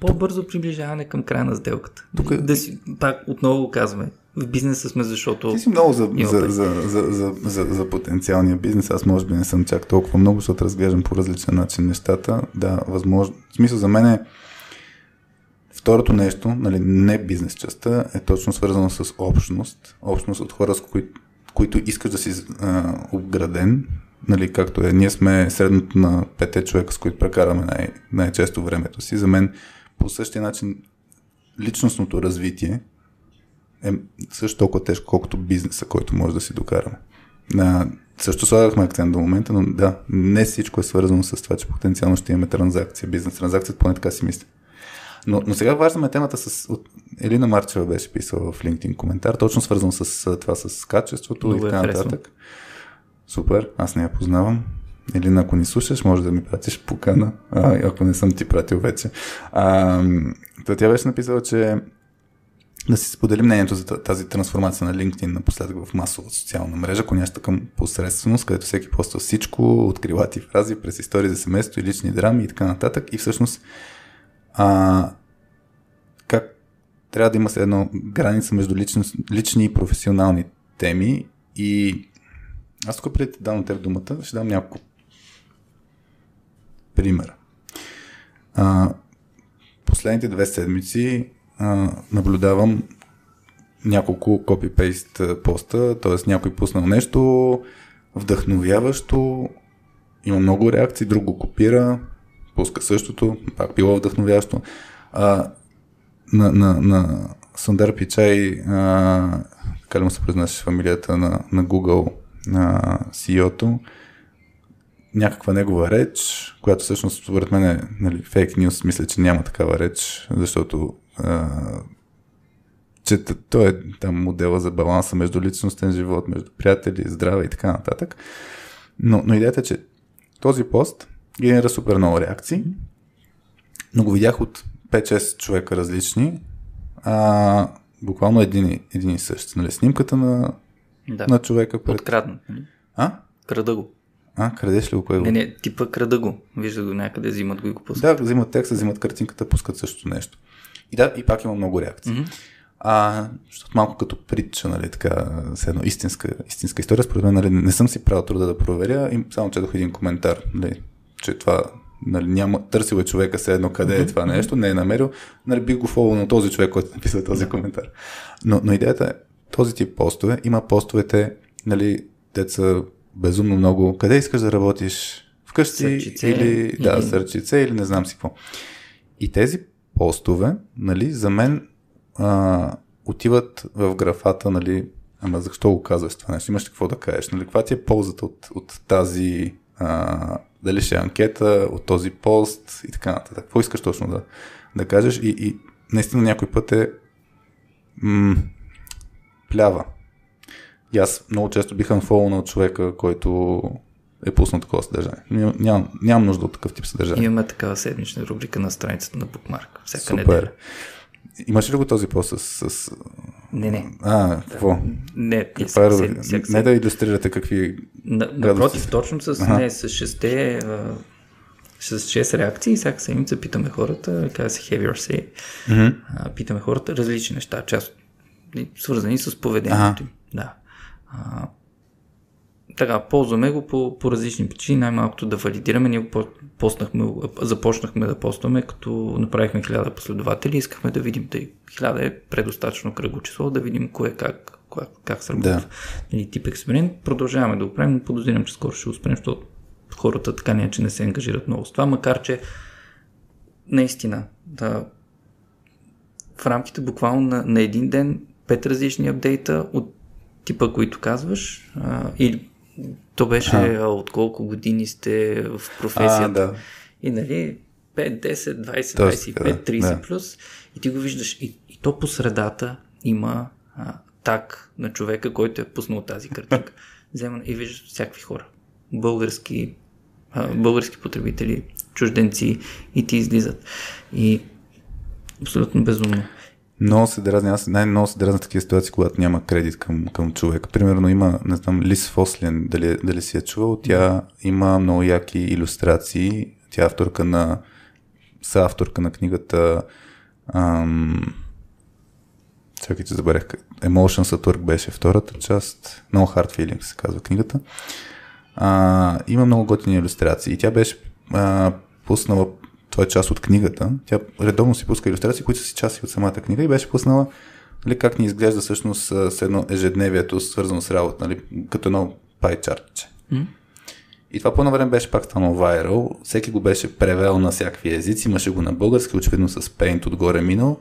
по-бързо приближаване към края на сделката. Тук е- Да си, пак отново казваме, в бизнеса сме, защото... Ти си много за, за, за, за, за, за, за потенциалния бизнес. Аз може би не съм чак толкова много, защото разглеждам по различен начин нещата. Да, възможно. В смисъл за мен е второто нещо, нали, не бизнес частта, е точно свързано с общност. Общност от хора, с кои, които искаш да си а, обграден. Нали, както е, ние сме средното на пете човека, с които прекараме най- най-често времето си. За мен по същия начин личностното развитие е също толкова тежко, колкото бизнеса, който може да си докараме. А, също слагахме акцент до момента, но да, не всичко е свързано с това, че потенциално ще имаме транзакция, бизнес транзакция, поне така си мисля. Но, но сега важдаме темата с... От, Елина Марчева беше писала в LinkedIn коментар, точно свързано с това с качеството Много и я така нататък. Супер, аз не я познавам. Елина, ако ни слушаш, може да ми пратиш покана, а, ако не съм ти пратил вече. А, тя беше написала, че да си сподели мнението за тази трансформация на LinkedIn напоследък в масова социална мрежа, коняща към посредственост, където всеки поства всичко, от крилати фрази, през истории за семейство и лични драми и така нататък. И всъщност а, как трябва да има се едно граница между лични, лични и професионални теми и аз тук преди да дам на теб думата, ще дам няколко примера. А, последните две седмици наблюдавам няколко копипейст поста, т.е. някой пуснал нещо вдъхновяващо, има много реакции, друг го копира, пуска същото, пак било вдъхновяващо. А, на, на, на Сандар Пичай, а, така му се произнася фамилията на, на Google, на CEO-то, някаква негова реч, която всъщност според мен е нали, фейк нюс, мисля, че няма такава реч, защото че той е там модела за баланса между личностен живот, между приятели, здраве и така нататък. Но, но идеята е, че този пост генера супер много реакции, но го видях от 5-6 човека различни, а, буквално един, един и същ. Нали, снимката на, Да, на човека пред... откраднат. нали? А? Крада го. А, крадеш ли го? Кое го? Не, не, типа крада го. Вижда го някъде, взимат го и го пускат. Да, взимат текста, взимат картинката, пускат също нещо. И да, и пак има много реакции. Мгм. А, защото малко като притча, нали, така, с едно истинска, истинска история, според мен, нали, не съм си правил труда да проверя, и само четох един коментар, нали, че това, нали, няма, търсил е човека се едно къде е това нещо, не е намерил, нали, бих го фолвал на този човек, който написа този коментар. Но, но идеята е, този тип постове, има постовете, нали, деца безумно много, къде искаш да работиш, вкъщи Сърчице или, да, сърчице или не знам си какво. И тези постове, нали, за мен а, отиват в графата, нали, ама защо го казваш това нещо? Имаш какво да кажеш? Нали, каква ти е ползата от, от тази, а, дали ще е анкета, от този пост и така нататък? Какво искаш точно да, да кажеш? И, и наистина някой път е м- плява. И аз много често бих анфолнал човека, който е пуснал такова съдържание. Ням, нямам, нямам нужда от такъв тип съдържание. Имаме такава седмична рубрика на страницата на Bookmark. Всяка Супер. неделя. Имаш ли го този пост с... с... Не, не. А, какво? Не, не Каква всяка е, седмица, всяка не да иллюстрирате какви... На, напротив, точно с, Аха. не, с шесте, с 6 реакции, всяка седмица питаме хората, казва се Have Your Say, Mm-hmm. а, питаме хората различни неща, част свързани с поведението Ага. им. Да. А, така, ползваме го по, по различни причини, най-малкото да валидираме. Ние го по- постнахме, започнахме да постваме, като направихме хиляда последователи, искахме да видим, тъй хиляда е предостатъчно кръгло число, да видим кое как, как, как сработва. Да. Нали, тип експеримент. Продължаваме да го правим, но подозирам, че скоро ще успеем, защото хората така не, че не се ангажират много с това, макар че наистина да, в рамките буквално на, на един ден пет различни апдейта от типа, които казваш, а, или то беше а. от колко години сте в професията. А, да. И нали, 5, 10, 20, 25, 30 да. плюс. И ти го виждаш. И, и то по средата има а, так на човека, който е пуснал тази картинка. Взема и виждаш всякакви хора. Български, а, български потребители, чужденци и ти излизат. И абсолютно безумно. Много се дразни, аз най-много се дразна такива ситуации, когато няма кредит към, към човек. Примерно има, не знам, Лис Фослен, дали, дали си я чувал, тя има много яки иллюстрации. Тя е авторка на, са авторка на книгата ам, чакайте, забравях, Emotions at Work беше втората част, No Hard Feelings се казва книгата. А, има много готини иллюстрации и тя беше а, пуснала това е част от книгата. Тя редовно си пуска иллюстрации, които са си части от самата книга и беше пуснала нали, как ни изглежда всъщност с едно ежедневието, свързано с работа, нали, като едно пайчартче. Mm. И това по време беше пак станало вайрал. Всеки го беше превел на всякакви езици, имаше го на български, очевидно с Paint отгоре минал,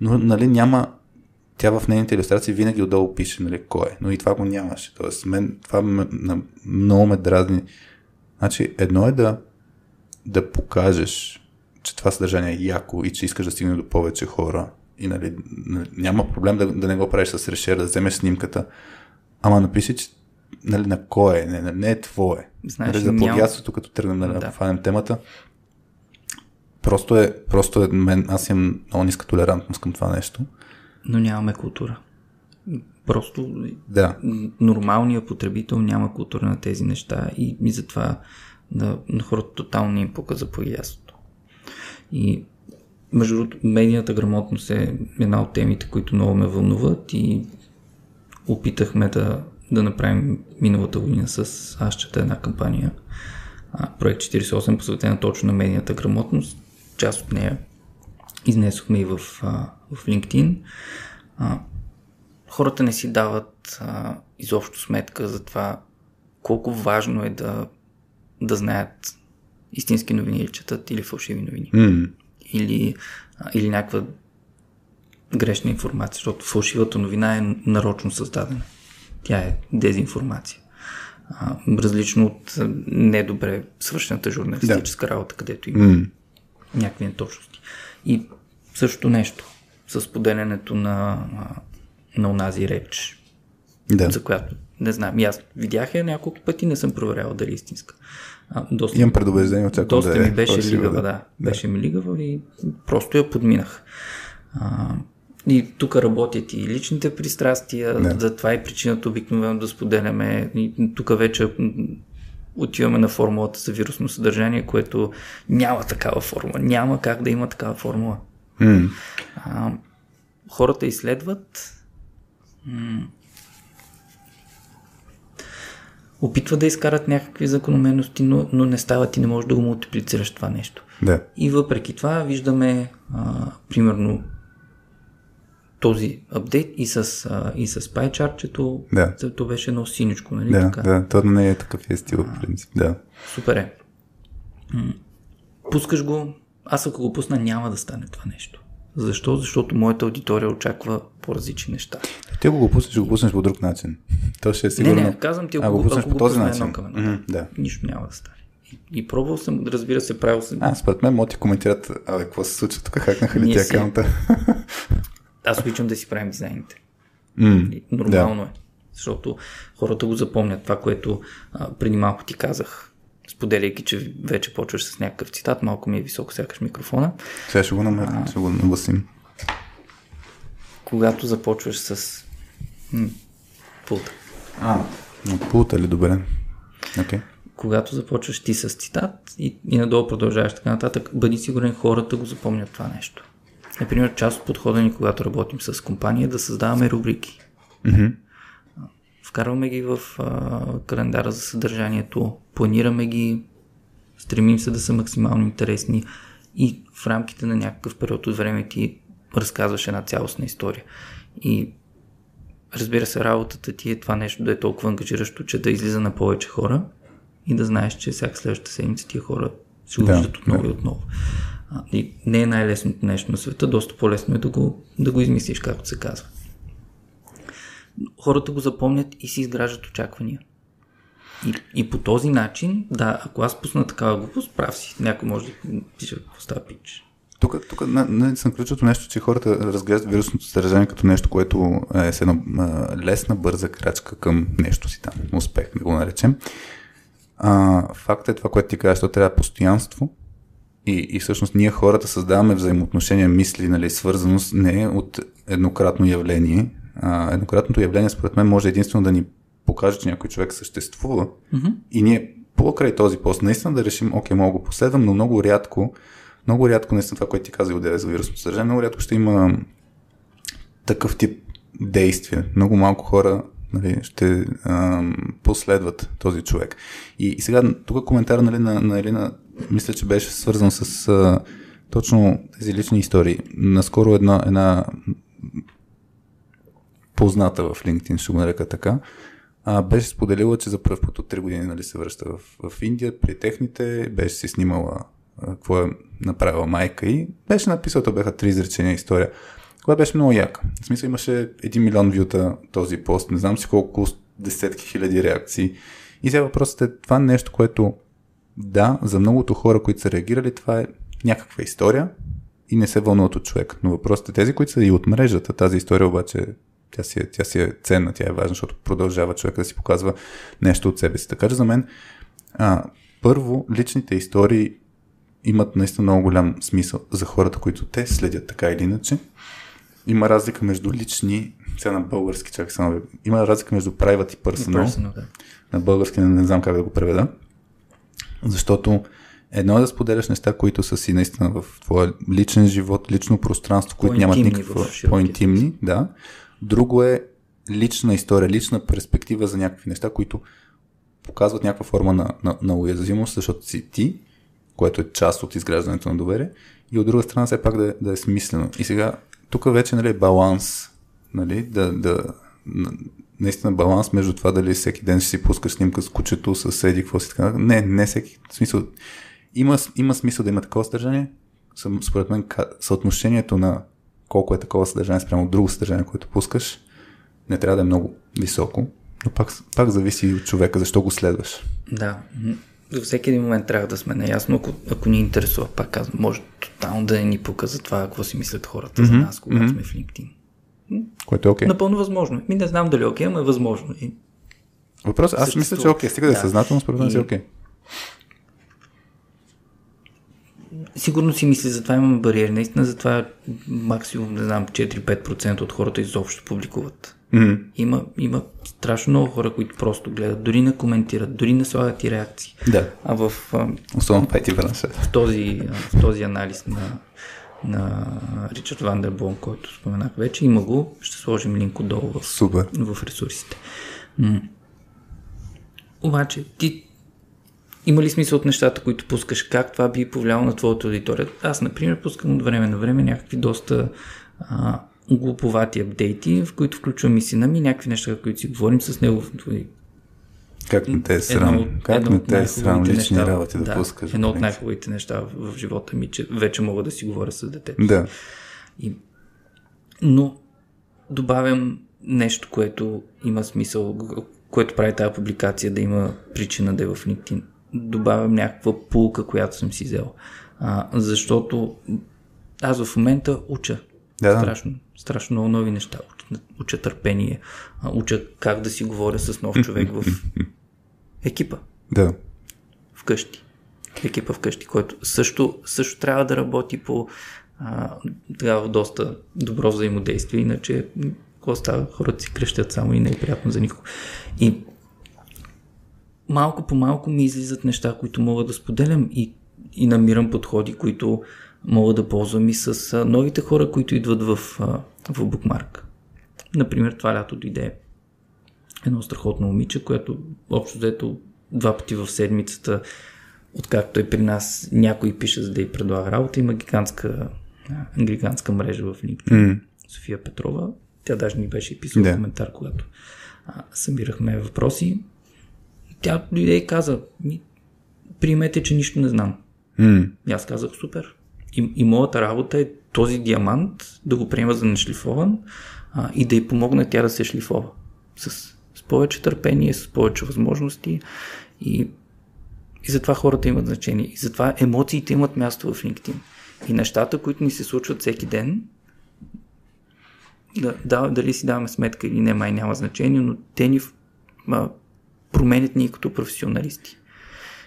но нали, няма тя в нейните иллюстрации винаги отдолу пише нали, кой е, но и това го нямаше. Тоест, мен, това ме, много ме дразни. Значи, едно е да, да покажеш че това съдържание е яко и че искаш да стигне до повече хора и нали, няма проблем да, да не го правиш с решер, да вземеш снимката, ама напиши, че нали, на кой е, не, не е твое. Знаеш, нали, за плагиатството, като тръгнем да, да фанем темата, просто е, просто е мен, аз имам много ниска толерантност към това нещо. Но нямаме култура. Просто да. нормалният потребител няма култура на тези неща и, и затова да, на хората тотално им пука за плагиатството. И между другото, медийната грамотност е една от темите, които много ме вълнуват и опитахме да, да направим миналата година с Ашчета една кампания, проект 48, посветена точно на медийната грамотност. Част от нея изнесохме и в, в LinkedIn. Хората не си дават а, изобщо сметка за това колко важно е да, да знаят истински новини или четат или фалшиви новини. Mm. Или, или някаква грешна информация, защото фалшивата новина е нарочно създадена. Тя е дезинформация. А, различно от недобре свършената журналистическа да. работа, където има mm. някакви неточности. И същото нещо с поделянето на, на онази реч, да. за която не знам. И аз видях я няколко пъти, не съм проверял дали е истинска. А, доста, Имам предубеждение, очаквам Доста да е, ми беше лигава, да. да. Беше ми лигава и просто я подминах. А, и тук работят и личните пристрастия, да. за това е причината обикновено да споделяме. И тук вече отиваме на формулата за вирусно съдържание, което няма такава формула. Няма как да има такава формула. Mm. А, хората изследват м- опитват да изкарат някакви закономерности, но, но не стават и не можеш да го мултиплицираш това нещо. Да. И въпреки това виждаме а, примерно този апдейт и с, а, и с пайчарчето. Да. То беше едно синичко, нали? Да, така? да, то не е такъв е стил, в принцип, да. Супер е. Пускаш го, аз ако го пусна няма да стане това нещо. Защо? Защото моята аудитория очаква по-различни неща. Ти го, го пуснеш, го пуснеш по друг начин. То ще е сигурно... Не, не, казвам ти, ако, а, го пуснеш по този начин. Едно към едно, mm-hmm, да. Нищо няма да стане. И, и пробвал съм, разбира се, правил съм. А, според мен, моти коментират, абе, какво се случва тук, хакнаха ли ти акаунта? Аз обичам да си правим дизайните. Mm, Нормално да. е. Защото хората го запомнят. Това, което а, преди малко ти казах, споделяйки, че вече почваш с някакъв цитат, малко ми е високо сякаш микрофона. Сега ще го намерим, ще го нагласим. Когато започваш с м- пулта. А, пулта ли добре? Okay. Когато започваш ти с цитат и, и надолу продължаваш така нататък, бъди сигурен хората го запомнят това нещо. Например, част от подхода ни, когато работим с компания, е да създаваме рубрики. Mm-hmm. Вкарваме ги в а, календара за съдържанието, планираме ги, стремим се да са максимално интересни и в рамките на някакъв период от време ти разказваш една цялостна история. И разбира се, работата ти е това нещо да е толкова ангажиращо, че да излиза на повече хора и да знаеш, че всяка следващата седмица тия хора ще го да, виждат отново да. и отново. А, и не е най-лесното нещо на света, доста по-лесно е да го, да го измислиш, както се казва. Хората го запомнят и си изграждат очаквания. И, и по този начин, да, ако аз пусна такава глупост, прав си. Някой може да пише какво става пич. Тук, тук не, съм ключото нещо, че хората разглеждат вирусното съдържание като нещо, което е с една лесна, бърза крачка към нещо си там. Успех, да го наречем. А, факт е това, което ти казваш, то трябва постоянство. И, и всъщност ние хората създаваме взаимоотношения, мисли, нали, свързаност не от еднократно явление. А, еднократното явление, според мен, може единствено да ни покаже, че някой човек съществува. Mm-hmm. И ние покрай този пост наистина да решим, окей, мога го последвам, но много рядко, много рядко, наистина това, което ти каза отделя за вирусното съдържание, много рядко ще има такъв тип действия. Много малко хора нали, ще ам, последват този човек. И, и сега, тук коментар нали, на, на Елина, мисля, че беше свързан с а, точно тези лични истории. Наскоро една, една позната в LinkedIn, ще го нарека така, а, беше споделила, че за първ път от 3 години нали, се връща в, в Индия при техните, беше си снимала какво е направила майка и беше написала, то бяха три изречения история, която беше много яка. В смисъл имаше 1 милион вюта този пост, не знам си колко десетки хиляди реакции. И сега въпросът е това нещо, което да, за многото хора, които са реагирали, това е някаква история и не се вълнуват от човек. Но въпросът е тези, които са и от мрежата, тази история обаче тя си, е, тя си е ценна, тя е важна, защото продължава човека да си показва нещо от себе си. Така че за мен, а, първо, личните истории имат наистина много голям смисъл за хората, които те следят така или иначе. Има разлика между лични, сега на български, чакай само, има разлика между private и personal. personal да. На български не, не знам как да го преведа. Защото едно е да споделяш неща, които са си наистина в твоя личен живот, лично пространство, които нямат никаква по-интимни, да. Друго е лична история, лична перспектива за някакви неща, които показват някаква форма на, на, на уязвимост, защото си ти, което е част от изграждането на доверие, и от друга страна все пак да, да е смислено. И сега, тук вече нали, е баланс, нали, да, да, наистина баланс между това дали всеки ден ще си пускаш снимка с кучето, с седи, какво си така. Не, не всеки. В смисъл, има, има смисъл да има такова съдържание. Според мен съотношението на колко е такова съдържание спрямо друго съдържание, което пускаш, не трябва да е много високо, но пак, пак зависи от човека, защо го следваш. Да, за всеки един момент трябва да сме наясно, ако, ако ни интересува, пак казвам, може тотално да ни пука за това, какво си мислят хората mm-hmm. за нас, когато mm-hmm. сме в LinkedIn. Което е окей. Okay. Напълно възможно. Ми не знам дали е окей, okay, но е възможно. И... Въпрос, аз мисля, че е окей. Okay. Стига да, да е съзнателно, според мен е окей. Okay сигурно си мисли, затова имаме бариери. Наистина, затова максимум, не знам, 4-5% от хората изобщо публикуват. Mm-hmm. Има, има страшно много хора, които просто гледат, дори не коментират, дори не слагат и реакции. Да. А в, Особено пети в, този, в този анализ на, на Ричард Вандербон, който споменах вече, има го. Ще сложим линк отдолу в, Супер. в ресурсите. М- обаче, ти има ли смисъл от нещата, които пускаш? Как това би повлияло на твоята аудитория? Аз, например, пускам от време на време някакви доста а, глуповати апдейти, в които включвам и сина ми, някакви неща, които си говорим с него. Как не те е срам? Едно, как едно не те е срам лични неща, работи да, да пускаш? Едно от най-хубавите неща в, в живота ми, че вече мога да си говоря с детето. Да. И, но добавям нещо, което има смисъл, което прави тази публикация да има причина да е в LinkedIn добавям някаква пулка, която съм си взел. А, защото аз в момента уча. Да, страшно, страшно много нови неща. Уча, уча търпение, уча как да си говоря с нов човек в екипа. Да. Вкъщи. Екипа вкъщи, който също, също трябва да работи по а, доста добро взаимодействие, иначе какво става? Хората си крещят само и не е приятно за никого. И малко по малко ми излизат неща, които мога да споделям и, и намирам подходи, които мога да ползвам и с новите хора, които идват в, в Bookmark. Например, това лято дойде едно страхотно момиче, което общо взето два пъти в седмицата, откакто е при нас, някой пише за да й предлага работа, има гигантска, гигантска мрежа в LinkedIn. Mm. София Петрова. Тя даже ни беше писала yeah. коментар, когато а, събирахме въпроси тя дойде и каза, приемете, че нищо не знам. Mm. И аз казах, супер. И, и моята работа е този диамант да го приема за нешлифован а, и да й помогне тя да се шлифова. С, с повече търпение, с повече възможности и, и затова хората имат значение. И затова емоциите имат място в LinkedIn. И нещата, които ни се случват всеки ден, да, да, дали си даваме сметка или не, май няма значение, но те ни а, променят ние като професионалисти.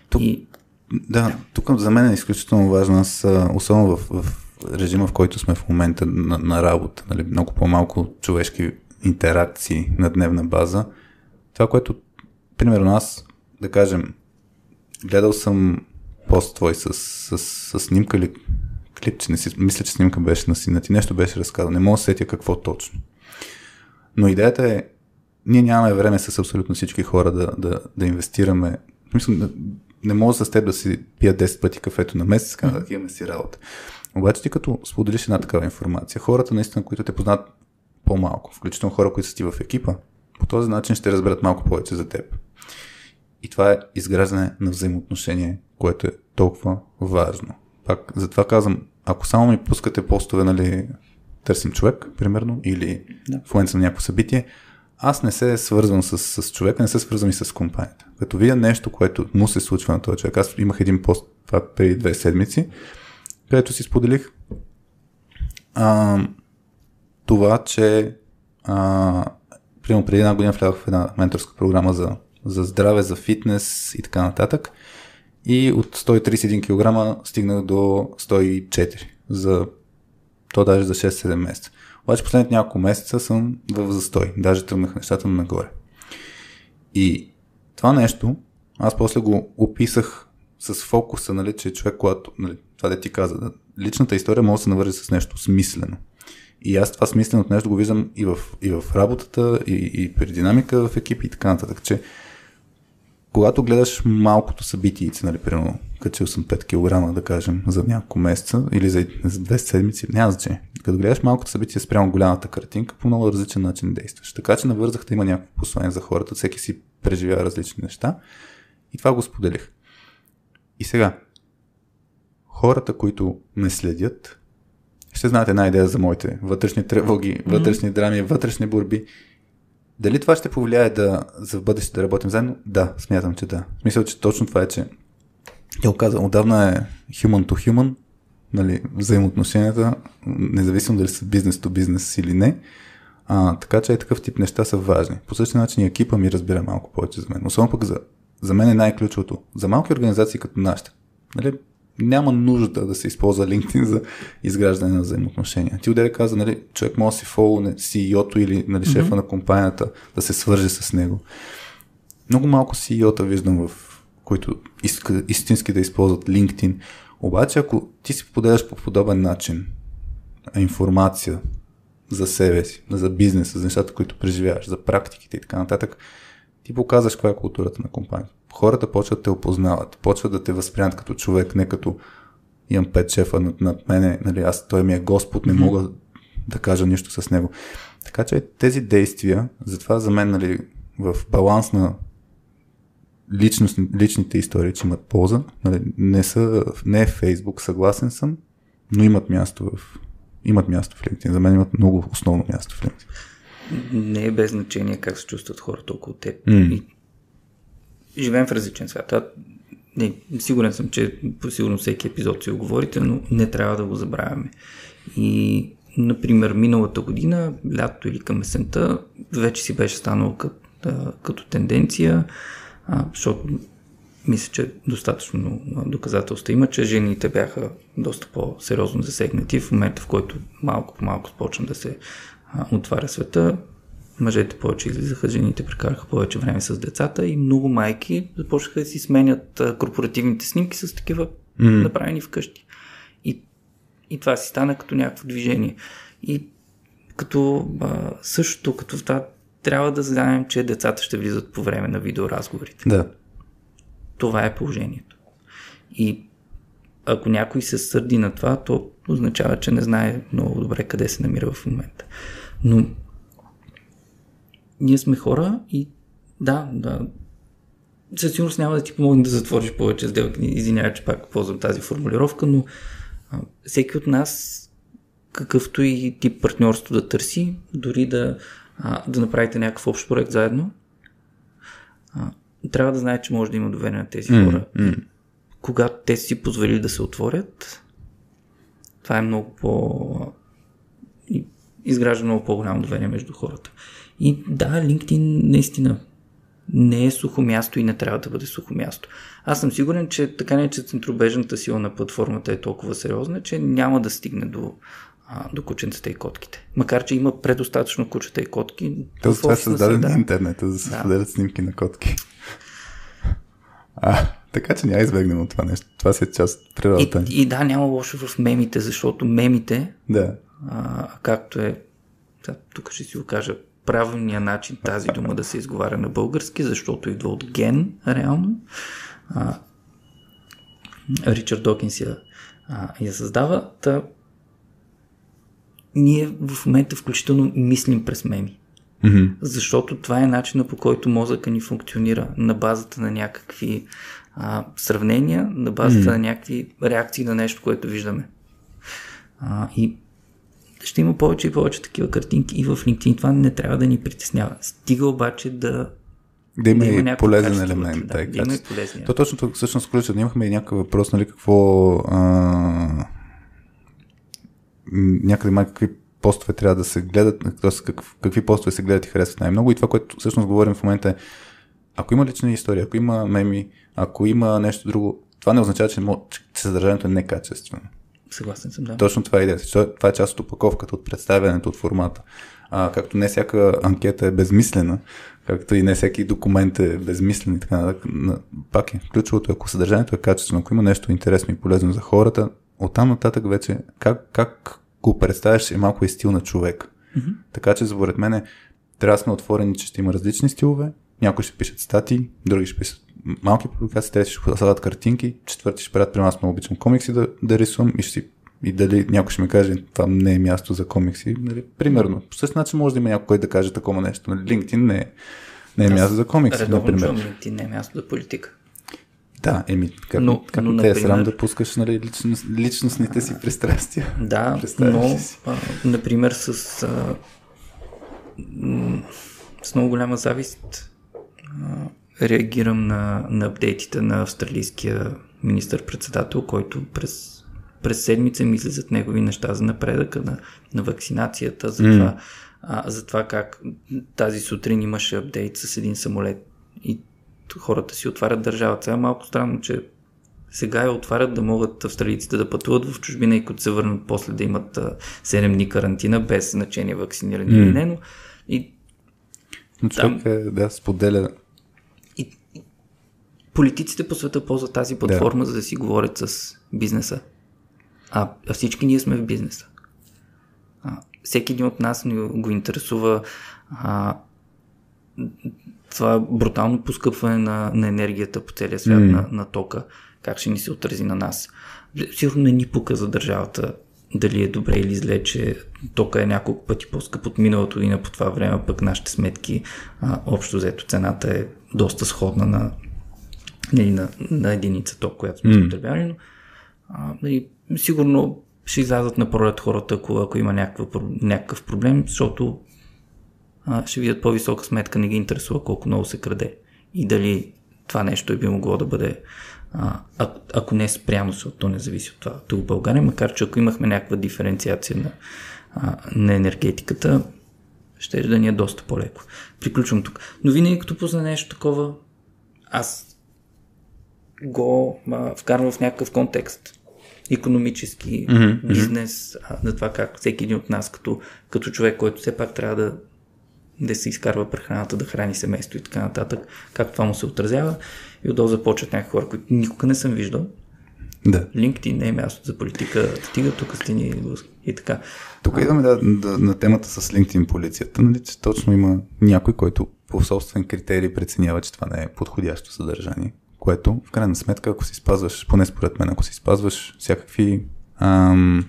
Тук, и... Да, тук за мен е изключително важно. Аз, особено в, в режима, в който сме в момента на, на работа, нали, много по-малко човешки интеракции на дневна база. Това, което, примерно аз, да кажем, гледал съм пост твой с, с, с снимка или клип, че не си, мисля, че снимка беше на сина ти, нещо беше разказал. Не мога да сетя какво точно. Но идеята е, ние нямаме време с абсолютно всички хора да, да, да инвестираме. Мисля, не мога с теб да си пия 10 пъти кафето на месец, така да имаме си работа. Обаче ти като споделиш една такава информация, хората наистина, които те познат по-малко, включително хора, които са ти в екипа, по този начин ще разберат малко повече за теб. И това е изграждане на взаимоотношение, което е толкова важно. Пак, затова казвам, ако само ми пускате постове, нали, търсим човек, примерно, или да. в момента на някакво събитие, аз не се свързвам с, с човека, не се свързвам и с компанията. Като видя нещо, което му се случва на този човек, аз имах един пост това преди две седмици, където си споделих а, това, че а, примерно преди една година влязох в една менторска програма за, за здраве, за фитнес и така нататък. И от 131 кг стигнах до 104 за то даже за 6-7 месеца. Обаче последните няколко месеца съм в застой. Даже тръгнах нещата нагоре. И това нещо, аз после го описах с фокуса, нали, че човек, когато, нали, това да ти каза, да, личната история може да се навържи с нещо смислено. И аз това смисленото нещо го виждам и в, и в работата, и, и при динамика в екипи и така нататък, че когато гледаш малкото събитие, нали, примерно, качил съм 5 кг, да кажем, за няколко месеца или за, за две седмици, няма значение. Като гледаш малкото събитие спрямо голямата картинка, по много различен начин действаш. Така че навързах да има някакво послание за хората, всеки си преживява различни неща и това го споделих. И сега, хората, които ме следят, ще знаят една идея за моите вътрешни тревоги, вътрешни драми, вътрешни борби. Дали това ще повлияе да за в бъдеще да работим заедно? Да, смятам, че да. Смисъл, че точно това е, че тя каза, отдавна е human to human, нали, взаимоотношенията, независимо дали са бизнес to бизнес или не. А, така че е такъв тип неща са важни. По същия начин и екипа ми разбира малко повече за мен. Особено пък за, за мен е най-ключовото. За малки организации като нашите. Нали, няма нужда да се използва LinkedIn за изграждане на взаимоотношения. Ти отделя каза, нали, човек може да си фолне CEO-то или нали, шефа mm-hmm. на компанията да се свърже с него. Много малко CEO-та виждам в които истински да използват LinkedIn. Обаче, ако ти си поделяш по подобен начин информация за себе си, за бизнеса, за нещата, които преживяваш, за практиките и така нататък, ти показваш каква е културата на компанията. Хората почват да те опознават, почват да те възприемат като човек, не като имам пет шефа над, над мене, нали, аз, той ми е Господ, не мога да кажа нищо с него. Така че тези действия, затова за мен нали, в баланс на личност, личните истории, че имат полза. Нали, не, са, не е Фейсбук, съгласен съм, но имат място в, имат място в LinkedIn. За мен имат много основно място в LinkedIn. Не е без значение как се чувстват хората около теб. Mm. И живеем в различен свят. А, не, сигурен съм, че по сигурно всеки епизод си оговорите, но не трябва да го забравяме. И, например, миналата година, лято или към есента, вече си беше станало като, като тенденция а, защото мисля, че достатъчно доказателства има, че жените бяха доста по-сериозно засегнати в момента, в който малко по малко започна да се отваря света. Мъжете повече излизаха, жените прекараха повече време с децата и много майки започнаха да си сменят корпоративните снимки с такива mm. направени вкъщи. И, и това си стана като някакво движение. И като а, същото, като това трябва да знаем, че децата ще влизат по време на видеоразговорите. Да. Това е положението. И ако някой се сърди на това, то означава, че не знае много добре къде се намира в момента. Но ние сме хора и да, да със сигурност няма да ти помогне да затвориш повече сделки. Извинявай, че пак ползвам тази формулировка, но а, всеки от нас, какъвто и тип партньорство да търси, дори да, а, да направите някакъв общ проект заедно, а, трябва да знае, че може да има доверие на тези хора. м. Когато те си позволили да се отворят, това е много по... изгражда много по-голямо доверие между хората. И да, LinkedIn наистина не е сухо място и не трябва да бъде сухо място. Аз съм сигурен, че така не че центробежната сила на платформата е толкова сериозна, че няма да стигне до, а, до кученцата и котките. Макар, че има предостатъчно кучета и котки. То това е създаден на интернета, за да се Да. споделят снимки на котки. А, така че няма избегнем от това нещо. Това си е част от природата. И, и да, няма лошо в мемите, защото мемите Да. а, както е, тук ще си го кажа, правилният начин тази дума да се изговаря на български, защото идва от ген, реално. А, Ричард Докинс я, а, я създава. Та, ние в момента включително мислим през меми. Мгм. Защото това е начина по който мозъка ни функционира на базата на някакви а, сравнения, на базата на някакви реакции на нещо, което виждаме. А, и ще има повече и повече такива картинки и в LinkedIn. Това не трябва да ни притеснява. Стига обаче да. Да има Да има и полезен елемент. да, е, да има и полезния. То точно тук всъщност. Ние имахме и някакъв въпрос, нали, какво а, някъде май какви постове трябва да се гледат, т.е. какв, какви постове се гледат и харесват най-много. И това, което всъщност говорим в момента е, ако има лична история, ако има меми, ако има нещо друго, това не означава, че, че съдържанието е некачествено. Съгласен съм, да. Точно това е идеята. Това е част от опаковката, от представянето, от формата. А, както не всяка анкета е безмислена, както и не всеки документ е безмислен и така нататък. на- Пак е, ключовото е, ако съдържанието е качествено, ако има нещо интересно и полезно за хората, оттам нататък вече как, как го представяш е малко и стил на човек. Мгм. Така че, според мен, трябва да сме отворени, че ще има различни стилове. Някои ще пишат статии, други ще пишат малки публикации, трети ще слагат картинки, четвърти ще правят при нас много обичам комикси да, да рисувам и ще си и дали някой ще ми каже, това не е място за комикси. Нали? Примерно. По същия начин може да има някой да каже такова нещо. Нали? LinkedIn не е, не е Аз място за комикси, Редовно например. чувам LinkedIn не е място за политика. Да, еми, как, Но- как но, те е например- срам да пускаш нали, личност, личностните си пристрастия. Да, но, си? а, например, с, а, с много голяма завист а, реагирам на, на апдейтите на австралийския министър-председател, който през, през седмица ми излизат негови неща за напредъка на, на вакцинацията, за, това, а, за това как тази сутрин имаше апдейт с един самолет и хората си отварят държавата. Сега малко странно, че сега я отварят да могат австралийците да пътуват в чужбина и като се върнат после да имат а, 7 дни карантина без значение вакцинирани или не, но и, Но човек е, да, споделя политиците по света ползват тази платформа, за да си говорят с бизнеса. А, а всички ние сме в бизнеса. А, всеки един от нас го интересува а, това брутално поскъпване на, на енергията по целия свят, М. на, на тока, как ще ни се отрази на нас. Сигурно не ни пука за държавата дали е добре или зле, че тока е няколко пъти по-скъп от миналото година по това време, пък нашите сметки, а, общо взето цената е доста сходна на, нали, на, на единица ток, която сме М. потребявали, но а, нали, сигурно ще излязат на пролет хората, ако, ако има някакъв, някакъв проблем, защото а, ще видят по-висока сметка, не ги интересува колко много се краде и дали това нещо е би могло да бъде а, а, ако не е спрямо, защото то не зависи от това тук в България, макар че ако имахме някаква диференциация на, а, на енергетиката, ще да ни е доста по-леко. Приключвам тук. Но винаги като пусна нещо такова, аз го а, вкарвам в някакъв контекст. Економически, Мгм, бизнес, а, на това как всеки един от нас като, като човек, който все пак трябва да, да се изкарва прехраната, да храни семейство и така нататък, как това му се отразява. И отдолу започват някакви хора, които никога не съм виждал. Да. LinkedIn не е място за политика, стига тук стени и така. Тук идваме да, да, на темата с LinkedIn полицията, нали, че точно има някой, който по собствен критерий преценява, че това не е подходящо съдържание, което в крайна сметка, ако си спазваш, поне според мен, ако си спазваш всякакви ам,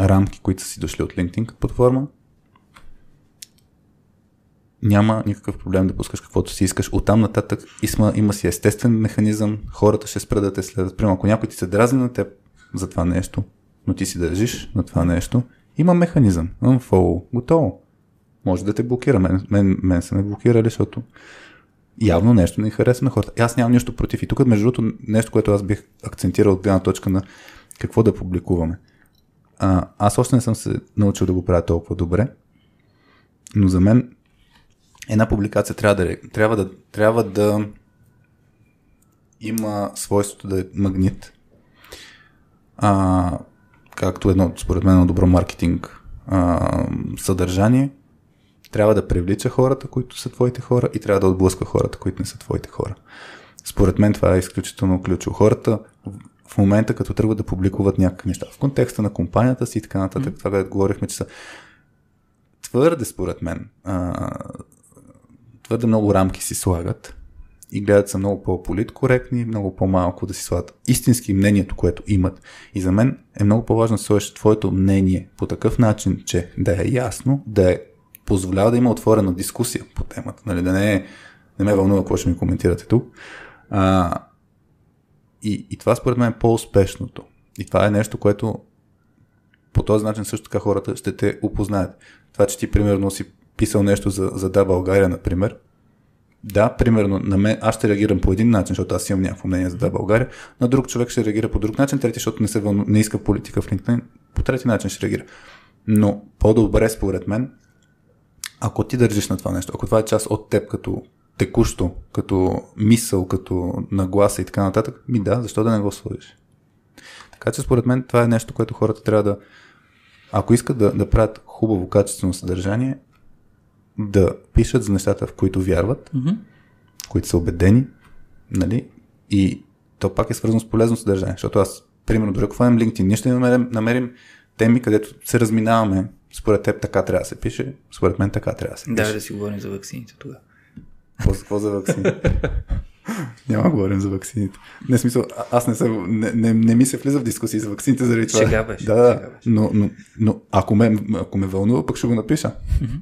рамки, които са си дошли от LinkedIn платформа, няма никакъв проблем да пускаш каквото си искаш. Оттам нататък има, има си естествен механизъм, хората ще спрат да те следят. Примерно, ако някой ти се дразни на теб за това нещо, но ти си държиш на това нещо, има механизъм. Unfollow. Готово. Може да те блокира. Мен, мен, мен са ме блокирали, защото явно нещо не харесва на хората. Аз нямам нищо против. И тук, между другото, нещо, което аз бих акцентирал от гледна точка на какво да публикуваме. А, аз още не съм се научил да го правя толкова добре, но за мен една публикация трябва да, трябва да, трябва да има свойството да е магнит. А, както едно, според мен, едно добро маркетинг а, съдържание, трябва да привлича хората, които са твоите хора и трябва да отблъска хората, които не са твоите хора. Според мен това е изключително ключово. Хората в момента, като тръгват да публикуват някакви неща, в контекста на компанията си и така нататък, mm-hmm. това, което говорихме, че са твърде, според мен, а, твърде много рамки си слагат и гледат са много по-политкоректни, много по-малко да си слагат истински мнението, което имат. И за мен е много по-важно да сложиш твоето мнение по такъв начин, че да е ясно, да е позволява да има отворена дискусия по темата, нали, да не не ме вълнува какво ще ми коментирате тук. А, и, и това според мен е по-успешното. И това е нещо, което по този начин също така хората ще те опознаят. Това, че ти примерно си писал нещо за, за Да България, например, да, примерно, на мен, аз ще реагирам по един начин, защото аз имам някакво мнение за Да България, на друг човек ще реагира по друг начин, трети, защото не, се вълну, не иска политика в LinkedIn, по трети начин ще реагира. Но по-добре, според мен, ако ти държиш на това нещо, ако това е част от теб като текущо, като мисъл, като нагласа и така нататък, ми да, защо да не го сложиш? Така че според мен това е нещо, което хората трябва да, ако искат да, да правят хубаво, качествено съдържание, да пишат за нещата, в които вярват, mm-hmm. в които са убедени, нали? И то пак е свързано с полезно съдържание, защото аз, примерно, дори ако хванем LinkedIn, ние ще намерим, намерим теми, където се разминаваме. Според теб така трябва да се пише, според мен така трябва да се пише. Да, да си говорим за вакцините тогава. Какво, за вакцините? Няма говорим за вакцините. Не смисъл, аз не, съм, не, не, не ми се влиза в дискусии за вакцините заради това. Шега беше. Да, да. Но, но, но ако, ме, ако ме вълнува, пък ще го напиша. Mm-hmm.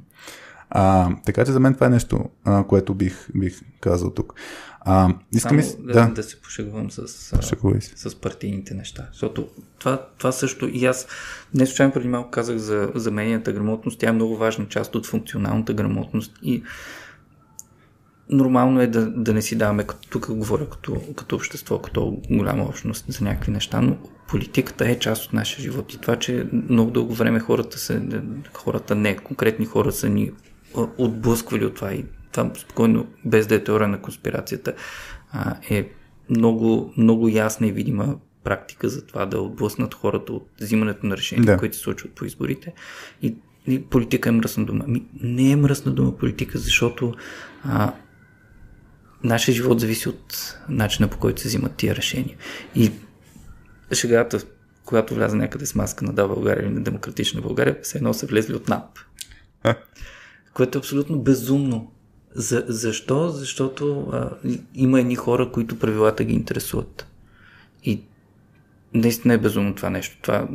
А, така че за мен това е нещо, а, което бих, бих казал тук. А, искам Само да, да. да се пошегувам с, с партийните неща. Защото това, това също и аз не случайно преди малко казах за, за медийната грамотност. Тя е много важна част от функционалната грамотност и нормално е да, да не си даваме, като, тук говоря като, като общество, като голяма общност за някакви неща, но политиката е част от нашия живот и това, че много дълго време хората са, хората не, конкретни хора са ни отблъсквали от това и това спокойно, без да е теория на конспирацията, а, е много, много ясна и видима практика за това да отблъснат хората от взимането на решения, да. които се случват по изборите. И, и политика е мръсна дума. Ми, не е мръсна дума политика, защото а, нашия живот зависи от начина по който се взимат тия решения. И шегата, когато вляза някъде с маска на Да България или на Демократична България, все едно са влезли от НАП. Което е абсолютно безумно. За, защо? Защото а, има едни хора, които правилата ги интересуват. И наистина е безумно това нещо. Това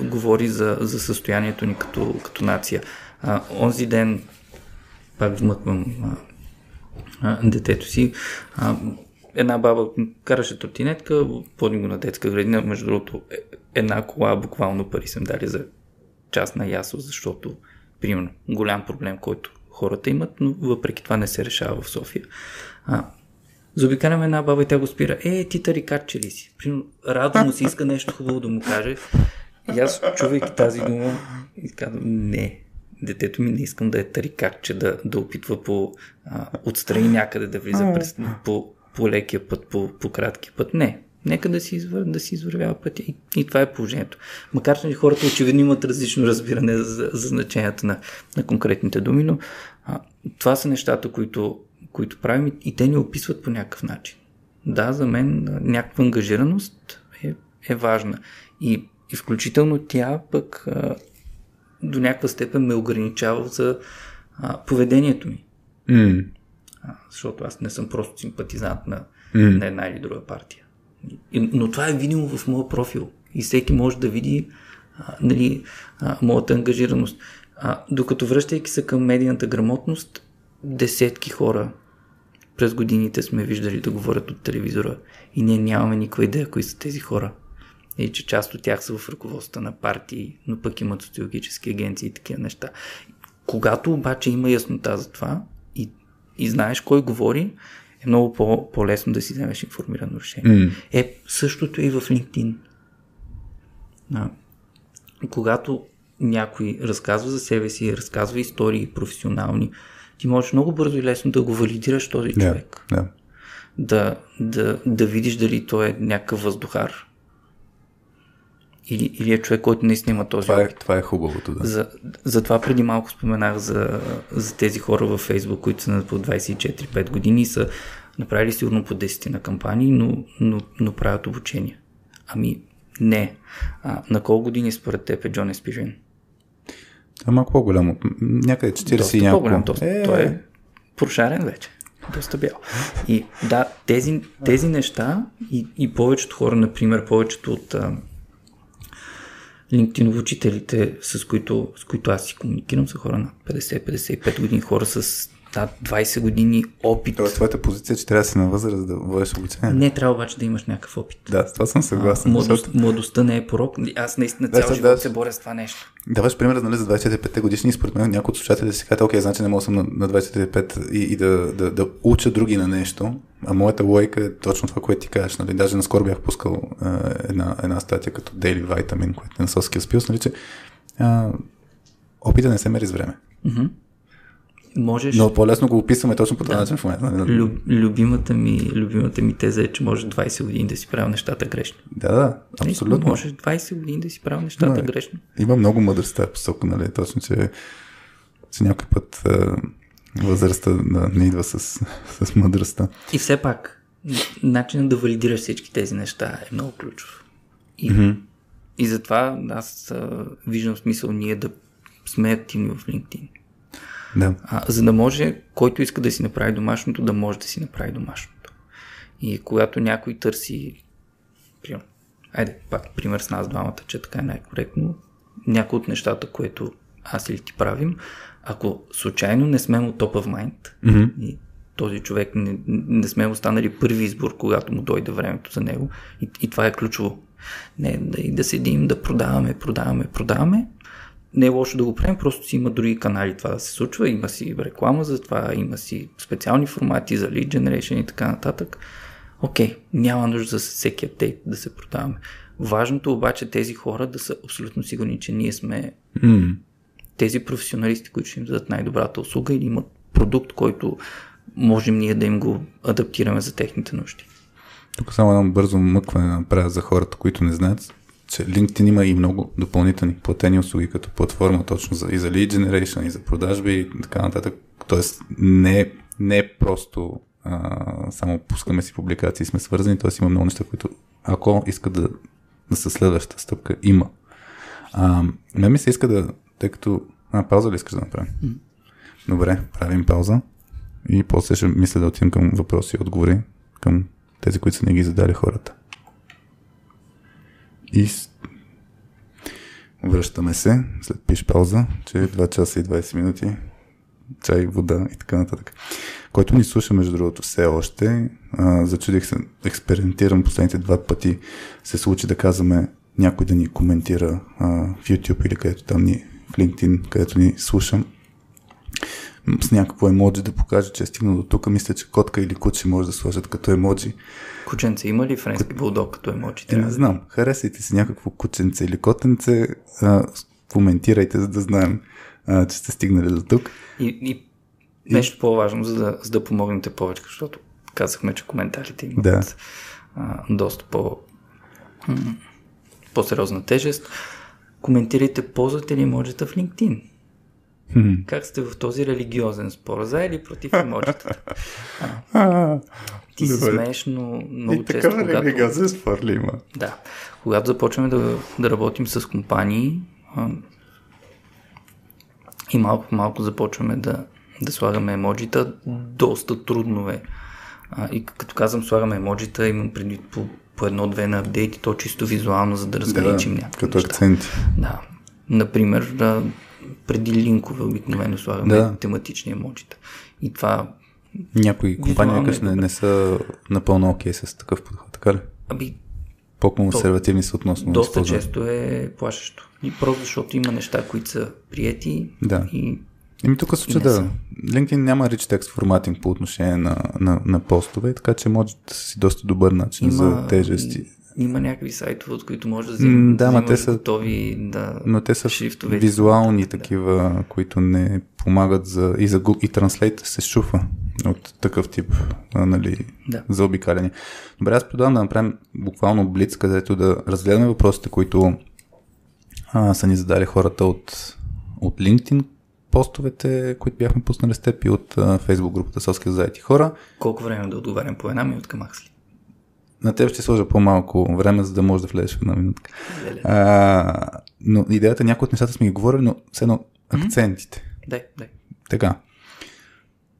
говори за, за състоянието ни като, като нация. А, онзи ден, пак вмъквам а, а, детето си, а, една баба караше тротинетка, води го на детска градина, между другото е, една кола, буквално пари съм дали за част на ясо, защото, примерно, голям проблем, който хората имат, но въпреки това не се решава в София. А, Заобикаляме една баба и тя го спира. Е, ти тарикатче ли си? Примерно, радо му си иска нещо хубаво да му каже. И аз, чувайки тази дума, казвам, не, детето ми не искам да е тарикатче, да, да опитва по а, отстрани някъде да влиза през, по, по лекия път, по, по кратки път. Не, Нека да си, извър, да си извървява пътя. И, и това е положението. Макар че хората очевидно имат различно разбиране за, за значението на, на конкретните думи, но а, това са нещата, които, които правим и, и те ни описват по някакъв начин. Да, за мен някаква ангажираност е, е важна. И, и включително тя пък а, до някаква степен ме ограничава за а, поведението ми. Mm. А, защото аз не съм просто симпатизант на, mm. на една или друга партия. Но това е видимо в моя профил и всеки може да види а, нали, а, моята ангажираност. А, докато връщайки се към медийната грамотност, десетки хора през годините сме виждали да говорят от телевизора и ние нямаме никаква идея кои са тези хора. И че част от тях са в ръководството на партии, но пък имат социологически агенции и такива неща. Когато обаче има яснота за това и, и знаеш кой говори, е много по- по-лесно да си вземеш информирано решение. Mm. Е, същото е и в LinkedIn. А, когато някой разказва за себе си, разказва истории професионални, ти можеш много бързо и лесно да го валидираш този Да, човек. да. Да, да, да видиш дали той е някакъв въздухар. Или, или е човек, който наистина има този Това е, опит. това е хубавото, да. За, затова преди малко споменах за, за тези хора във Фейсбук, които са на по 24-5 години и са направили сигурно по 10 на кампании, но, но, но правят обучение. Ами не. А, на колко години според теб е Джон Еспижен? Това е малко по-голямо. Някъде 40 доста и няколко. по-голям. Доста, Е, Той е прошарен вече. Доста бял. И да, тези, тези неща и, и повечето хора, например, повечето от а, LinkedIn учителите, с които, с които аз си комуникирам, са хора на 50-55 години, хора с над 20 години опит. Тоест, твоята позиция е, че трябва да си на възраст да водиш обучение. Не трябва обаче да имаш някакъв опит. Да, с това съм съгласен. Младост, защото... Младостта не е порок. Аз наистина цял да, живот да. се боря с това нещо. Даваш пример нали, за 25 годишни и според мен някои от слушателите си казват, окей, значи не мога съм на, на 25 и, и да, да, да, уча други на нещо, а моята логика е точно това, което ти кажеш. Нали? Даже наскоро бях пускал а, една, една статия като Daily Vitamin, която е на Skills Pills, нали, че а, опита не се мери с време. Можеш. Но по-лесно го описваме точно по този начин в момента. Нали? Люб, любимата, ми, любимата ми теза е, че може 20 години да си правил нещата грешно. Да, да, абсолютно. Може 20 години да си правил нещата Да. грешно. Има много мъдрост в тази посока, нали? Точно, че, че някой път а, възрастта да, не идва с, с мъдростта. И все пак, начинът да валидираш всички тези неща е много ключов. И, mm-hmm. и затова аз а, виждам смисъл ние да сме активни в LinkedIn. Да. А, за да може, който иска да си направи домашното, да може да си направи домашното. И когато някой търси, примерно, айде, пак пример с нас двамата, че така е най-коректно, някои от нещата, което аз или ти правим, ако случайно не сме му top of mind Mm-hmm. и този човек не, не сме останали първи избор, когато му дойде времето за него и, и това е ключово. Не да, и да седим, да продаваме, продаваме, продаваме, не е лошо да го правим, просто си има други канали това да се случва, има си реклама за това, има си специални формати за lead generation и така нататък. Окей, няма нужда за всеки апдейт да се продаваме. Важното обаче тези хора да са абсолютно сигурни, че ние сме Mm. тези професионалисти, които ще им дадат най-добрата услуга или имат продукт, който можем ние да им го адаптираме за техните нужди. Тук само едно бързо мъкване направя за хората, които не знаят, че LinkedIn има и много допълнителни платени услуги като платформа точно за, и за lead generation, и за продажби и така нататък. Тоест не, не е просто а, само пускаме си публикации и сме свързани, т.е. има много неща, които ако искат да, да са следващата стъпка, има. А, мен ми се иска да, тъй като... А, пауза ли искаш да направим? Добре, правим пауза и после ще мисля да отидем към въпроси и отговори към тези, които са не ги задали хората. И връщаме се след пиш пауза, че е 2 часа и 20 минути, чай, вода и така нататък. Който ни слуша, между другото, все още, а, зачудих се, експериментирам последните два пъти, се случи да казваме някой да ни коментира а, в YouTube или където там ни, в LinkedIn, където ни слушам, с някакво емоджи да покаже, че е стигнал до тук. Мисля, че котка или куче може да сложат като емоджи. Кученце има ли френски булдог като емоджи? Е, не знам. Харесайте си някакво кученце или котенце. А, коментирайте, за да знаем, а, че сте стигнали до тук. И, и нещо по-важно, за да, за да помогнете повече, защото казахме, че коментарите имат Да. а, доста по, по-сериозна тежест. Коментирайте ползвате ли емоджите в LinkedIn. Хм. Как сте в този религиозен спор? За или против емоджите? А, Ти се смееш, но много И често, такава когато... религиозен спор ли има? Да. Когато започваме да, да работим с компании а, и малко по малко започваме да, да слагаме емоджита, доста трудно е. А, и като казвам слагаме емоджита, имам предвид по, по едно-две на апдейти, то чисто визуално, за да разграничим някакви като неща. акценти. Да. Например, да, преди линкове обикновено слагаме Да. тематични емоджита. И това, Някои компании не, добре. не са напълно окей с такъв подход, така ли? аби, По-консервативни са относно доста често е плашещо. И просто защото има неща, които са приети Да. и Еми тук случай не да. LinkedIn няма rich text форматинг по отношение на, на, на постове, така че може да си доста добър начин има, за тежести. Има някакви сайтове, от които може да М, вземеш, да, взимаш те са- готови да, Но те са шрифтове. визуални Да. такива, които не помагат за... И, за Google, и Translate се шуфа от такъв тип нали, Да. за обикаляне. Добре, аз предлагам да направим буквално блиц, където да разгледаме въпросите, които а, са ни задали хората от, от LinkedIn постовете, които бяхме пуснали с теб и от а, Facebook групата Соски за IT хора. Колко време да отговарям по една минутка, Максли? На теб ще сложа по-малко време, за да можеш да влезеш в една минутка. А, но идеята, някои от нещата сме ги говорили, но все едно акцентите. Дай, дай. Така.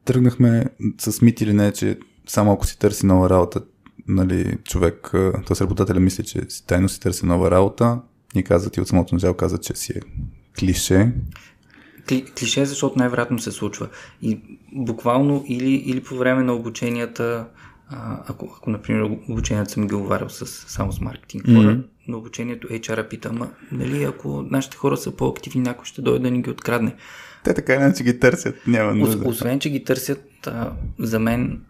Тръгнахме с мит или не, че само ако си търси нова работа, нали, човек, т.е. работодателя мисли, че си тайно си търси нова работа и каза ти от самото начало каза, че си е клише. Кли, клише, защото най-вероятно се случва. И буквално или, или по време на обученията, а, ако, ако, например, обученията съм ги говорил с, само с маркетинг хора, Мгм. на обучението HR пита, ама, нали, ако нашите хора са по-активни, някой ще дойде да ни ги открадне. Те така иначе ги търсят, няма нужда. освен, че ги търсят, а, за мен,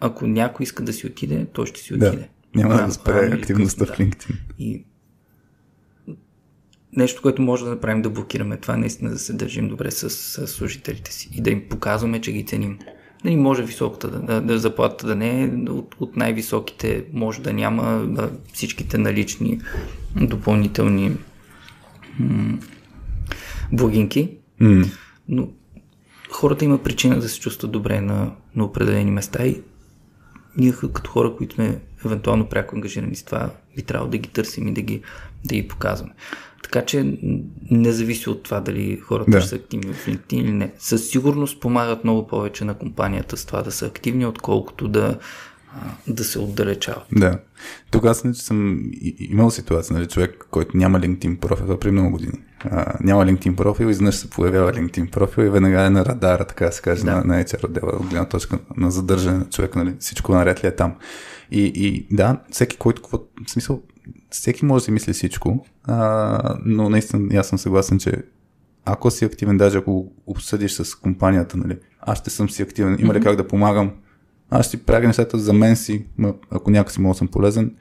ако някой иска да си отиде, той ще си Да, отиде. няма Рано- да спре или активността в да. LinkedIn. И нещо, което може да направим да блокираме това, наистина да се държим добре с, с служителите си и да им показваме, че ги ценим. Нали, може високата да, да, да заплата да не е, от, от най-високите може да няма да, всичките налични допълнителни м- благинки, М. но хората има причина да се чувстват добре на, на определени места и ние като хора, които сме евентуално пряко ангажирани с това, би трябвало да ги търсим и да ги, да ги показваме. Така че не зависи от това дали хората Да. ще са активни в LinkedIn или не. Със сигурност помагат много повече на компанията с това да са активни, отколкото да, да се отдалечават. Да. Тук аз не, че съм имал ситуация, нали, човек, който няма LinkedIn профил при много години. А, няма LinkedIn профил, изведнъж се появява LinkedIn профил и веднага е на радара, така да се каже, Да. на, на HR отдела, от гледна точка на задържане на човек, нали, всичко наред ли е там. И, и да, всеки, който, какво, в смисъл, всеки може да си мисли всичко, а, но наистина аз съм съгласен, че ако си активен, даже ако обсъдиш с компанията, нали, аз ще съм си активен, има ли как да помагам, аз ще правя нещата за мен си, ако някак си мога да съм полезен,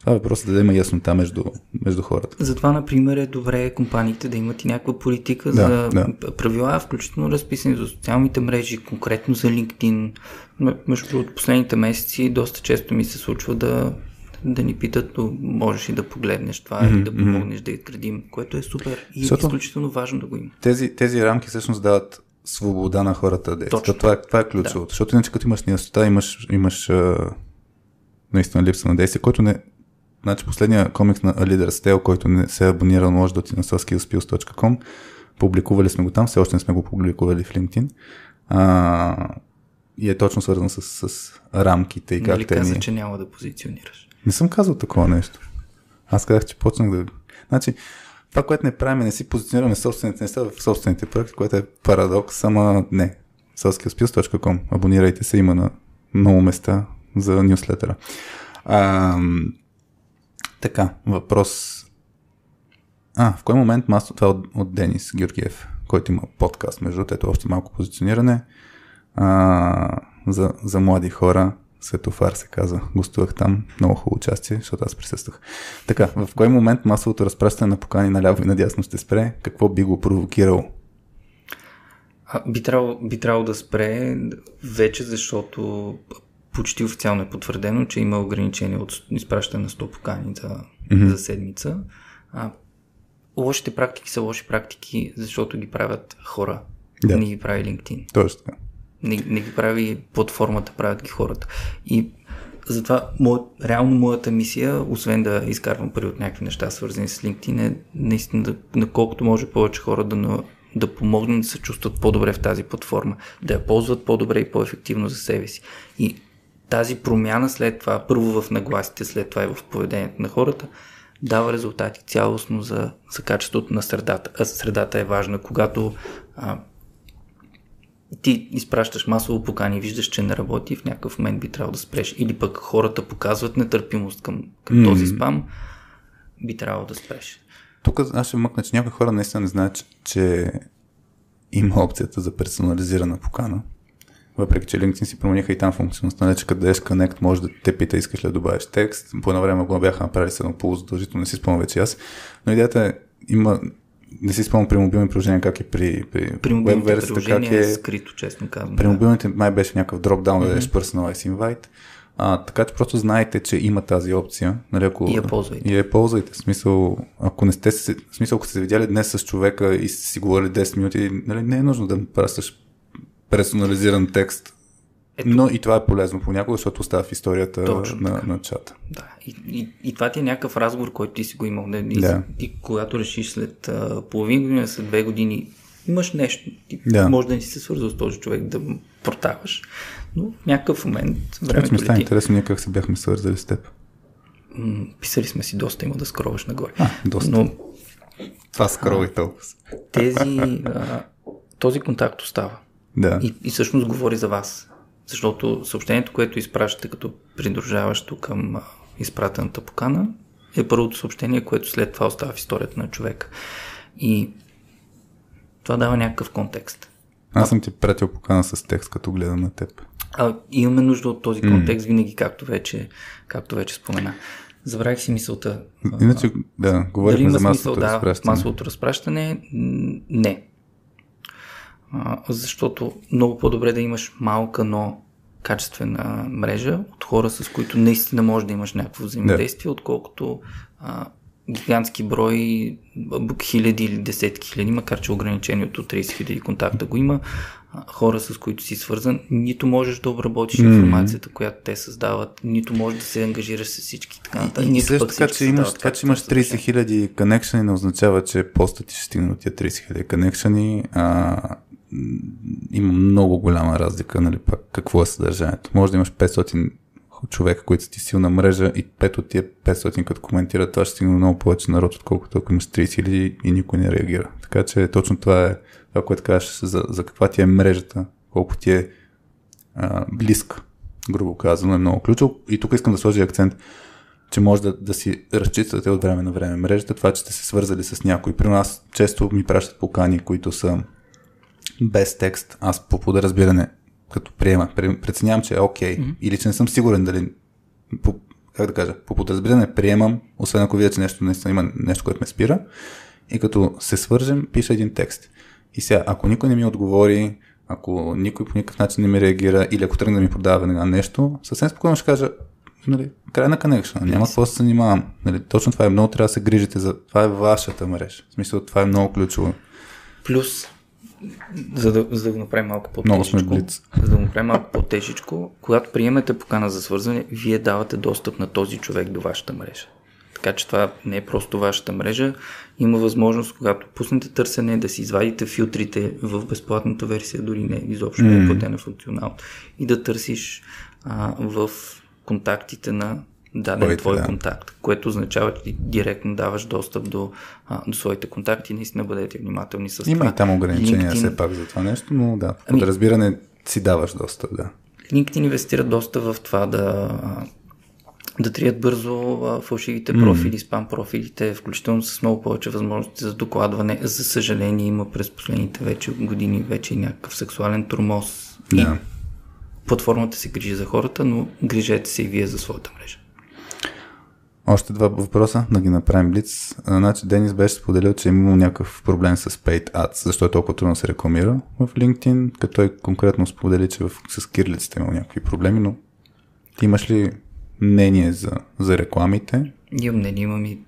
това е просто да има яснота между, между хората. Затова, например, е добре компаниите да имат и някаква политика Да, за да. правила, включително разписани за социалните мрежи, конкретно за LinkedIn. Между другото, последните месеци доста често ми се случва да, да ни питат, но можеш ли да погледнеш това mm-hmm, или да помогнеш да изградим, което е супер и Защото- е изключително важно да го има. Тези, тези рамки всъщност дават свобода на хората да действат. Това, е, това е ключовото. Да. Защото иначе като имаш неяснота, имаш, имаш а, наистина липса на действие, който не... Значи последния комикс на A Leader's Tale, който не се е абонирал, може да отиде на soskillspills.com. Публикували сме го там, все още не сме го публикували в LinkedIn. А, и е точно свързан с, с рамките и как Нали те каза, ни... че няма да позиционираш. Не съм казал такова нещо. Аз казах, че почнах да... Значи, това, което не правим, не си позиционираме собствените неща в собствените проекти, което е парадокс, ама не. soskillspills.com Абонирайте се, има на много места за нюслетера. А, така, въпрос. А, в кой момент масо, това е от, от Денис Георгиев, който има подкаст, между ето още малко позициониране а, за, за млади хора. Светофар се казва. Гостувах там. Много хубаво участие, защото аз присъствах. Така, в кой момент масовото разпращане на покани наляво и надясно ще спре? Какво би го провокирало? А, би, трябвало, би трябвало да спре вече, защото почти официално е потвърдено, че има ограничение от изпращане на 100 покани за, mm-hmm. за седмица. А, лошите практики са лоши практики, защото ги правят хора. Да. Не ги прави LinkedIn. Точно така. Не, не ги прави платформата, правят ги хората. И затова мо, реално моята мисия, освен да изкарвам пари от някакви неща, свързани с LinkedIn, е наистина да, на колкото може повече хора да, да помогнат да се чувстват по-добре в тази платформа, да я ползват по-добре и по-ефективно за себе си. И тази промяна след това, първо в нагласите, след това и в поведението на хората, дава резултати цялостно за, за качеството на средата. А средата е важна, когато а, ти изпращаш масово покани, виждаш, че не работи, в някакъв момент би трябвало да спреш. Или пък хората показват нетърпимост към, към mm-hmm. този спам, би трябвало да спреш. Тук аз ще мъкна, че някои хора наистина не знаят, че има опцията за персонализирана покана. Въпреки, че LinkedIn си промениха и там функционалността, нали, че къде дадеш Connect, може да те пита, искаш ли да добавиш текст. По едно време го бяха направили с едно полузадължително, не си спомням вече аз. Но идеята е, има не си спомням при мобилни приложения как е при, при, при веб версията, как е, е скрито, честно казвам. При мобилните май беше някакъв дропдаун, mm-hmm. да дадеш personalized invite. А, така че просто знаете, че има тази опция. Нали, ако, и я ползвайте. И я ползвайте. В смисъл, ако не сте се, в смисъл, ако сте видяли днес с човека и сте си говорили 10 минути, нали, не е нужно да му пращаш персонализиран текст. Ето. Но и това е полезно понякога, защото остава в историята Точно, на, на чата. Да, и, и, и това ти е някакъв разговор, който ти си го имал. Не? И, да. и когато решиш след а, половин година, след две години, имаш нещо. Ти да. може да не си се свързал с този човек, да протаваш. Но в някакъв момент времето ми става интересно ние как се бяхме свързали с теб. М- писали сме си доста, има да скроваш нагоре. А, доста. Но, това скрови толкова. Тези, а, този контакт остава. Да. И, и всъщност говори за вас. Защото съобщението, което изпращате като придружаващо към изпратената покана, е първото съобщение, което след това остава в историята на човека. И това дава някакъв контекст. Аз съм ти пратил покана с текст, като гледам на теб. А, имаме нужда от този контекст mm. винаги, както вече, както вече спомена. Забравих си мисълта. Иначе, да, говорихме за масовото смисъл, разпращане. Да, масовото разпращане, не. А, защото много по-добре да имаш малка, но качествена мрежа от хора, с които наистина може да имаш някакво взаимодействие, да. отколкото а, гигантски брой, хиляди или десетки хиляди, макар че ограничението от 30 хиляди контакта го има, хора с които си свързан, нито можеш да обработиш mm-hmm. информацията, която те създават, нито можеш да се ангажираш с всички. Така, нататък. И, и също така, че имаш, така, че имаш 30 хиляди коннекшени, не означава, че постът ти ще стигне от тия 30 хиляди коннекшени. Има много голяма разлика, нали, пак, какво е съдържанието. Може да имаш 500 човека, които са ти силна мрежа и 5 от тия 500 като коментират, това ще стигне много повече народ, отколкото ако имаш 30 хиляди и никой не реагира. Така че точно това е това, което кажеш за, за каква ти е мрежата, колко ти е а, близка, грубо казано, е много ключово. И тук искам да сложа акцент, че може да, да си разчитате от време на време мрежата, това, че сте се свързали с някой. При нас често ми пращат покани, които са без текст. Аз по подразбиране, като приема, преценявам, че е окей, okay, mm-hmm. или че не съм сигурен дали по, как да кажа, по подразбиране приемам, освен ако видя, че нещо наистина има нещо, което ме спира. И като се свържем, пиша един текст. И сега, ако никой не ми отговори, ако никой по никакъв начин не ми реагира или ако тръгне да ми продава веднага нещо, съвсем спокойно ще кажа, нали, край на коннекшн, няма какво да се занимавам. Нали, точно това е много, трябва да се грижите за това е вашата мрежа. В смисъл, това е много ключово. Плюс, за да, за да го направим малко по-тежичко, за да го направим малко по-тежичко, когато приемете покана за свързване, вие давате достъп на този човек до вашата мрежа. Така че това не е просто вашата мрежа. Има възможност, когато пуснете търсене, да си извадите филтрите в безплатната версия, дори не изобщо не е платена функционално, и да търсиш а, в контактите на даден твой да. контакт, което означава, че ти директно даваш достъп до, а, до своите контакти. Наистина бъдете внимателни с Има това. и там ограничения LinkedIn... все пак за това нещо, но да, ами, подразбиране си даваш достъп, да. LinkedIn инвестира доста в това да да трият бързо а, фалшивите профили, mm. спам профилите, включително с много повече възможности за докладване. За съжаление има през последните вече години вече някакъв сексуален турмоз. Да. И платформата се грижи за хората, но грижете се и вие за своята мрежа. Още два въпроса, да ги направим блиц. Значи Денис беше споделил, че е имал някакъв проблем с Paid Ads, защо е толкова трудно се рекламира в LinkedIn, като той конкретно сподели, че в, с кирлиците имал някакви проблеми, но ти имаш ли мнение за, за рекламите? Имам мнение, имам и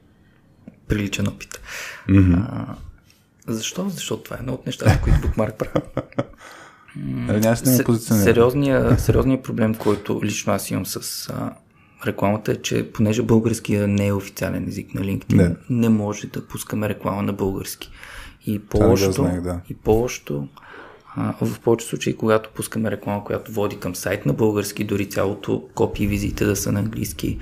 приличен опит. Mm-hmm. А, защо? Защото това е едно от нещата, които Bookmark прави. Нали, сериозният, сериозният проблем, който лично аз имам с а, рекламата е, че понеже българския не е официален език на LinkedIn, не, не може да пускаме реклама на български. И по-лошото, да. и по-лошото в повече случаи, когато пускаме реклама, която води към сайт на български, дори цялото копи визите да са на английски,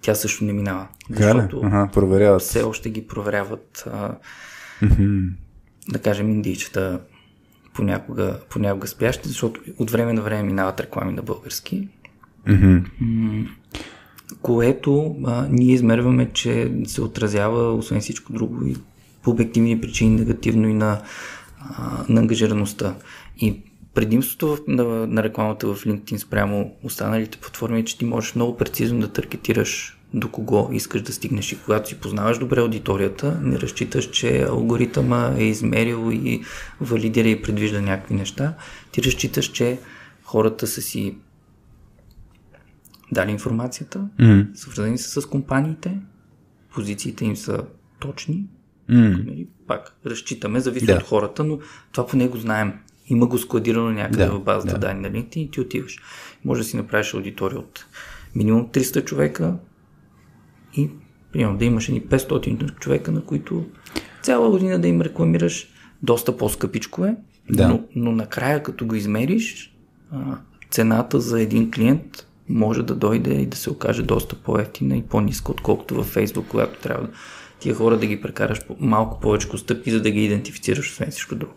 тя също не минава. Галя? Ага, проверяват. Все още ги проверяват, а, да кажем, индийчета понякога, понякога спящи, защото от време на време минават реклами на български. Mm-hmm. Което а, ние измерваме, че се отразява, освен всичко друго, и по обективни причини негативно и на, а, на ангажираността. И предимството на, на рекламата в LinkedIn спрямо останалите платформи е, че ти можеш много прецизно да таргетираш до кого искаш да стигнеш и когато си познаваш добре аудиторията, не разчиташ, че алгоритъма е измерил и валидира и предвижда някакви неща, ти разчиташ, че хората са си дали информацията, mm. свързани са с компаниите, позициите им са точни, mm. пак разчитаме, зависи да. от хората, но това по него знаем. Има го складирано някъде да, в базата да. данни на LinkedIn и ти отиваш. Може да си направиш аудитория от минимум 300 човека и примерно да имаш ни 500 човека, на които цяла година да им рекламираш, доста по-скъпичко е, да. но, но накрая като го измериш, цената за един клиент може да дойде и да се окаже доста по-ефтина и по-ниска, отколкото във Facebook, когато трябва тия хора да ги прекараш малко повече стъпки, за да ги идентифицираш, освен всичко друго.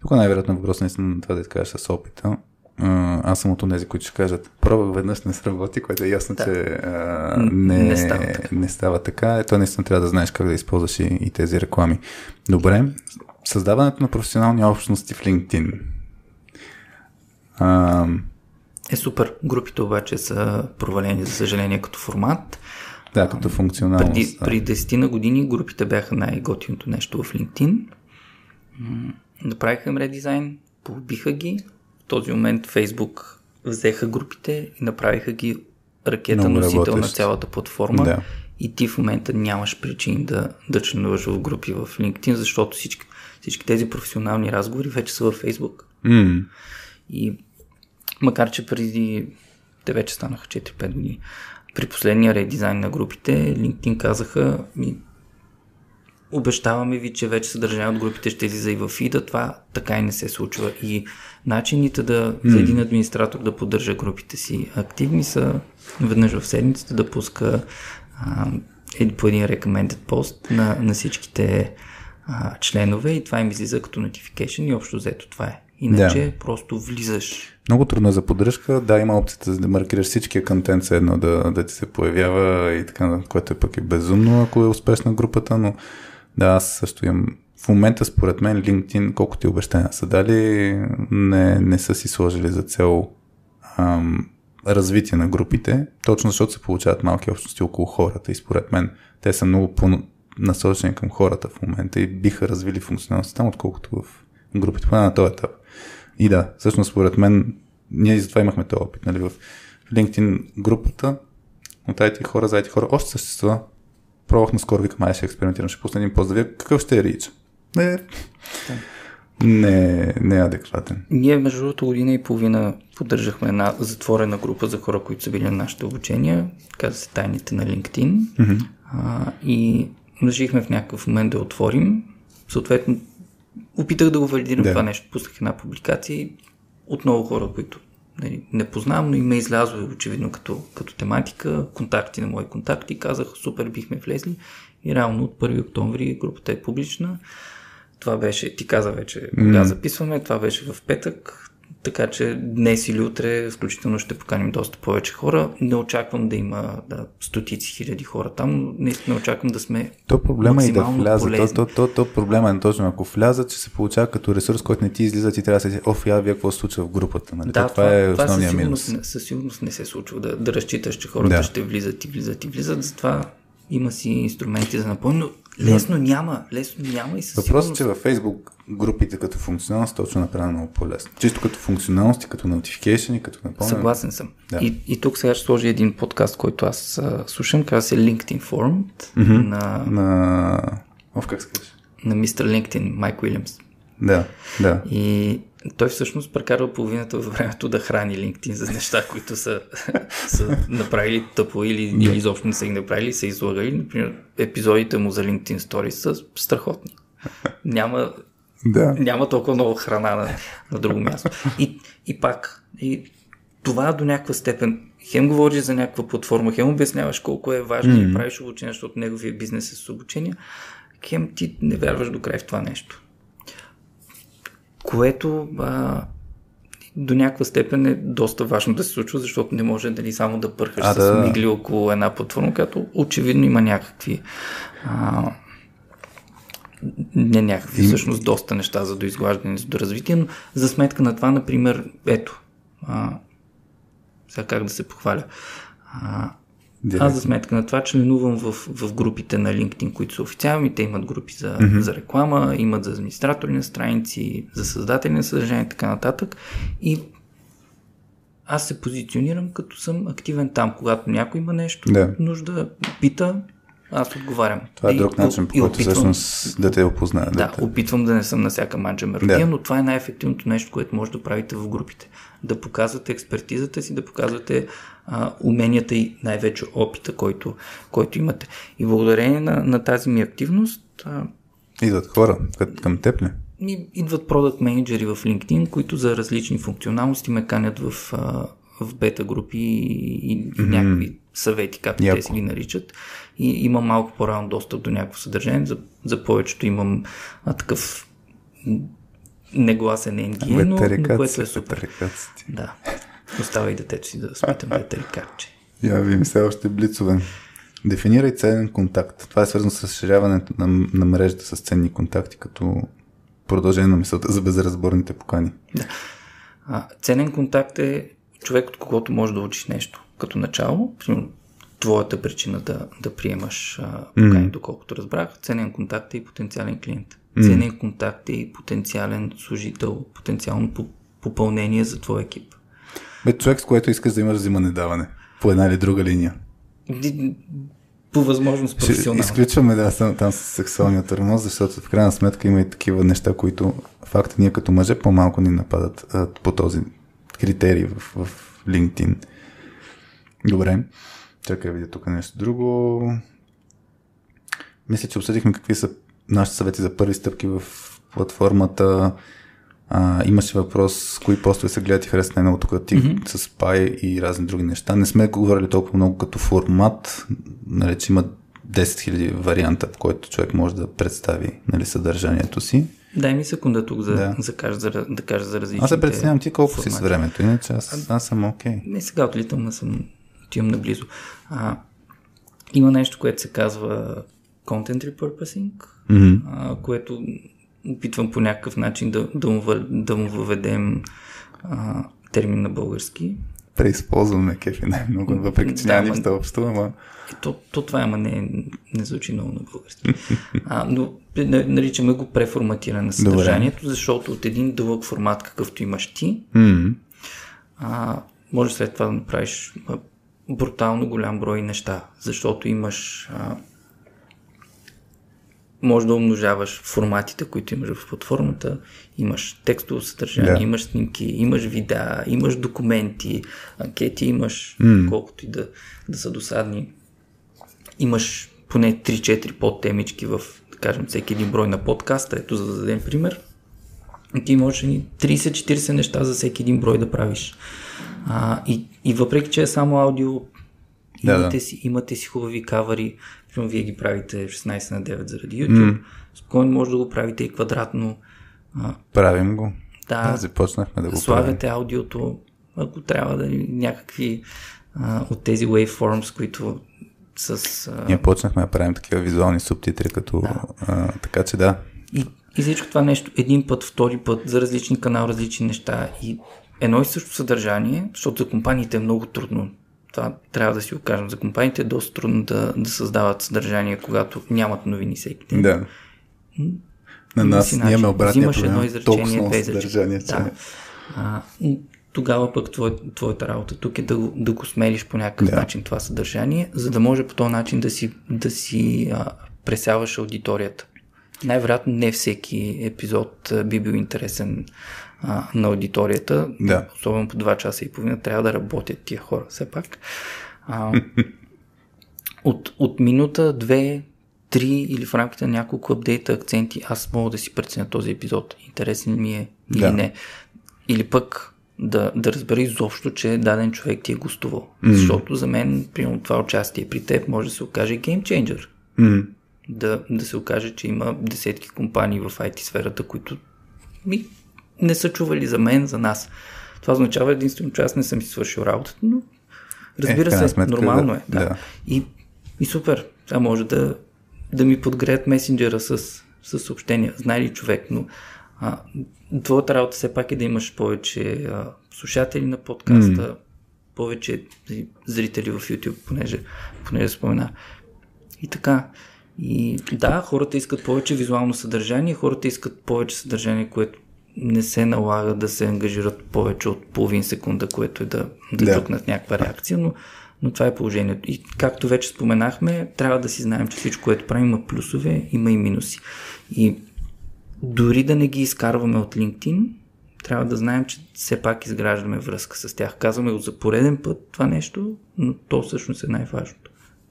Тук най-вероятно въпрос наистина на това да изкажеш с опита. Аз съм от тези, които ще кажат, пробвах веднъж не сработи, което е ясно, да. че а, не, не, става така. не става така. Ето наистина трябва да знаеш как да използваш и, и тези реклами. Добре, създаването на професионални общности в LinkedIn. А, е супер. Групите обаче са провалени, за съжаление, като формат. Да, като функционалност. Преди, да. преди 10 на години групите бяха най-готиното нещо в LinkedIn. Направиха им редизайн, побиха ги. В този момент Facebook взеха групите и направиха ги ракета Много носител работещ. на цялата платформа. Да. И ти в момента нямаш причини да, да членуваш в групи в LinkedIn, защото всички, всички тези професионални разговори вече са във Facebook. Mm. И Макар, че преди, те вече станаха 4-5 години, при последния редизайн на групите, LinkedIn казаха, ми, обещаваме ви, че вече съдържание от групите ще излиза и в фида. Това така и не се случва. И начините да, mm. за един администратор да поддържа групите си активни са веднъж в седмицата да пуска а, по един recommended пост на, на всичките а, членове и това им излиза като notification и общо взето това е. Иначе да. просто влизаш. Много трудно е за поддръжка. Да, има опцията да маркираш всичкия контент, едно да, да ти се появява и така, което е пък е безумно, ако е успешна групата, но да, аз също имам в момента, според мен, LinkedIn, колкото и обещания са дали, не, не са си сложили за цел ам, развитие на групите, точно защото се получават малки общности около хората и според мен те са много по-насочени към хората в момента и биха развили функционалността там, отколкото в групите, поне на този етап. И да, всъщност според мен, ние затова имахме този опит. Нали, в LinkedIn групата от IT хора за IT хора още съществува. Пробвах наскоро, викам, ай ще експериментирам, ще пусна един пост да какъв ще е рич. Не, не, не е адекватен. Ние между другото година и половина поддържахме една затворена група за хора, които са били на нашите обучения, каза се тайните на LinkedIn. Mm-hmm. А, и решихме в някакъв момент да отворим. Съответно, опитах да го валидирам да. това нещо. Пуснах една публикация и отново хора, които нали, не познавам, но и ме излязло очевидно като, като тематика, контакти на мои контакти, казах супер бихме влезли и реално от 1 октомври групата е публична. Това беше, ти каза вече, кога mm. записваме, това беше в петък, така че днес или утре включително ще поканим доста повече хора. Не очаквам да има да, стотици хиляди хора там. Наистина очаквам да сме То проблема е и да влязат. То, то, то, то, проблема е точно ако влязат, че се получава като ресурс, който не ти излиза, ти трябва да се оф, я вие какво се случва в групата. Нали? Да, това, това, е основния това минус. Не, със сигурност не се случва да, да разчиташ, че хората да. ще влизат и влизат и влизат. Затова има си инструменти за напълно. Но лесно Но... няма, лесно няма и със Въпросът е, че във Facebook групите като функционалност точно направено много по-лесно. Чисто като функционалност и като notification и като напълнено. Съгласен съм. Да. И, и тук сега ще сложи един подкаст, който аз а, слушам, казва се LinkedIn Formed mm-hmm. на... На... Оф, как се? На мистер LinkedIn, Майк Уилямс. Да, да. И той всъщност прекарва половината във времето да храни LinkedIn за неща, които са, са направили тъпо или, или изобщо не са ги направили, са излагали. Например, епизодите му за LinkedIn Stories са страхотни. Няма, да. няма толкова много храна на, на друго място. И, и пак, и това до някаква степен хем говориш за някаква платформа, хем обясняваш колко е важно mm-hmm. и правиш обучение, защото неговия бизнес е с обучение, хем ти не вярваш до край в това нещо. Което а, до някаква степен е доста важно да се случва, защото не може дали само да пърхаш а, с да. мигли около една платформа, която очевидно има някакви а, не някакви, всъщност доста неща за доизглаждане, за развитие, но за сметка на това, например, ето, а, сега как да се похваля. А, аз за сметка на това членувам в, в групите на LinkedIn, които са официални. Те имат групи за, mm-hmm. за реклама, имат за администратори на страници, за създатели на съдържание и така нататък. И аз се позиционирам като съм активен там. Когато някой има нещо, да. нужда пита, аз отговарям. Това е друг начин, по който всъщност да те опознае. Да, да опитвам да не съм на всяка манджа меродия, да. но това е най-ефективното нещо, което може да правите в групите. Да показвате експертизата си, да показвате а, уменията и най-вече опита, който, който имате. И благодарение на, на тази ми активност... А, идват хора към теб ли? Ми, идват продукт менеджери в LinkedIn, които за различни функционалности ме канят в, а, в бета групи и, и mm-hmm. някакви съвети, както Яко. те си ги наричат. И имам малко по-рано достъп до някакво съдържание. За, за повечето имам а, такъв негласен NDA, но, което е супер. Да. Остава и детето си да спитам ветерикарче. Я ви все още блицове. Дефинирай ценен контакт. Това е свързано с разширяването на, на мрежата с ценни контакти, като продължение на мисълта за безразборните покани. Да. А, ценен контакт е човек, от когото можеш да учиш нещо. Като начало, твоята причина да, да приемаш а, покани, mm. доколкото разбрах, ценен контакт е и потенциален клиент. Mm. Ценен контакт е и потенциален служител, потенциално попълнение за твой екип. Бе, човек, с което искаш да имаш взимане-даване. По една или друга линия. По възможност професионално. Изключваме да, съм там с сексуалния тормоз, защото в крайна сметка има и такива неща, които факта ние като мъже по-малко ни нападат а, по този критерий в, в LinkedIn. Добре. Чакай видя тук нещо друго. Мисля, че обсъдихме какви са нашите съвети за първи стъпки в платформата. А, имаше въпрос кои постове се гледат и харесват най-много тук ти mm-hmm. с Py и разни други неща. Не сме говорили толкова много като формат, нали, че има 10 000 варианта, в който човек може да представи нали, съдържанието си. Дай ми секунда тук за, да. за, кажа, за, да кажа за различните Аз се представям ти колко формати. си с времето, иначе аз, аз съм окей. Okay. Не, сега отлитам, но съм отивам наблизо. А, има нещо, което се казва Content Repurposing, mm-hmm. а, което опитвам по някакъв начин да, да, му, да му въведем а, термин на български. Преизползваме кефи най-много, въпреки че да, няма нищо общо, ама... То, то това ама не, не звучи много на български. а, но наричаме го преформатиране на съдържанието, Добре. защото от един дълъг формат, какъвто имаш ти, mm-hmm. а, може след това да направиш брутално голям брой неща, защото имаш а, може да умножаваш форматите, които имаш в платформата, имаш текстово съдържание, да. имаш снимки, имаш видеа, имаш документи, анкети, имаш mm. колкото и да, да са досадни. Имаш поне 3-4 подтемички в, да кажем, всеки един брой на подкаста, ето за да дадем пример. Ти можеш 30-40 неща за всеки един брой да правиш. А, и, и въпреки, че е само аудио, да, имате, да. Си, имате си хубави кавари, Примерно вие ги правите 16 на 9 заради YouTube. Mm. Спокойно може да го правите и квадратно. Правим го. Да, да започнахме да го правим. аудиото, ако трябва да някакви а, от тези waveforms, които с... А... Ние почнахме да правим такива визуални субтитри, като... Да. А, така че да. И, и всичко това нещо един път, втори път, за различни канал, различни неща и едно и също съдържание, защото за компаниите е много трудно това трябва да си го кажем. За компаниите е доста трудно да, да създават съдържание, когато нямат новини всеки ден. Да. На нас ние имаме обратния Взимаш едно изречение, две изречения. Да. А, тогава пък твой, твоята работа тук е да, да го смелиш по някакъв да. начин това съдържание, за да може по този начин да си, да си а, пресяваш аудиторията. Най-вероятно не всеки епизод би бил интересен а, на аудиторията, да. особено по 2 часа и половина, трябва да работят тия хора все пак. А, от, от минута, две, три или в рамките на няколко апдейта, акценти, аз мога да си преценя този епизод. Интересен ми е или да. не. Или пък да, да разбера изобщо, че даден човек ти е гостувал. Mm. Защото за мен, примерно това участие при теб може да се окаже геймченджер. Mm. Да, да се окаже, че има десетки компании в IT сферата, които ми не са чували за мен, за нас. Това означава единствено, че аз не съм си свършил работата, но разбира е, се, сметка, нормално да, е. Да. да. И, и супер. Това може да, да ми подгреят месенджера с, с съобщения. Знае ли човек, но а, твоята работа все пак е да имаш повече а, слушатели на подкаста, mm. повече зрители в YouTube, понеже, понеже спомена. И така. И да, хората искат повече визуално съдържание, хората искат повече съдържание, което не се налага да се ангажират повече от половин секунда, което е да, да, да. трукнат някаква реакция, но, но това е положението. И както вече споменахме, трябва да си знаем, че всичко, което правим, има плюсове, има и минуси. И дори да не ги изкарваме от LinkedIn, трябва да знаем, че все пак изграждаме връзка с тях. Казваме го за пореден път това нещо, но то всъщност е най-важното.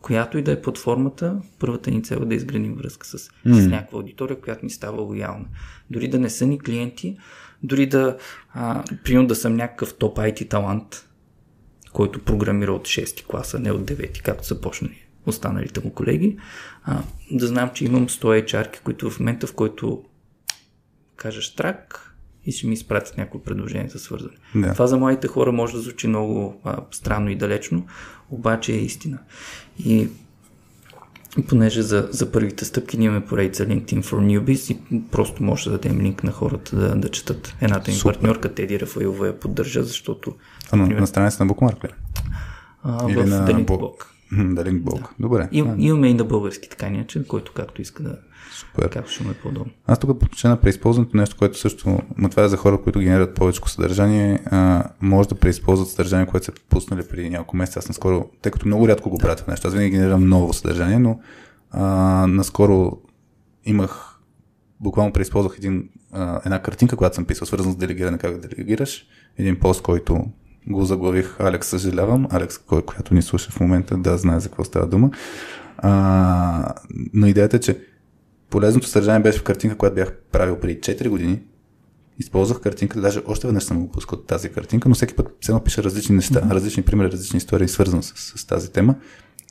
Която и да е платформата, първата ни цел е да изградим връзка с, mm. с някаква аудитория, която ни става лоялна. Дори да не са ни клиенти, дори да, а, примерно да съм някакъв топ IT талант, който програмира от 6 класа, не от 9, както са почнали останалите му колеги, а, да знам, че имам 100 HR, които в момента, в който кажеш трак и ще ми изпратят някои предложения за свързане. Да. Това за младите хора може да звучи много а, странно и далечно, обаче е истина. И понеже за, за първите стъпки ние имаме поредица LinkedIn for Newbies и просто може да дадем линк на хората да, да четат. Едната им Супер. партньорка Теди Рафаилова я поддържа, защото... А, например, на страница на Bookmark ли? А, Или в на Linkblog. Да, Linkblog. Да. Добре. И, имаме и на български така иначе, който както иска да, Супер. Как ще му е по-удобно. Аз тук на преизползването, нещо, което също, но това е за хора, които генерират повече съдържание, а, може да преизползват съдържание, което са пуснали преди няколко месеца. Аз наскоро, тъй като много рядко го правя това нещо, аз винаги генерирам ново съдържание, но а, наскоро имах, буквално преизползвах един, а, една картинка, която съм писал, свързана с делегиране, как да делегираш. Един пост, който го заглавих Алекс, съжалявам. Алекс, кой, която ни слуша в момента, да знае за какво става дума. А, но идеята е, че Полезното съдържание беше в картинка, която бях правил преди 4 години. Използвах картинка, даже още веднъж съм го пускал тази картинка, но всеки път се пиша различни неща, mm-hmm. различни примери, различни истории, свързани с, с, тази тема.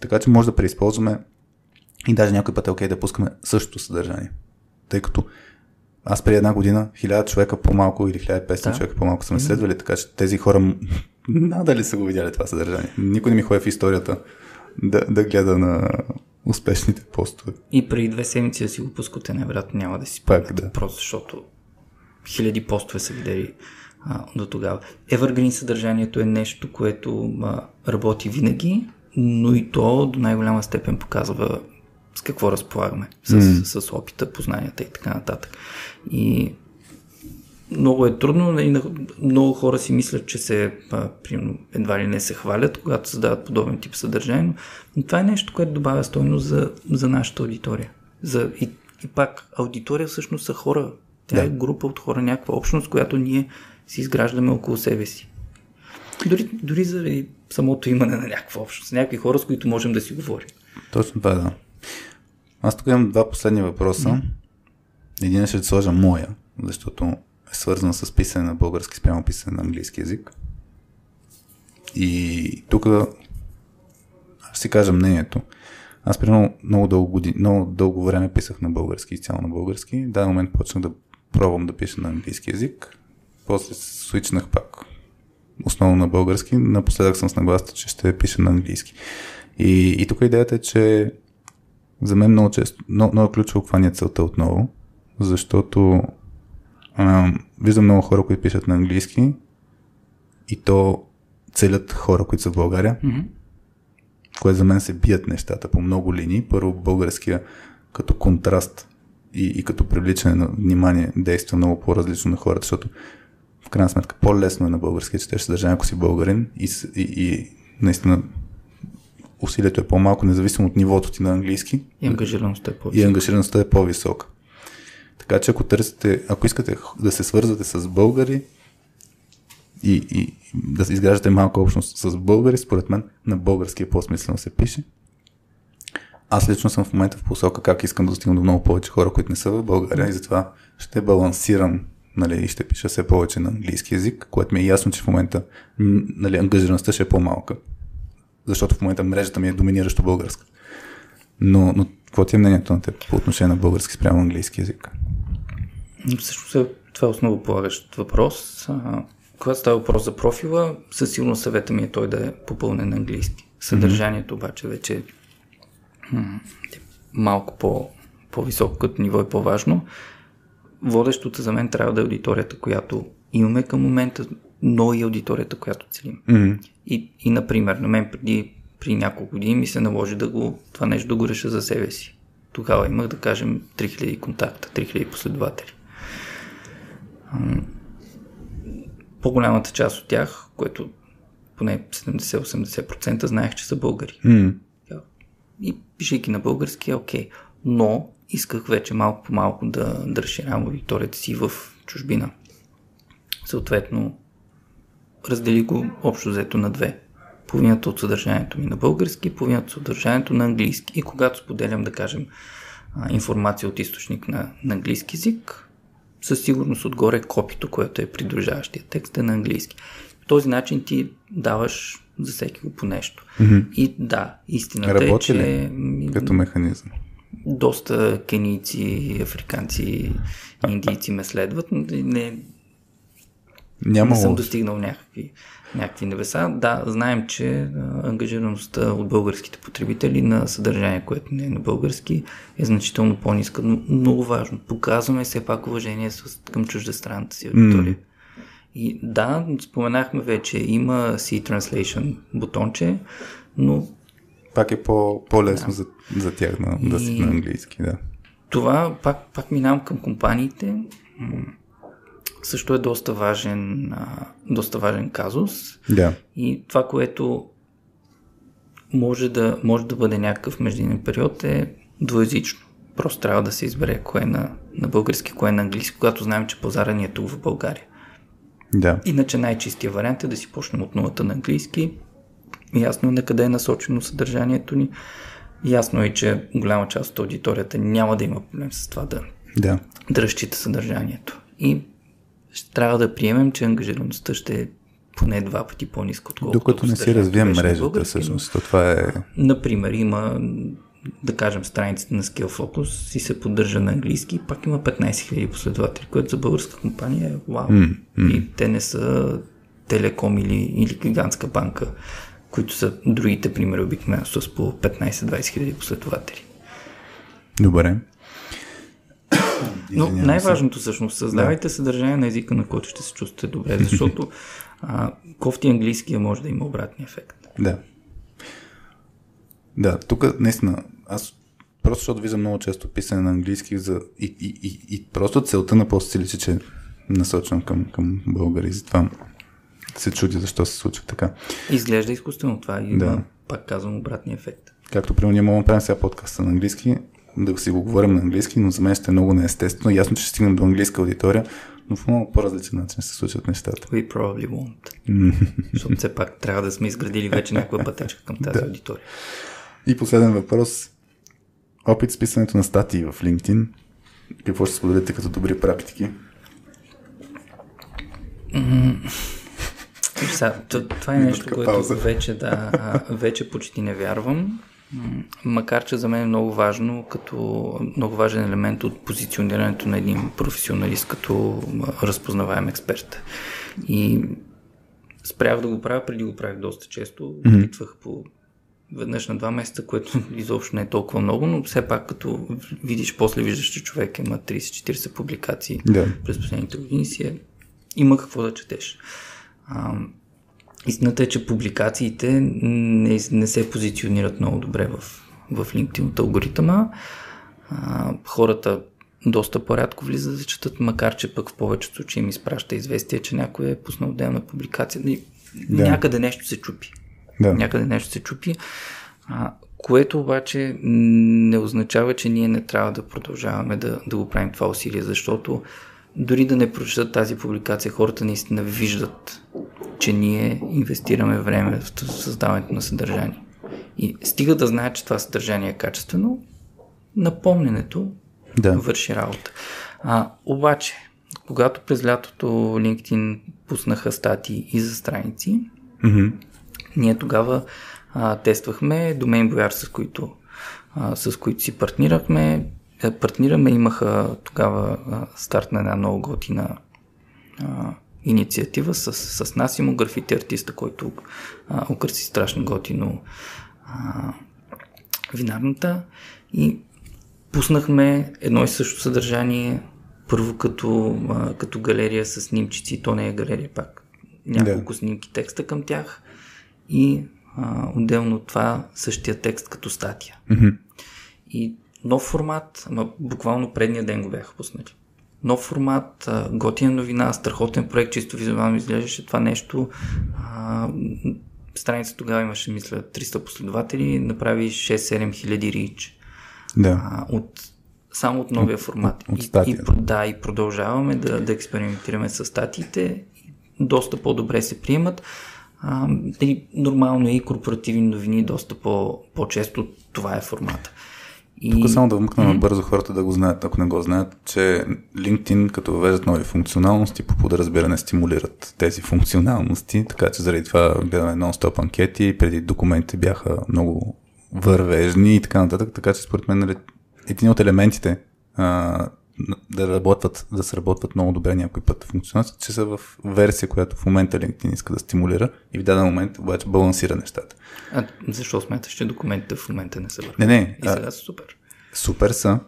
Така че може да преизползваме и даже някой път е окей да пускаме същото съдържание. Тъй като аз преди една година 1000 човека по-малко или 1500 да. човека по-малко са ме следвали, така че тези хора надали са го видяли това съдържание. Никой не ми ходи в историята да, да гледа на успешните постове. И преди две седмици да си го пускате, най-вероятно няма да си Пак, да. просто защото хиляди постове са видели а, до тогава. Evergreen съдържанието е нещо, което а, работи винаги, но и то до най-голяма степен показва с какво разполагаме, с, mm. с опита, познанията и така нататък. И много е трудно. Много хора си мислят, че се, а, примерно, едва ли не се хвалят, когато създават подобен тип съдържание, но това е нещо, което добавя стойност за, за нашата аудитория. За, и, и пак, аудитория всъщност са хора. Тя да. е група от хора, някаква общност, която ние си изграждаме около себе си. Дори, дори заради самото имане на някаква общност, някакви хора, с които можем да си говорим. Точно това, да. Аз тук имам два последни въпроса. Mm-hmm. Един ще сложа моя, защото е свързан с писане на български спрямо писане на английски язик. И тук ще си кажа мнението. Аз примерно много дълго, години, много дълго време писах на български, изцяло на български. В даден момент почнах да пробвам да пиша на английски язик. После свичнах пак основно на български. Напоследък съм с нагласта, че ще пиша на английски. И, и тук идеята е, че за мен много често, много, много ключово каква е целта отново, защото а, виждам много хора, които пишат на английски и то целят хора, които са в България, mm-hmm. което за мен се бият нещата по много линии. Първо българския като контраст и, и като привличане на внимание действа много по-различно на хората, защото в крайна сметка по-лесно е на български четеш съдържание, ако си българин и, и, и наистина усилието е по-малко, независимо от нивото ти на английски. И ангажираността е по-висока. И ангажираността е по-висока. Така че ако търсите, ако искате да се свързвате с българи и, и да изграждате малка общност с българи, според мен на български е по-смислено се пише. Аз лично съм в момента в посока как искам да достигна до много повече хора, които не са в България и затова ще балансирам нали, и ще пиша все повече на английски язик, което ми е ясно, че в момента нали, ангажираността ще е по-малка. Защото в момента мрежата ми е доминиращо българска. Но, но какво ти е мнението на теб по отношение на български спрямо английски язик? Също това е основополагащ въпрос. А, когато става въпрос за профила, със сигурност съвета ми е той да е попълнен на английски. Съдържанието обаче вече е малко по, по-високо като ниво е по-важно. Водещото за мен трябва да е аудиторията, която имаме към момента, но и аудиторията, която целим. Mm-hmm. И, и, например, на мен преди при няколко години ми се наложи да го, това нещо да го реша за себе си. Тогава имах, да кажем, 3000 контакта, 3000 последователи. По-голямата част от тях, което поне 70-80% знаех, че са българи. Mm. И пишейки на български е окей. Но исках вече малко по малко да, да разширявам аудиторията си в чужбина. Съответно, раздели го общо взето на две. Половината от съдържанието ми на български, половината от съдържанието на английски. И когато споделям, да кажем, информация от източник на, на английски язик, със сигурност отгоре копито, което е придружаващия текст е на английски. По този начин ти даваш за всеки го по нещо. Mm-hmm. И да, истината Работи е, че... Ли? Като механизъм. Доста кенийци, африканци, индийци ме следват. Не, Няма не съм достигнал някакви, някакви небеса. Да, знаем, че ангажираността от българските потребители на съдържание, което не е на български, е значително по-ниска. Но много важно. Показваме все пак уважение към чуждестранната си аудитория. Mm. И да, споменахме вече, има C Translation бутонче, но пак е по, по-лесно да. за, за тях на, и... да си на английски, да. Това пак, пак минавам към компаниите. Също е доста важен, доста важен казус. Да. И това, което може да, може да бъде някакъв междинен период е двоязично. Просто трябва да се избере кое е на, на български, кое е на английски, когато знаем, че пазара ни е тук в България. Да. Иначе най-чистия вариант е да си почнем от нулата на английски. Ясно е на къде е насочено съдържанието ни. Ясно е, че голяма част от аудиторията няма да има проблем с това да, да. да разчита съдържанието. И ще трябва да приемем, че ангажираността ще е поне два пъти по-ниска, отколкото Докато не си развием мрежата, всъщност. Това е... Например, има да кажем, страницата на Skill Focus и се поддържа на английски, пак има 15 000 последователи, което за българска компания е вау. Mm, mm. И те не са телеком или, или гигантска банка, които са другите примери обикновено с по 15-20 хиляди последователи. Добре. Но най-важното всъщност, създавайте да. съдържание на езика, на който ще се чувствате добре, защото а, кофти английския може да има обратния ефект. Да. Да, тук наистина, аз просто защото виждам много често писане на английски за... и, и, и, и просто целта на пост личи, че насочвам към, към българи, затова се чуди защо се случва така. Изглежда изкуствено това и да. пак казвам обратния ефект. Както примерно ние можем да правим сега подкаста на английски, да си го говорим на английски, но за мен ще е много неестествено. Ясно, че ще стигнем до английска аудитория, но в много по-различен начин се случват нещата. We probably won't. Защото все пак трябва да сме изградили вече някаква пътечка към тази да. аудитория. И последен въпрос. Опит с писането на статии в LinkedIn. Какво ще споделите като добри практики? Сега, това е нещо, което вече, да, вече почти не вярвам. Макар, че за мен е много важно, като много важен елемент от позиционирането на един професионалист като разпознаваем експерт. И спрях да го правя, преди го правих доста често. Mm-hmm. Опитвах по веднъж на два месеца, което изобщо не е толкова много, но все пак като видиш, после виждаш, че човек има 30-40 публикации да. през последните години си е, има какво да четеш. А, истината е, че публикациите не, не се позиционират много добре в, в LinkedIn от алгоритъма. А, хората доста по-рядко влизат да четат, макар че пък в повечето случаи ми изпраща известие, че някой е пуснал отделна публикация. Да. Някъде нещо се чупи. Да. Някъде нещо се чупи. А, което обаче не означава, че ние не трябва да продължаваме да, да го правим това усилие, защото дори да не прочитат тази публикация, хората наистина виждат, че ние инвестираме време в създаването на съдържание. И стига да знаят, че това съдържание е качествено, напомненето да. върши работа. А, обаче, когато през лятото LinkedIn пуснаха статии и за страници, Mm-hmm. ние тогава а, тествахме домейн бояр, с които, а, с които си партнирахме. Е, партнираме, имаха тогава старт на една много готина а, инициатива с, с Насимо, графити артиста, който а, украси страшно готино а, винарната и пуснахме едно и също съдържание първо като, а, като галерия с снимчици, то не е галерия пак, няколко Да. снимки текста към тях и а, отделно от това същия текст като статия. Mm-hmm. И нов формат, ама буквално предния ден го бяха пуснали. Нов формат, готина новина, страхотен проект, чисто визуално изглеждаше това нещо. А, страница тогава имаше, мисля, 300 последователи, направи 6-7 хиляди рич. Да. А, от, само от новия формат. от и, и, статията. да, и продължаваме да, да експериментираме с статиите. Доста по-добре се приемат. А, и нормално е и корпоративни новини, доста по, по-често това е формата. И... Тук само да вмъкна mm-hmm. бързо хората да го знаят, ако не го знаят, че LinkedIn, като въвеждат нови функционалности, по подразбиране стимулират тези функционалности, така че заради това гледаме нон-стоп анкети, преди документите бяха много вървежни и така нататък, така че според мен нали, един от елементите а, да работват, да сработват много добре някой път функционалности, че са в версия, която в момента LinkedIn иска да стимулира и в даден момент обаче балансира нещата. А защо смяташ, че документите в момента не са върху? Не, не, И а- сега са супер. Супер са,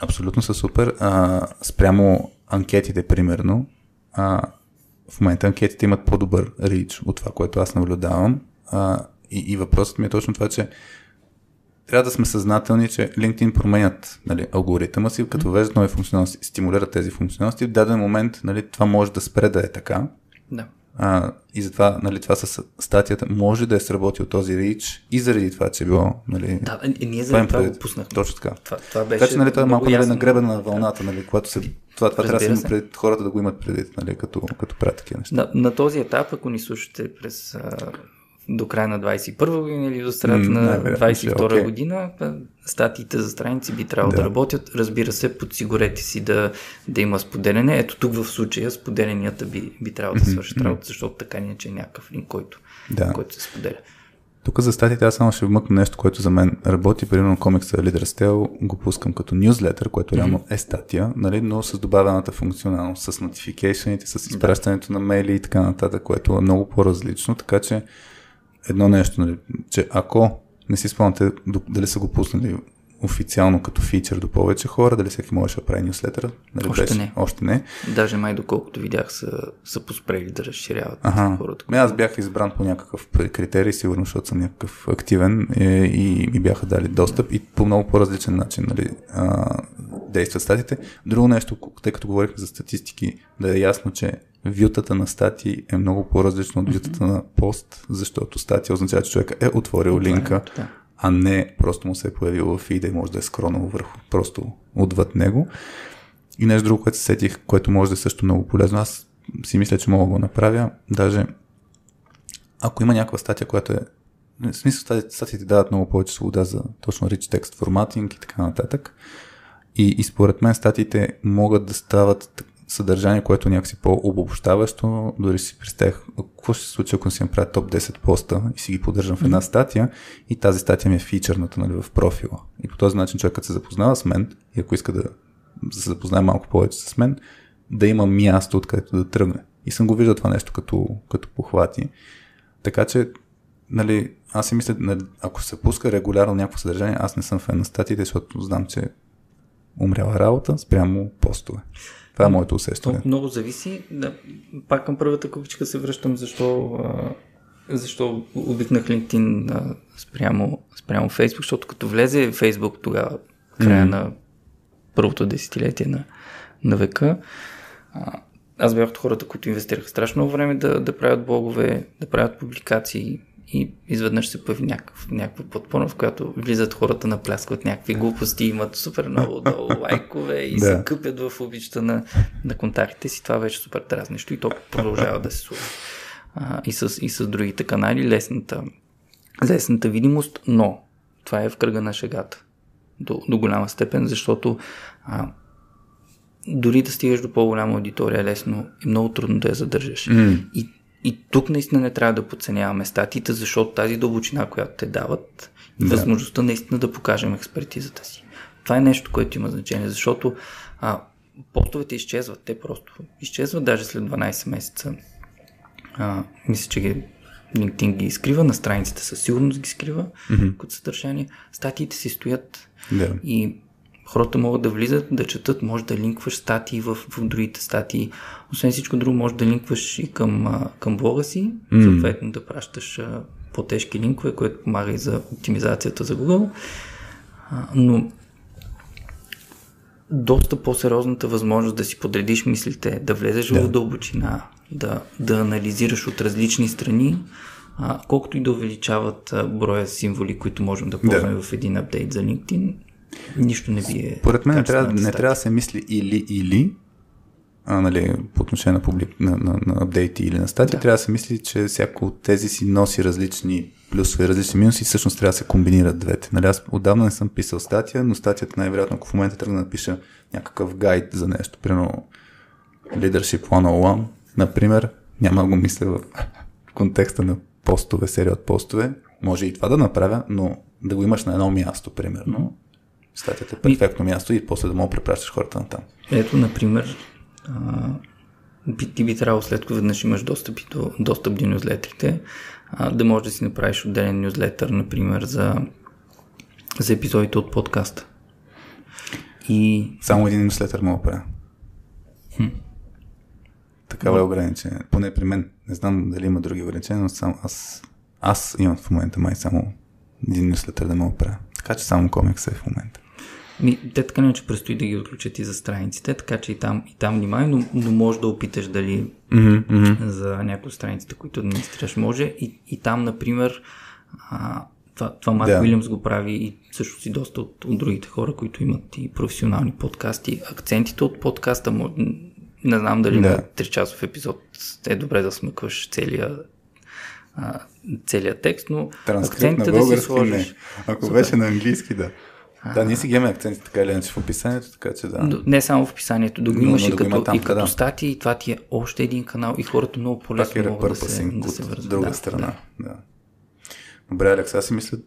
абсолютно са супер. А, спрямо анкетите, примерно, а, в момента анкетите имат по-добър рич от това, което аз наблюдавам. А, и, и въпросът ми е точно това, че трябва да сме съзнателни, че LinkedIn променят нали, алгоритъма си, като въвеждат нови функционалности, стимулират тези функционалности. В даден момент нали, това може да спре да е така. Да. А, и затова нали, това с статията може да е сработил този рич и заради това, че е било нали, Да, и ние това им за това го предвид. пуснахме. Точно така. Това, това беше Така че нали, това е малко нали, ясно. на вълната, нали, когато се... Това, това трябва да се предвид, хората да го имат предвид, нали, като, като правят такива неща. На, на този етап, ако ни слушате през а, до края на 21 година или до средата М, на най-вероятно 22 ще е година, статиите за страници би трябвало да. Да. работят. Разбира се, подсигурете си да, да има споделяне. Ето тук в случая споделенията би, би трябвало да свършат работа, защото така не е, че някакъв линк, който, Да. който се споделя. Тук за статите аз само ще вмъкна нещо, което за мен работи. Примерно комикса Leader Style го пускам като нюзлетър, което реално е статия, нали, но с добавената функционалност, с notification с изпращането на мейли и така нататък, което е много по-различно. Така че едно нещо, нали, че ако не си спомняте дали са го пуснали официално като фичър до повече хора, дали всеки може да прави нюслетър. Дали Още не. Още не. Даже май доколкото видях са, са поспрели да разширяват Ага. хората. Ме, аз бях избран по някакъв критерий, сигурно, защото съм някакъв активен е, и ми бяха дали достъп и по много по-различен начин нали, а, действат статите. Друго нещо, тъй като говорихме за статистики, да е ясно, че вютата на статии е много по-различно от вютата на пост, защото статия означава, че човека е отворил линка, да. А не просто му се е появил в фида и може да е скронал върху, просто отвъд него. И нещо друго, което се сетих, което може да е също много полезно. Аз си мисля, че мога да го направя. Даже ако има някаква статия, която е в смисъл статиите, дават много повече свобода за точно rich text форматинг и така нататък. И, и според мен статиите могат да стават съдържание, което някакси по-обобщаващо. Дори си представях какво ще се случи, ако си направя топ 10 поста и си ги поддържам в една статия и тази статия ми е фичърната нали, в профила. И по този начин човекът се запознава с мен и ако иска да се запознае малко повече с мен, да има място, откъдето да тръгне. И съм го виждал това нещо като, като похвати. Така че, нали, аз си мисля, нали, ако се пуска регулярно някакво съдържание, аз не съм фен на статиите, защото знам, че умряла работа спрямо постове. Това е моето усещане. То много зависи. Да, пак към първата кукичка се връщам, защо, а, защо обикнах LinkedIn а, спрямо, спрямо Facebook, защото като влезе Facebook тогава, края mm. на първото десетилетие на, на века, а, аз бях от хората, които инвестираха страшно време да, да правят блогове, да правят публикации и изведнъж се появи някакъв, някаква платформа, в която влизат хората, напляскват някакви глупости, имат супер много долу лайкове и Да. се къпят в обичата на, на контактите си. Това беше супер дразнещо и то продължава да се случва. А, и, с, и с другите канали, лесната, лесната видимост, но това е в кръга на шегата до, до голяма степен, защото а, дори да стигаш до по-голяма аудитория лесно, е много трудно да я задържаш. Mm. И, и тук наистина не трябва да подценяваме статиите, защото тази дълбочина, която те дават, Да. възможността наистина да покажем експертизата си. Това е нещо, което има значение, защото а, постовете изчезват, те просто изчезват даже след 12 месеца. А, мисля, че ги, LinkedIn ги изкрива, на страниците със сигурност ги скрива mm-hmm. като съдържание. Статиите си стоят Да. и хората могат да влизат, да четат, може да линкваш статии в, в другите статии. Освен всичко друго, може да линкваш и към, към блога си, mm. съответно да пращаш по-тежки линкове, което помага и за оптимизацията за Google. А, но доста по-сериозната възможност да си подредиш мислите, да влезеш Да. в дълбочина, да, да анализираш от различни страни, а, колкото и да увеличават а, броя символи, които можем да ползваме в един апдейт за LinkedIn, нищо не ви е. Поред мен не трябва, не трябва да се мисли или-или, а, нали, по отношение на, публик, на, на, на апдейти или на статии, да. трябва да се мисли, че всяко от тези си носи различни плюсове, различни минуси и всъщност трябва да се комбинират двете. Нали, аз отдавна не съм писал статия, но статията най-вероятно, ако в момента тръгна да напиша някакъв гайд за нещо, примерно Leadership 101, например, няма да го мисля в контекста на постове, серия от постове. Може и това да направя, но да го имаш на едно място, примерно. Статията е перфектно място и после да мога да препращаш хората на там. Ето, например, а, би, ти би трябвало след като веднъж имаш достъп, и до, достъп до нюзлетрите, а, да можеш да си направиш отделен нюзлетър, например, за, за епизодите от подкаста. И Само един нюслетър мога да правя. Такава е ограничение. Поне при мен. Не знам дали има други ограничения, но само аз, аз имам в момента май само един нюслетър да мога да правя. Така че само комикс е в момента. ми, те така не, че предстои да ги отключат и за страниците, така че и там, и там внимай, но, но можеш да опиташ дали Mm-hmm, за някои от страниците, които администрираш може. И, и там, например, а, това, това Марк Да. Уилямс го прави и също си доста от, от другите хора, които имат и професионални подкасти. Акцентите от подкаста, не знам дали Да. да. на 3-часов епизод е добре да смъкваш целия, а, целият текст, но Транскрипт на акцентите да си български сложиш. не. Ако Супер. беше на английски, да. Да, ние си ги имаме акценти така или иначе в описанието, така че да. Не само в описанието, да го Но- имаш и да като, има там, и като да. статии, и това ти е още един канал и хората много по-лесно Пак е могат да се, да се от вързват. друга Да, страна. Да. Добре, Алекс, аз си мисля...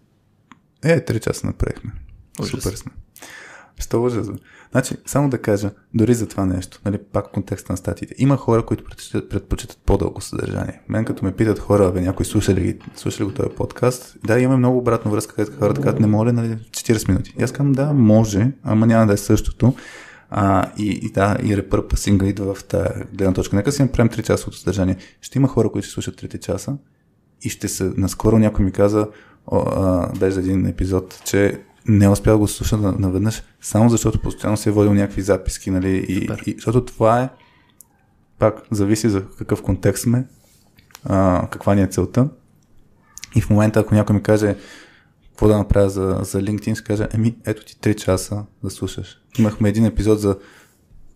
Е, 3 часа направихме. Супер сме. Що бе. Значи, само да кажа, дори за това нещо, нали, пак в контекста на статиите, има хора, които предпочитат, предпочитат по-дълго съдържание. Мен като ме питат хора, бе, някой слуша ли, слуша ли го този подкаст, да, имаме много обратна връзка, където хората казват, не моля, нали, 40 минути. И аз казвам, да, може, ама няма да е същото. А, и, и да, и репърпасинга идва в тази гледна точка. Нека си направим 3 часа от съдържание. Ще има хора, които ще слушат 3 часа и ще се... Наскоро някой ми каза, о, един епизод, че не успял да го слуша на- наведнъж, само защото постоянно си е водил някакви записки, нали? И, Супер. и, защото това е, пак, зависи за какъв контекст сме, а, каква ни е целта. И в момента, ако някой ми каже какво да направя за, за LinkedIn, ще кажа, еми, ето ти 3 часа да слушаш. Имахме един епизод за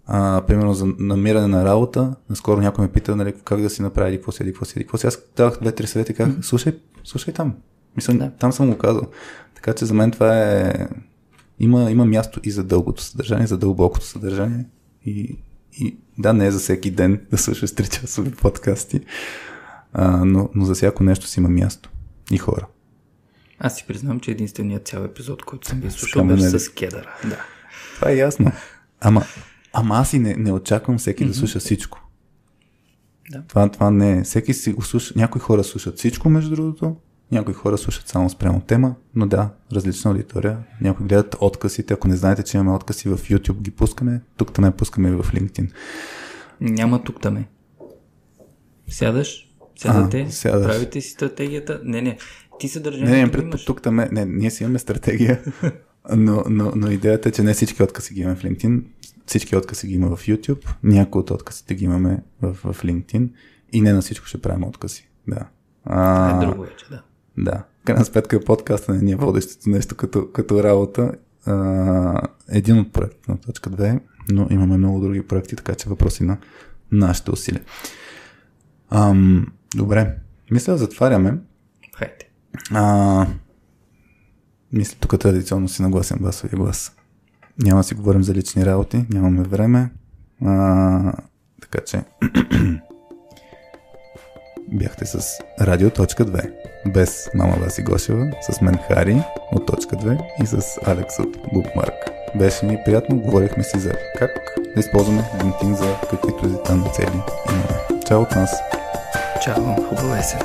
а, примерно за намиране на работа. Наскоро някой ме пита, нали, как да си направи, какво си, какво си, какво си. Аз давах две-три съвети и казах, слушай, слушай там. Мисля, Да. там съм го казал. Така че за мен това е... Има, има място и за дългото съдържание, за дълбокото съдържание. И, и да, не е за всеки ден да слушаш 3 часови подкасти, а, но, но за всяко нещо си има място. И хора. Аз си признавам, че единственият цял епизод, който съм ви слушал, беше Ели. с кедъра. Да. Това е ясно. Ама, ама аз и не, не очаквам всеки mm-hmm. да слуша всичко. Да. Това, това не е. Всеки си слуша. Някои хора слушат всичко, между другото. Някои хора слушат само спрямо тема, но да, различна аудитория. Някои гледат откъсите. Ако не знаете, че имаме откъси в YouTube, ги пускаме. Тук там пускаме и в LinkedIn. Няма тук там. Сядаш, сядате, А, сядаш. правите си стратегията. Не, не, ти се държа. Не, не, пред, тук там. Не, ние си имаме стратегия, но, но, но идеята е, че не всички откъси ги имаме в LinkedIn. Всички откъси ги има в YouTube. Някои от откъсите ги имаме в, в LinkedIn. И не на всичко ще правим откъси. Да. А, е друго вече, да. Да. Крайна сметка подкаста не ни е водещото нещо като, като работа. А, един от проектите на точка 2, но имаме много други проекти, така че въпроси на нашите усилия. Ам, добре. Мисля затваряме. Хайде. А, мисля, тук традиционно си нагласен басовия глас. Няма да си говорим за лични работи, нямаме време. А, така че бяхте с Радио.2 без мама Васи Гошева, с мен Хари от Точка 2 и с Алекс от Bookmark. Беше ми приятно, говорихме си за как да използваме LinkedIn за каквито и там цели имаме. Чао от нас! Чао, хубава есен!